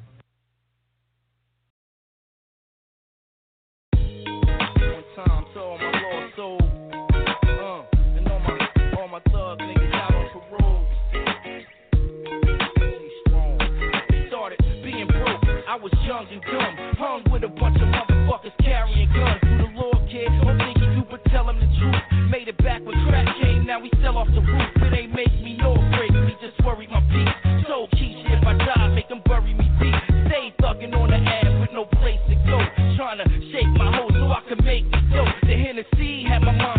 I was young and dumb, hung with a bunch of motherfuckers carrying guns. Who the Lord kid? Don't think you but tell him the truth. Made it back when crack came. Now we sell off the roof. It ain't make me nor break me. Just worry my peace. So Keisha, if I die, make them bury me deep. Stay thugging on the ass with no place to go. Trying to shake my hoe so I can make it dope. The Hennessy had my mind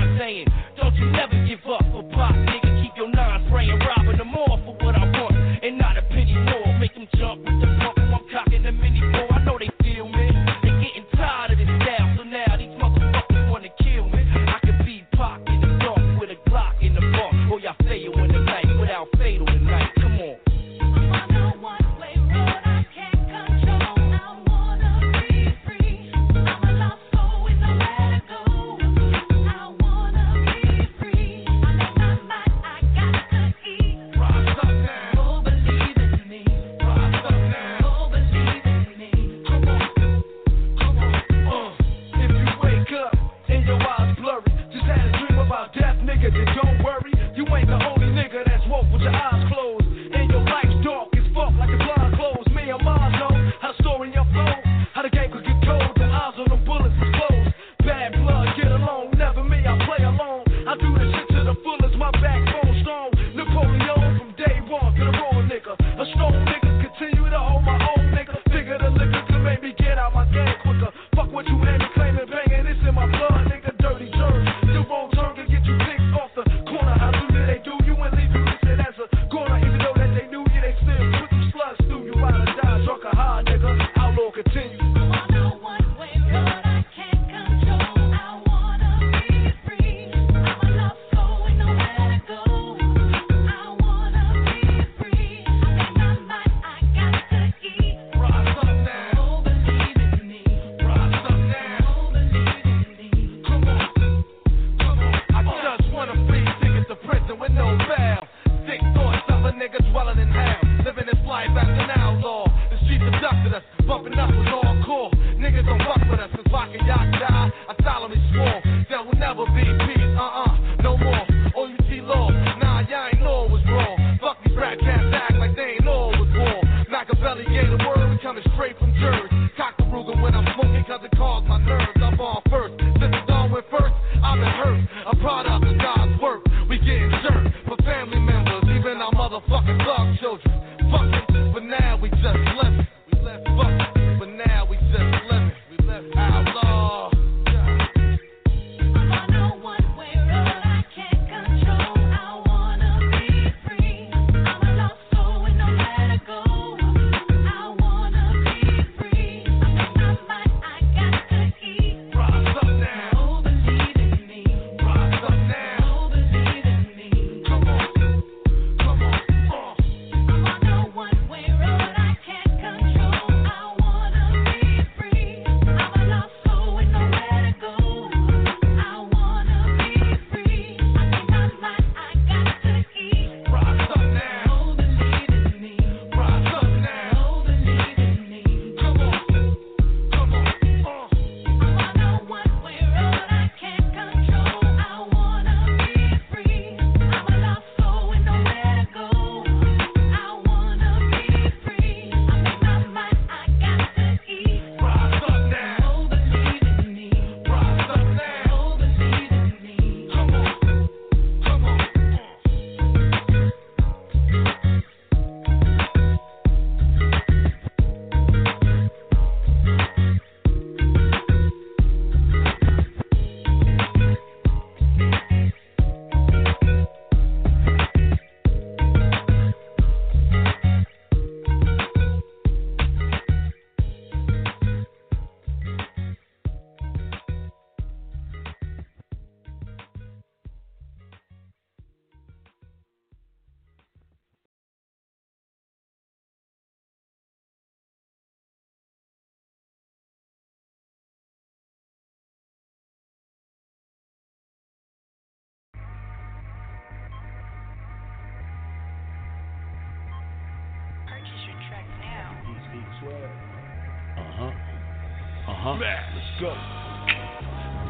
Uh-huh. Let's go.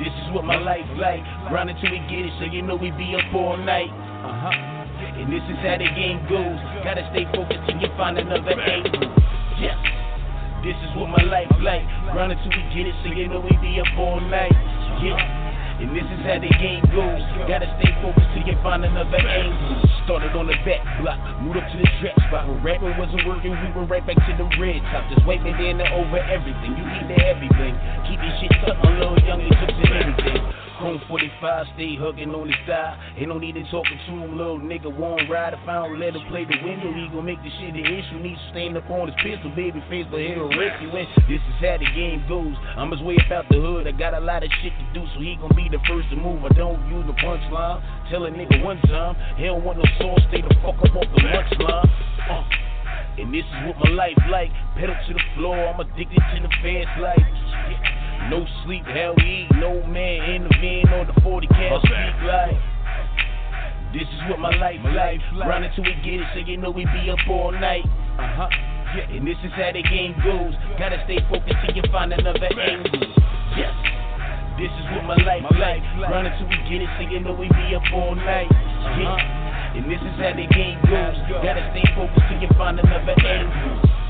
This is what my life like. Grind until we get it, so you know we be up all night. Uh-huh. And this is how the game goes. Gotta stay focused till you find another angle. Yeah. This is what my life like. Grind until we get it, so you know we be up all night. Yeah. And this is how the game goes. Gotta stay focused till you find another angle. Started on the back block, moved up to the trap spot. When rapping wasn't working, we went right back to the red top. Just wiping down over everything. You eat everything. Keep your shit tucked on little young, it took to anything. Chrome 45, stay hugging on his thigh. Ain't no need to talking to him, little nigga won't ride. If I don't let him play the window, he gon' make the shit an issue. Need to stand up on his pistol, baby face, but he'll you in. This is how the game goes. I'm his way about the hood. I got a lot of shit to do, so he gon' be the first to move. I don't use the punchline. Tell a nigga one time, he don't want no sauce, stay the fuck up off the lunch line. Uh. And this is what my life like. Pedal to the floor, I'm addicted to the fast life. Yeah. No sleep, hell we eat. No man intervene on the 40 cal speak like. This is what my life like. Run until we get it, so you know we be up all night. Uh huh. Yeah, and this is how the game goes. Gotta stay focused till you find another angle. Yes. This is what my life my like. Run until we get it, so you know we be up all night. Yeah. And this is how the game goes. Gotta stay focused till you find another angle.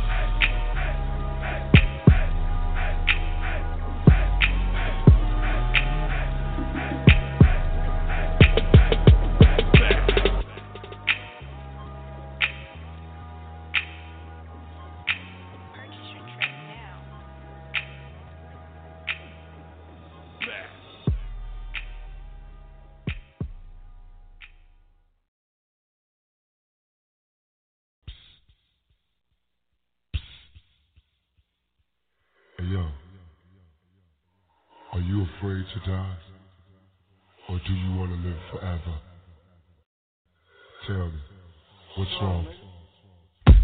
To die? Or do you want to live forever? Tell me, what's wrong?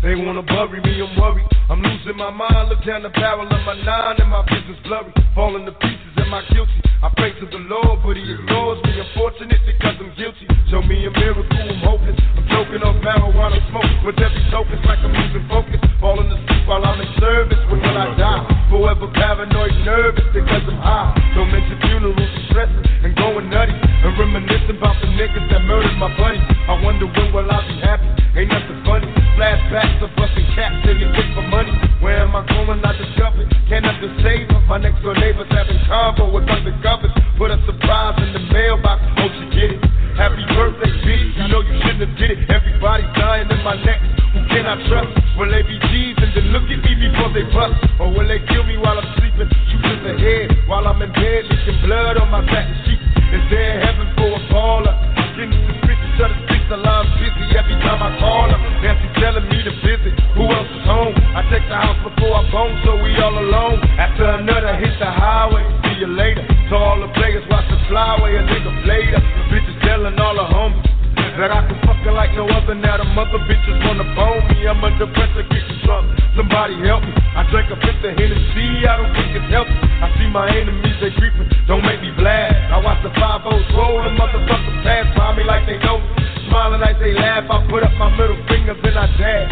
They wanna bury me, I'm worried. I'm losing my mind. Look down the barrel of my nine and my vision's blurry. Falling to pieces, am I guilty? I pray to the Lord, but He ignores me. Unfortunate because I'm guilty. Show me a miracle, I'm hopeless. I'm choking on marijuana smoke, but every token's like I'm losing focus. Falling asleep while I'm in service. When will I die? Forever paranoid, nervous because I'm high. Don't mention funerals and stresses and going nutty and reminiscing about the niggas that murdered my buddy. I wonder when will I be happy? Ain't nothing funny. Flashbacks of busting caps in the for money. Where am I going? I discovered. Can't save. My next door neighbors having common cover with undercovers. Put a surprise in the mailbox, Hope you get it? Happy birthday, bitch, you know you shouldn't have did it. Everybody dying in my neck, who can I trust? Will they be G's and then look at me before they bust? Or will they kill me while I'm sleeping? Shoot in the head while I'm in bed, leaking blood on my back sheet. Is there heaven for a baller? Getting suspicious of the streets, the line's busy every time I call her. Nancy telling me to visit, who else is home? I take the house before I bone, so we all alone. After another hit the highway, later. To all the players, watch the flyway, a nigga played up. Bitches telling all the homies. That I can fuck her like no other. Now the mother bitches wanna bone me. I'm under pressure, getting drunk. Somebody help me. I drank a fifth of Hennessy. I don't think it's healthy. I see my enemies, they creeping. Don't make me blast. I watch the five oh O's roll. The motherfuckers pass by me like they know. Smiling like they laugh. I put up my middle finger, then I dash.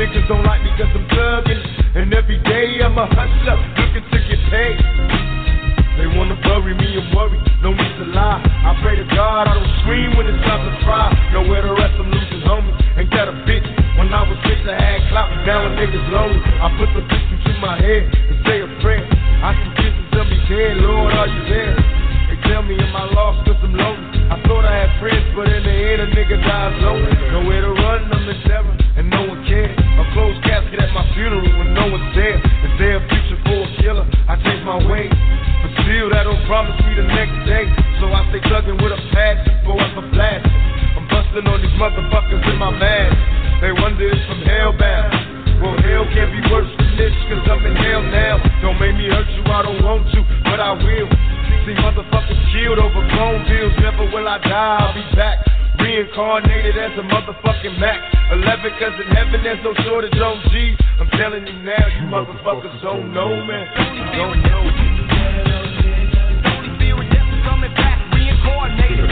Niggas don't like me cause I'm thugging. And every day I'm a hustler, looking to get paid. They wanna bury me and worry, no need to lie. I pray to God I don't scream when it's time to cry. Nowhere to rest, I'm losing homies. Ain't got a bitch? When I was rich, I had clout. Now a nigga's lonely. I put the pistol to my head and say a prayer. I see Jesus tell me dead, Lord, are you there? They tell me am I lost cause I'm lonely. I thought I had friends, but in the end a nigga dies lonely. Nowhere to run, I'm in terror, and no one cares. A closed casket at my funeral when no one's there. Is there a future for a killer? I change my. But still, that don't promise me the next day. So I stay thugging with a passion for us a blast. I'm busting on these motherfuckers in my mask. They wonder if I'm hellbound. Well, hell can't be worse than this, cause I'm in hell now. Don't make me hurt you, I don't want to, but I will. See motherfuckers killed over phone bills, never will I die, I'll be back. Reincarnated as a motherfucking Mac. 11 cause in heaven there's no shortage on G. I'm telling you now, you motherfuckers don't know, man. Don't know. Reincarnated.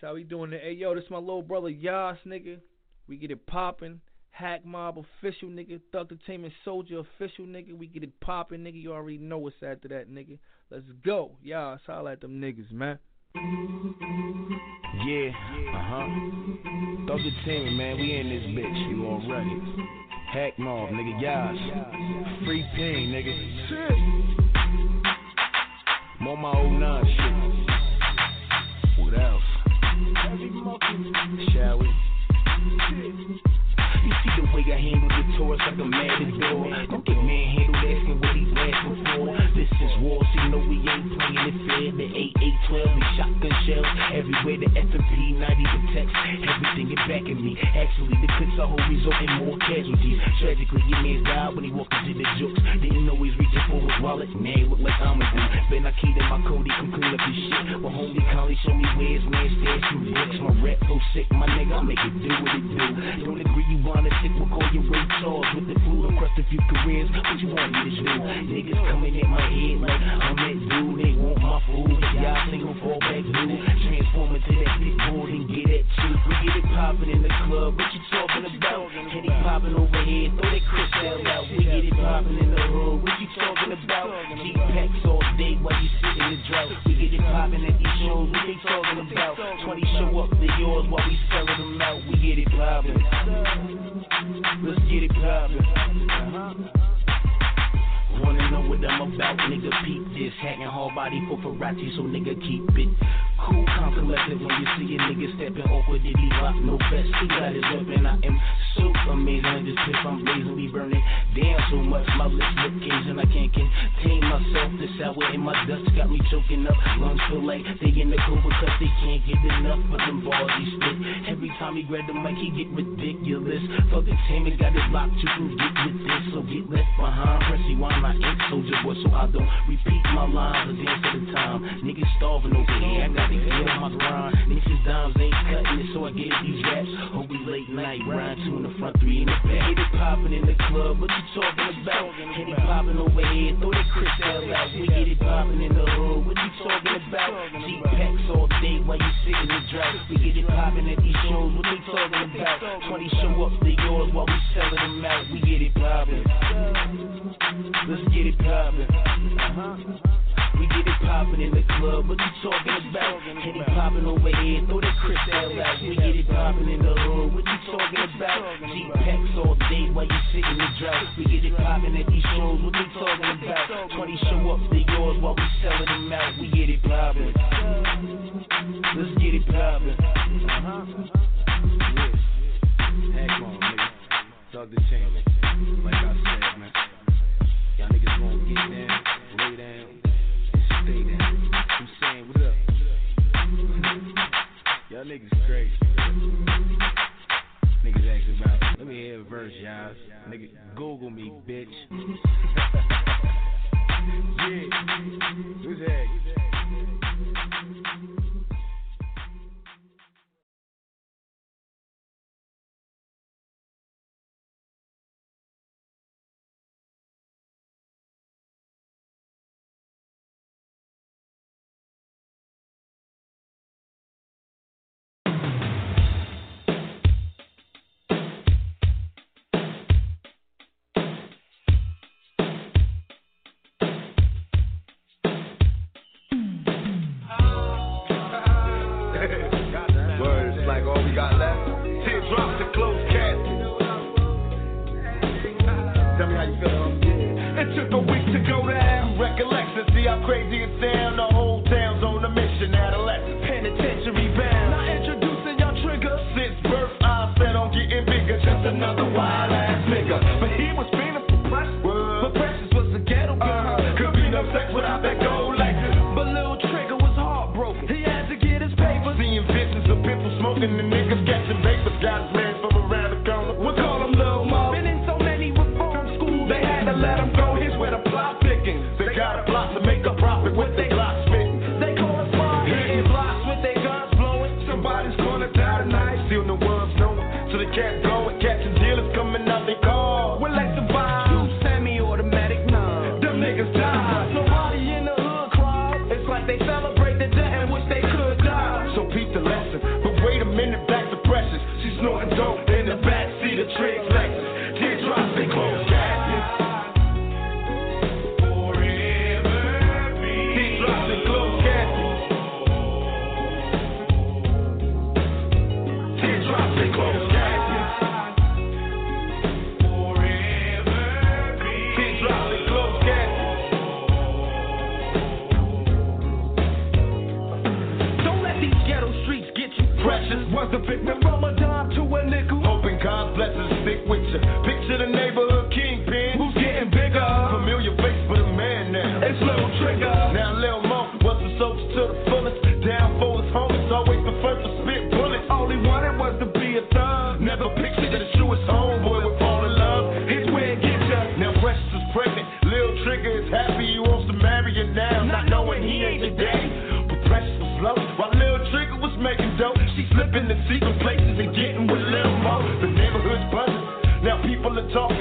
How we doing it. Hey, yo, this my little brother Yas, nigga. We get it poppin'. Hack Mob official, nigga. Thug Entertainment Soldier official, nigga. We get it poppin', nigga. You already know what's after that, nigga. Let's go. Yas, holla at them niggas, man. Yeah, uh huh. Thug Entertainment, man. We in this bitch. You already. Hack Mob, nigga. Yas. Free pain, nigga. More my old nine shit. pregnant. Lil Trigger is happy he wants to marry her now, not, not knowing he ain't today. But precious was low while Lil Trigger was making dope. She slipping to secret places and getting with Lil Mo. The neighborhood's buzzing. Now people are talking.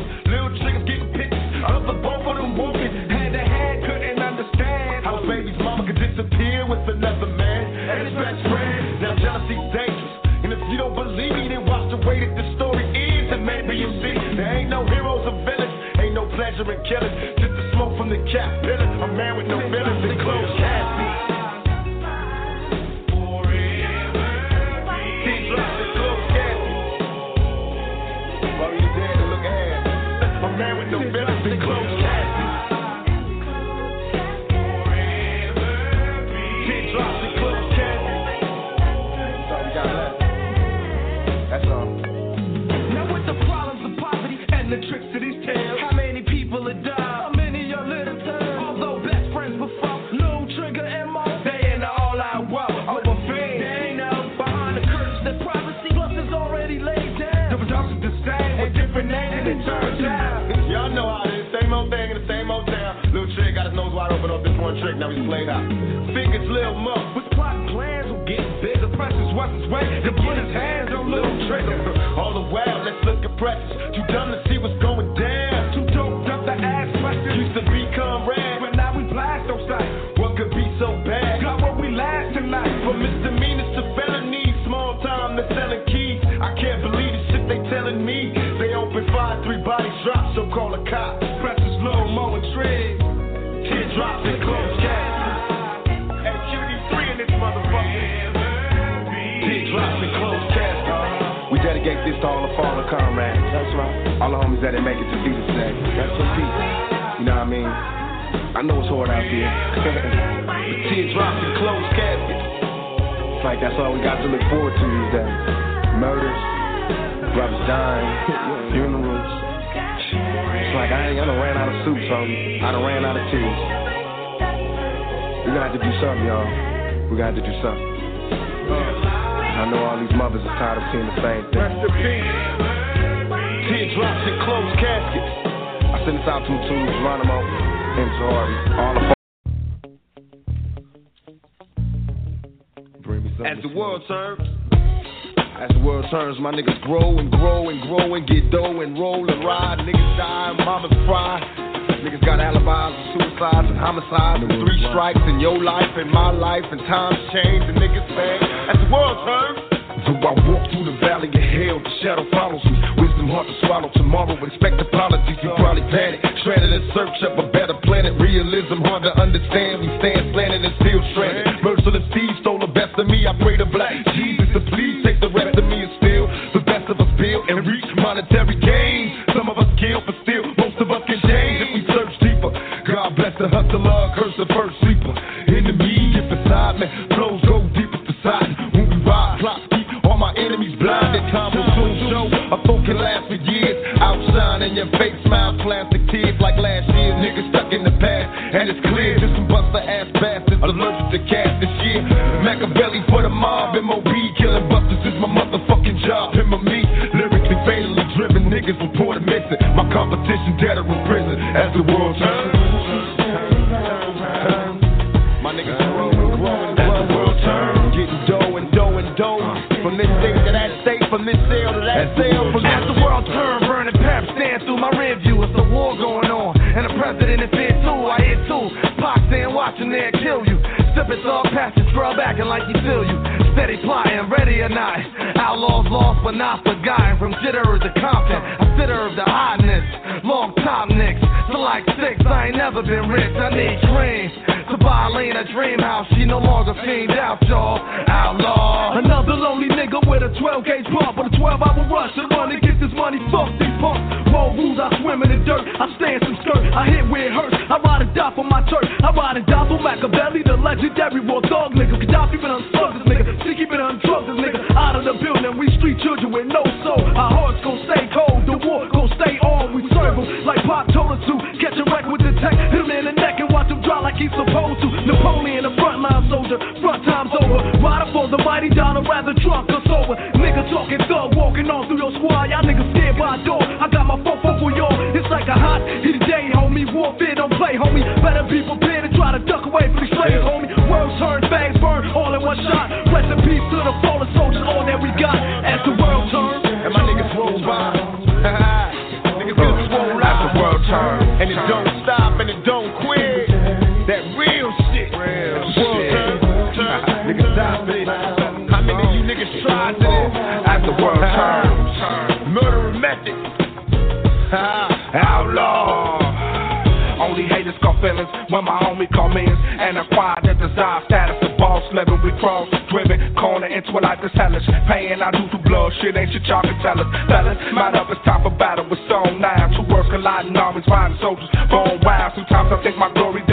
Outlaw. Only haters call feelings when my homie call me and acquire the desired status of boss level. We cross driven corner into a life that's hellish. Paying our due to blood, shit ain't shit y'all can tell us. Fellas, mind up, it's time for battle with song now. A lot in armies, fighting soldiers, born wild. Sometimes I think my glory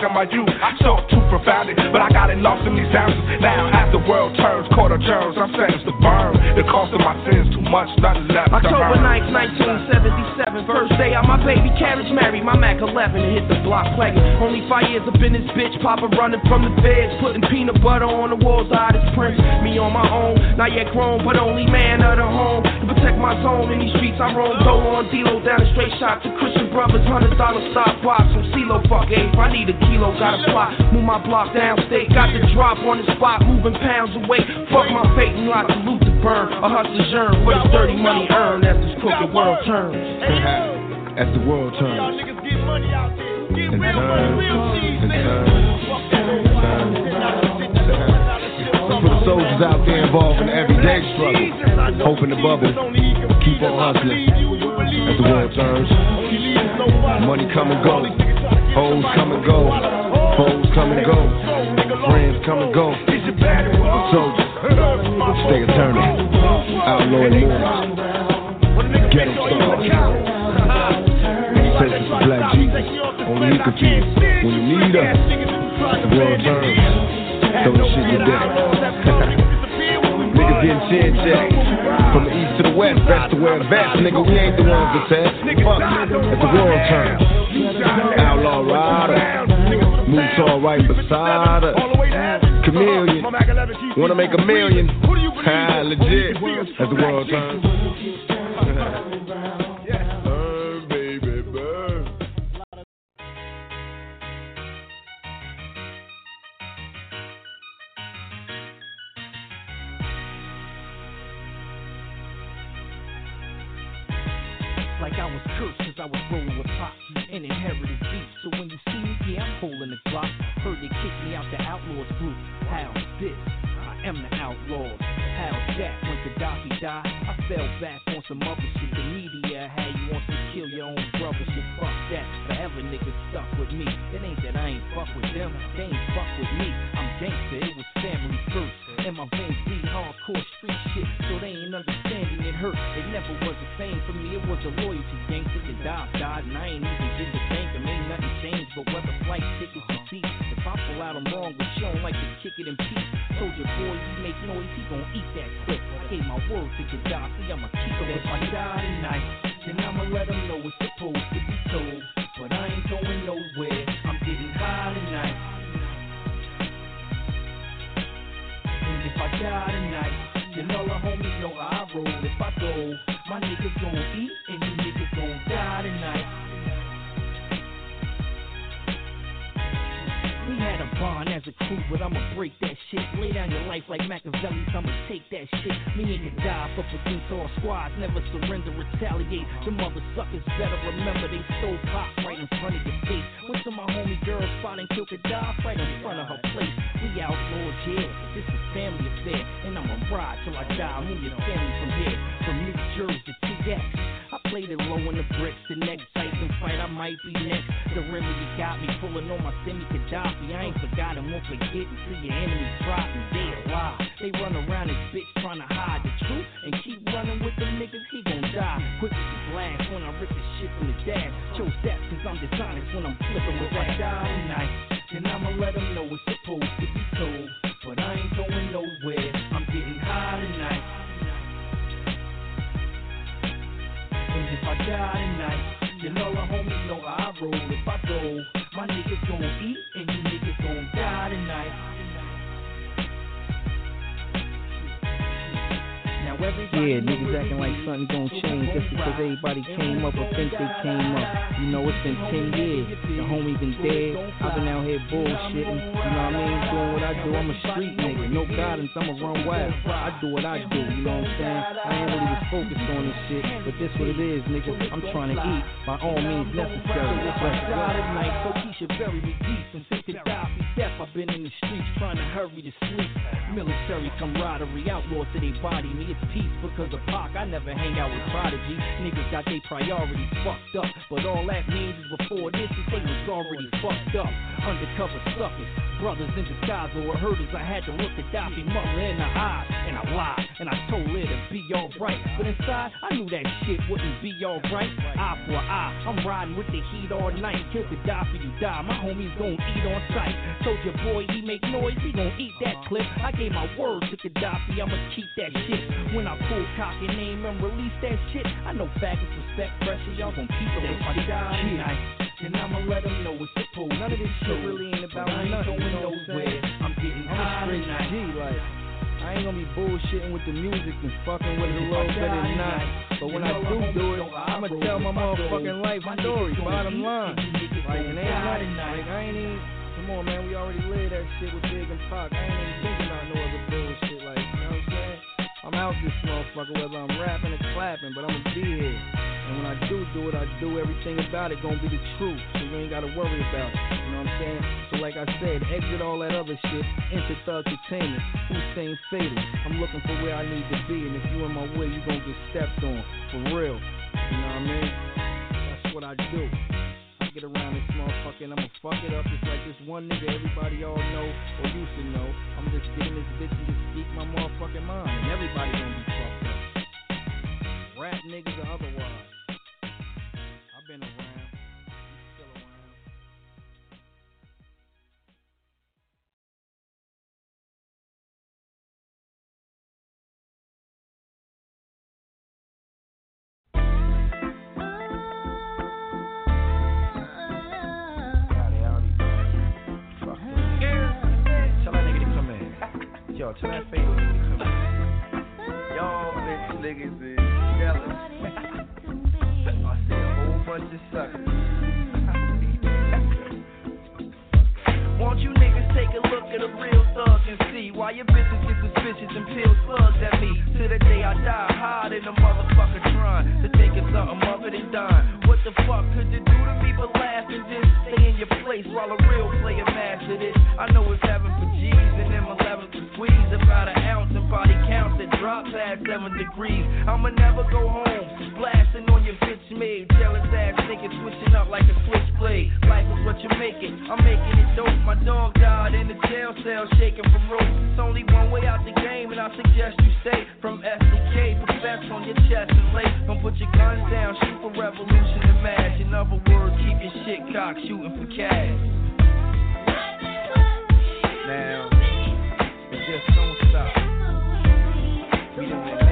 back in my youth. So too profoundly, but I got it lost in these ounces. Now as the world turns, quarter germs, I'm sentenced to burn. The cost of my sins too much, nothing left to October 9th, 1977. First day out my baby carriage married. My Mac 11 and hit the block plaguing. Only five years up in this bitch. Papa running from the feds. Putting peanut butter on the walls. I this prince. Me on my own. Not yet grown, but only man of the home. To protect my zone in these streets, I roam. Dolo on D-Lo down a straight shot to Christian Brothers. $100 stock box from CeeLo. Fuck. If I need a kilo, got a plot. Move my block downstate. Got the drop on the spot. Moving pounds away. Fuck my fate and lot to loot to burn. A hustler's yearn for this dirty money earned as this crooked world turns. As the world turns. Y'all niggas get money out there. Get And turns. And turns. For the soldiers out there involved in the everyday struggle, hoping to bubble, keep on hustling. As the world turns, money come and go, hoes come and go, foes come and go, friends come and go. Soldiers, stay eternal, outlaw immortals, ghetto stars. Says it's Black Jesus, only you can feel when you need us. The world turns, the shit you dead. Niggas getting chin checked. From the east to the west, best to wear a vest. Nigga, we ain't the ones that said. Fuck it, it's the world turns. Outlaw rider, moves all right beside us. Chameleon, wanna make a million? Ha, legit, as the world turns. was cursed cause I was rolling with pop and inherited beef. So when you see me, yeah, I'm holding the Glock. Heard they kicked me out the Outlaws group. How's this? I am the outlaw. How's that? When Kadafi died, I fell back on some other shit. The media had you on to kill your own brother shit. Fuck that. Forever niggas stuck with me. It ain't that I ain't fuck with them. They ain't fuck with me. I'm gangster. It was family first. And my veins bleed hardcore loyalty died and I ain't even get the bank. There ain't nothing changed but whether flight tickets and seats. If I pull out, I'm wrong, but you don't like to kick it in peace. Told your boy make noise, he gon' eat that quick. I gave my word to I'ma keep it. If I die tonight, then I'ma let him know it's supposed to be told. But I ain't going nowhere, I'm getting high tonight. And if I die tonight, then all the homies know how I roll. If I go, my niggas gon' eat, and a bond as a crew, but I'ma break that shit. Lay down your life like Makaveli's, I'ma take that shit. Me and Kadafi up against all squads, never surrender, retaliate. The mother suckers better remember they stole pop right in front of your face. Went to my homie girl spot and killed Kadafi right in front of her place. We outlaws, yeah, this is family affair, and I'ma ride till I die. Move your family from here, from New Jersey to I played it low in the bricks. The next Tyson fight, I might be next. The remedy got me pulling on my semi Kadafi. I ain't forgotten, won't forget until your enemies drop and they alive. They run around this bitch trying to hide the truth and keep running with the niggas. He gon' die quick as a blast when I rip this shit from the dash. Chose that cause I'm dishonest when I'm flipping with that die tonight. Then I'ma let them know it's supposed to be told. But I ain't going nowhere. I die tonight, then all the homies know I roll. If I go, my niggas gon' eat and Yeah, niggas acting like something gon' change just because everybody came up or think they came up. You know, it's been 10 years. The homie been dead. I've been out here bullshitting. You know what I mean? Doing what I do. I'm a street nigga. No guidance. I'ma run wild. I do what I do. You know what I'm saying? I ain't really was focused on this shit, but this what it is, nigga. I'm trying to eat by all means necessary. Night, me deep. And I've been in the streets trying to hurry to sleep. Military camaraderie, outlaws to they body me. It's peace because of Pac. I never hang out with Prodigy. Niggas got their priorities fucked up. But all that means is before this, is was already fucked up. Undercover suckers, brothers in disguise, or herders. I had to look at Kadafi mother in the eye. And I lied, and I told her to be alright. But inside, I knew that shit wouldn't be alright. Eye for eye, I'm riding with the heat all night. Kill Kadafi, you die. My homies gon' eat on sight. Told your boy he make noise, he gon' eat that clip. I gave my word to Kadafi, I'ma keep that shit. When I pull cock and name and release that shit, I know faggots respect pressure, y'all gon' keep it if I die tonight. And I'ma let them know it's the pool. None of this shit really ain't about I ain't nothing. going nowhere. I'm getting high tonight. G, like. I ain't gonna be bullshitting with the music and fucking with it a little bit and not. But when I do do it, I'ma tell my motherfucking life story. Bottom line, like it ain't nothing. Like I ain't even. Come on, man. We already lived that shit with Big and Pac. I ain't even thinking I'm out this motherfucker whether I'm rapping or clapping, but I'ma be here. And when I do do it, I do everything about it gonna be the truth. So you ain't gotta worry about it. You know what I'm saying? So like I said, exit all that other shit, enter Thug Entertainment, Hussein Fatal. I'm looking for where I need to be, and if you in my way, you gonna get stepped on. For real. You know what I mean? That's what I do. I get around this motherfucker and I'ma fuck it up just like this one nigga everybody all know or used to know. I'm just getting this bitch and just speak my motherfucking mind. And everybody gonna be fucked up. Rap niggas or otherwise. That to come in. Y'all bitch niggas is jealous. I see a whole bunch of suckers. Won't you niggas take a look at a real see why your bitches get suspicious and peel slugs at me? To the day I die, hard in a motherfucker trying to think of something other than dying. What the fuck could you do to me but laugh and just stay in your place while a real player mastered it? I know it's heaven for G's and them 11 to squeeze about an ounce and body counts that drop past 7 degrees. I'ma never go home, blasting on your bitch made. Jealous ass nigga switching up like a switchblade. Life is what you make it, I'm making it dope. My dog died in the jail cell, shaking from ropes. It's only one way out the game, and I suggest you stay from SDK. Put vest on your chest and lace. Don't put your guns down, shoot for revolution and mash. In other words, keep your shit cocked, shooting for cash. Now, it just don't stop. We done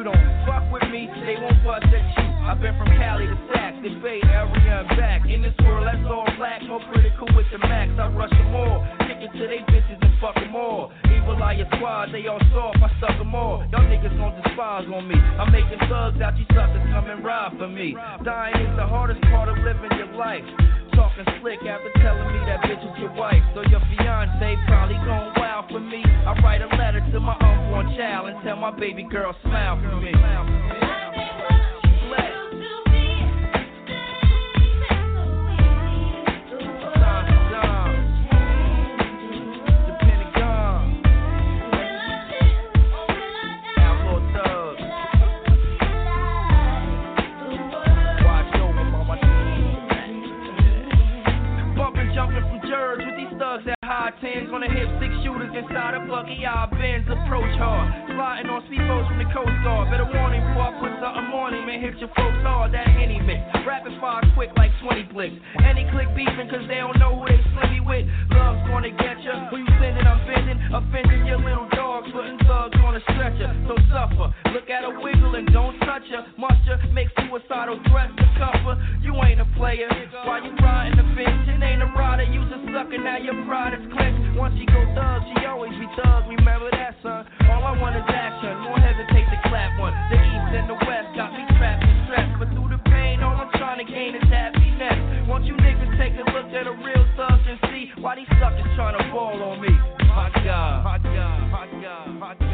you don't fuck with me, they won't bust at you. I've been from Cali to Sac, the Bay Area and back. In this world, that's all black, more critical with the max. I rush them all, kick it to they bitches and fuck them all. Evil Eye squad, they all soft, I stuck them all. Y'all niggas gon' despise on me. I'm making thugs out, you suckers come and ride for me. Dying is the hardest part of living your life. Talking slick after telling me that bitch is your wife. So your fiance probably gon' wild for me. I write a letter to my unborn child and tell my baby girl smile for me. high tens on the hip, six shooters inside a buggy. Our bands approach hard. Sliding on speedboats from the Coast Guard. Better warning before I put something on him and hit your folks all That any mix. Rapid fire quick like 20 blicks. Any click beefing cause they don't know who they slimy with. Love's gonna get ya. Who you sending, I'm bending. Offending your little dogs. Putting thugs on a stretcher. So suffer. Look at a wiggle and don't touch her. Monster makes make suicidal threats to cover. You ain't a player. Why you riding the bench? It ain't a rider. You just sucker. Now you're his clique. Once she go thug, she always be thug. Remember that, son. All I want is action. Don't hesitate to clap one. The east and the west got me trapped and stressed. But through the pain, all I'm trying to gain is happiness. Won't you niggas take a look at a real thug and see why these suckers trying to ball on me? Hot God, hot God, hot God, hot God.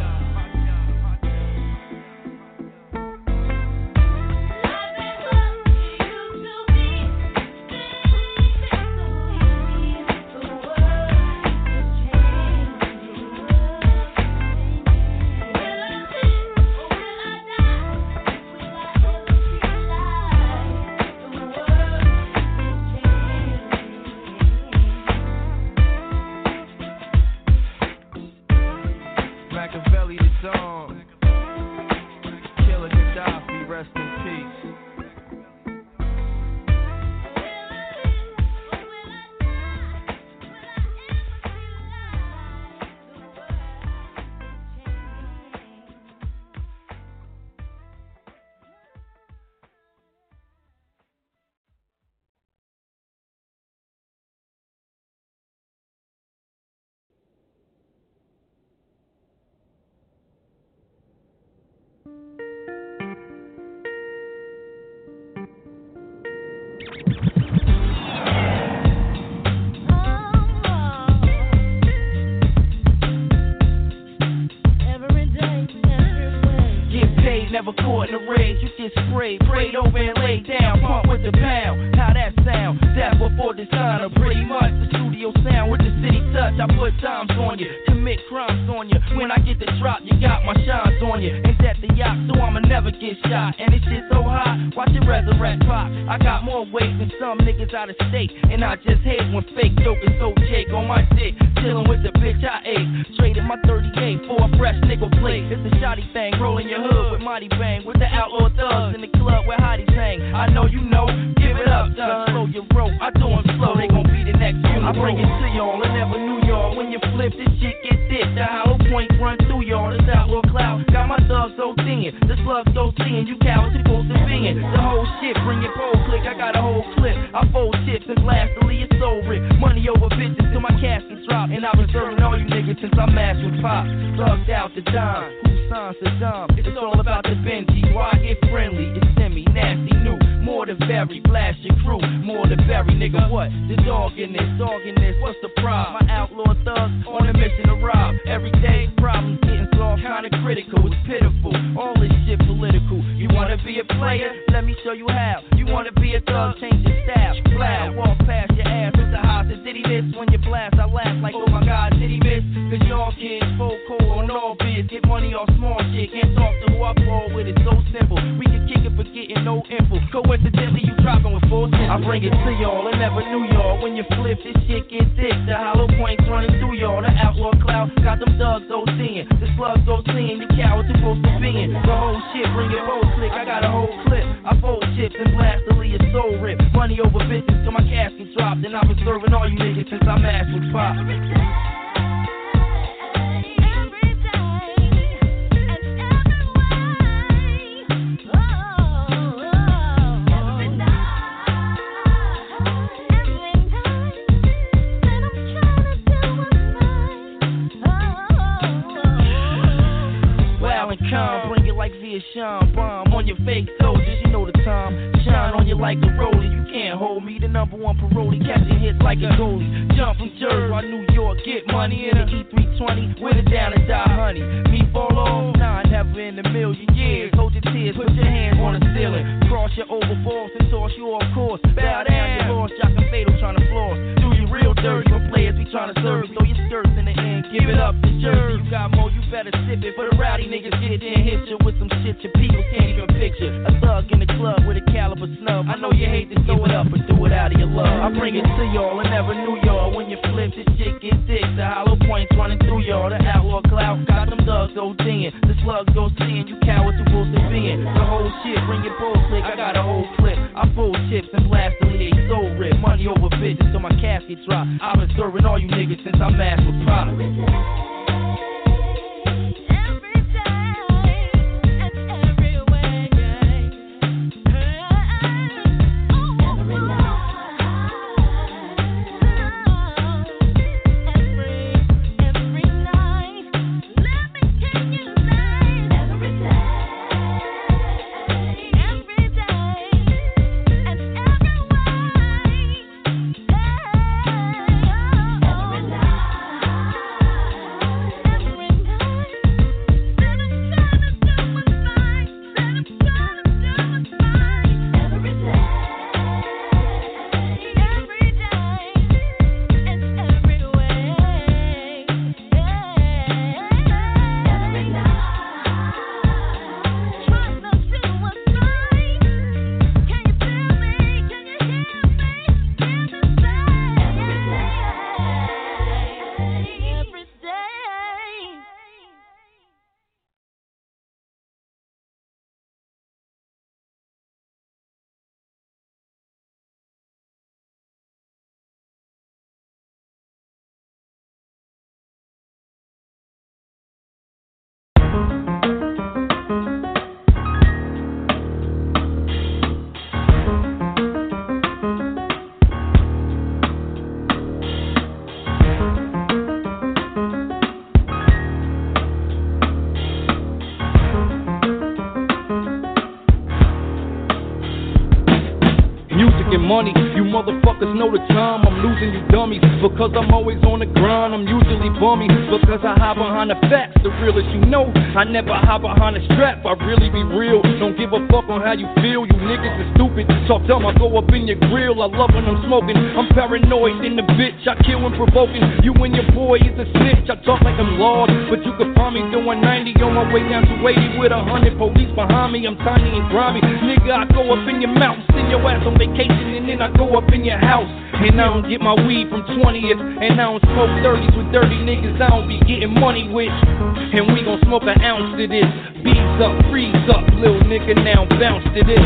Motherfuckers know the time. I'm losing you dummies because I'm always on the grind. I'm usually bummy because I hide behind the facts. The realest you know, I never hide behind the strap. I really be real. Don't give a fuck on how you feel. You niggas are stupid. Talk dumb, I go up in your grill. I love when I'm smoking. I'm paranoid in the bitch. I kill when provoking. You and your boy is a snitch. I talk like I'm lost, but you can find me doing 90 on my way down to 80 with a hundred police behind me. I'm tiny and grimy. Nigga, I go up in your mouth, send your ass on vacation, and then I go up in your house. And I don't get my weed from 20th, and I don't smoke 30s with dirty niggas I don't be getting money with. And we gon' smoke an ounce to this. Bees up, freeze up, little nigga, now bounce to this.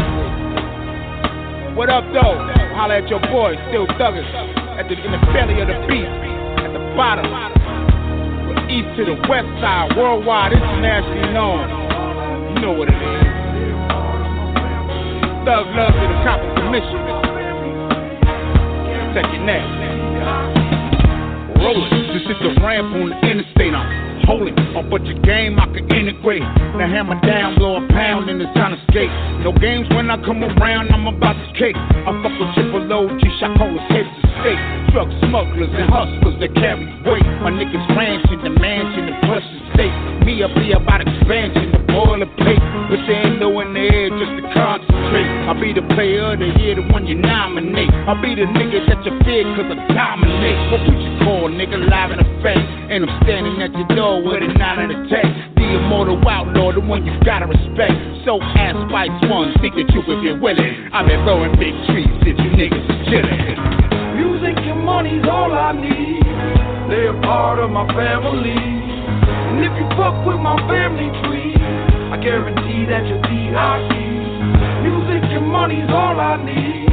What up, though? Holla at your boy, still thuggin'. At the, in the belly of the beast, at the bottom. From east to the west side, worldwide, internationally known. You know what it is. Thug love to the cop of commission. Check your neck. Rolling, this is the ramp on the interstate. I'm holding a bunch of game I can integrate. Now hammer down, blow a pound, and it's time to skate. No games when I come around, I'm about to cake. I fuck with triple OG, shot callers heads to state. Drug smugglers and hustlers that carry weight. My niggas ranching the mansion the state. Me, I be about expansion, boilerplate. But there ain't no in the air just to concentrate. I'll be the player of the year, the one you nominate. I'll be the nigga that you fear cause I dominate. What would you call, nigga, live in effect? And I'm standing at your door with a nine and a. The immortal outlaw, the one you gotta respect. So ask Spice One, think that you if you're willing. I've been blowing big trees if you niggas is chillin'. Music and money's all I need. They're part of my family. And if you fuck with my family tree, I guarantee that you'll be happy. Music and money's all I need.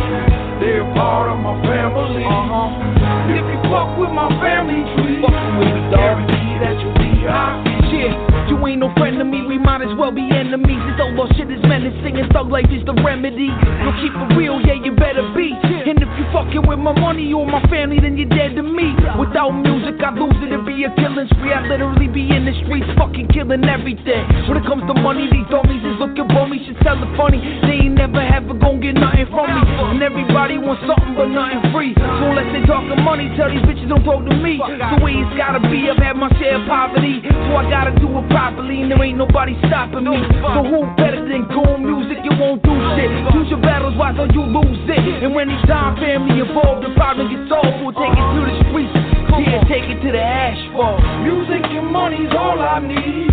They're part of my family. Uh-huh. If you fuck with my family tree, I guarantee that you'll be happy. Yeah, you ain't no friend to me, we might as well be enemies. This old shit is menacing and thug life is the remedy. You keep it real, yeah, you better be. If you fucking with my money or my family, then you're dead to me. Without music, I lose it, it'd be a killing spree. I literally be in the streets, fucking killing everything. When it comes to money, these dummies is looking for me, should tell it funny. They ain't never ever gon' get nothing from me. And everybody wants something but nothing free. So unless they talking money, tell these bitches don't talk to me. The way it's gotta be, I've had my share of poverty. So I gotta do it properly, and there ain't nobody stopping me. So who better than Goon Music? You won't do shit. Choose your battles, why so you lose it? And when it's time family involved, the problem gets take it to the streets. Yeah, take it to the asphalt. Music and money's all I need.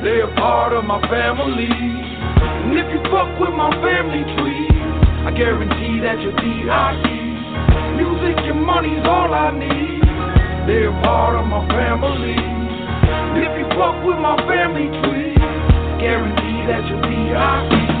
They a part of my family. And if you fuck with my family tree, I guarantee that you'll be happy. Music and money's all I need. They a part of my family. And if you fuck with my family tree, I guarantee that you'll be happy.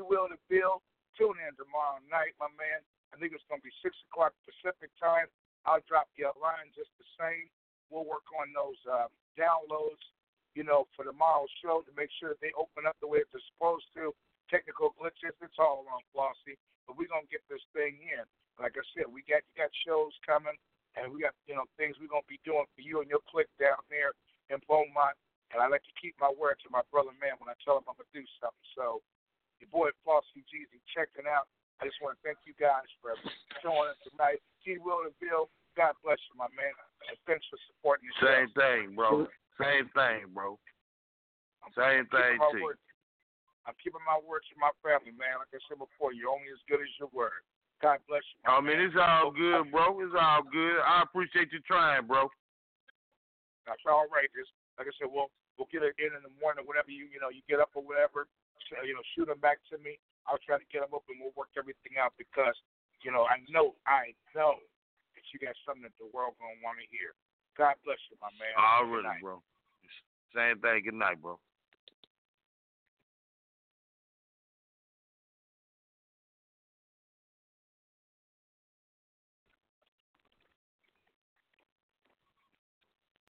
Will to Bill, tune in tomorrow night, my man. I think it's going to be 6 o'clock Pacific time. I'll drop you a line just the same. We'll work on those uh, downloads, you know, for tomorrow's show to make sure that they open up the way they're supposed to. Technical glitches, it's all on Flauxy. But we're going to get this thing in. Like I said, we got, we got shows coming, and we got, you know, things we're going to be doing for you and your clique down there in Beaumont. And I like to keep my word to my brother, man, when I tell him I'm going to do something. So, your boy Flauxy GZ checking out. I just want to thank you guys for showing us tonight. T. Will and Bill, God bless you, my man. And thanks for supporting the Same show. thing, bro. Same thing, bro. Same thing, keeping my T. word. I'm keeping my word to my family, man. Like I said before, you're only as good as your word. God bless you. Man. I mean, it's all good, bro. It's all good. I appreciate you trying, bro. That's all right. Just like I said, we'll we'll get it in in the morning. Whenever you you know you get up or whatever, you know, shoot them back to me. I'll try to get them up and we'll work everything out because you know I know I know that you got something that the world gonna want to hear. God bless you, my man. All right, bro. Same thing. Good night, bro.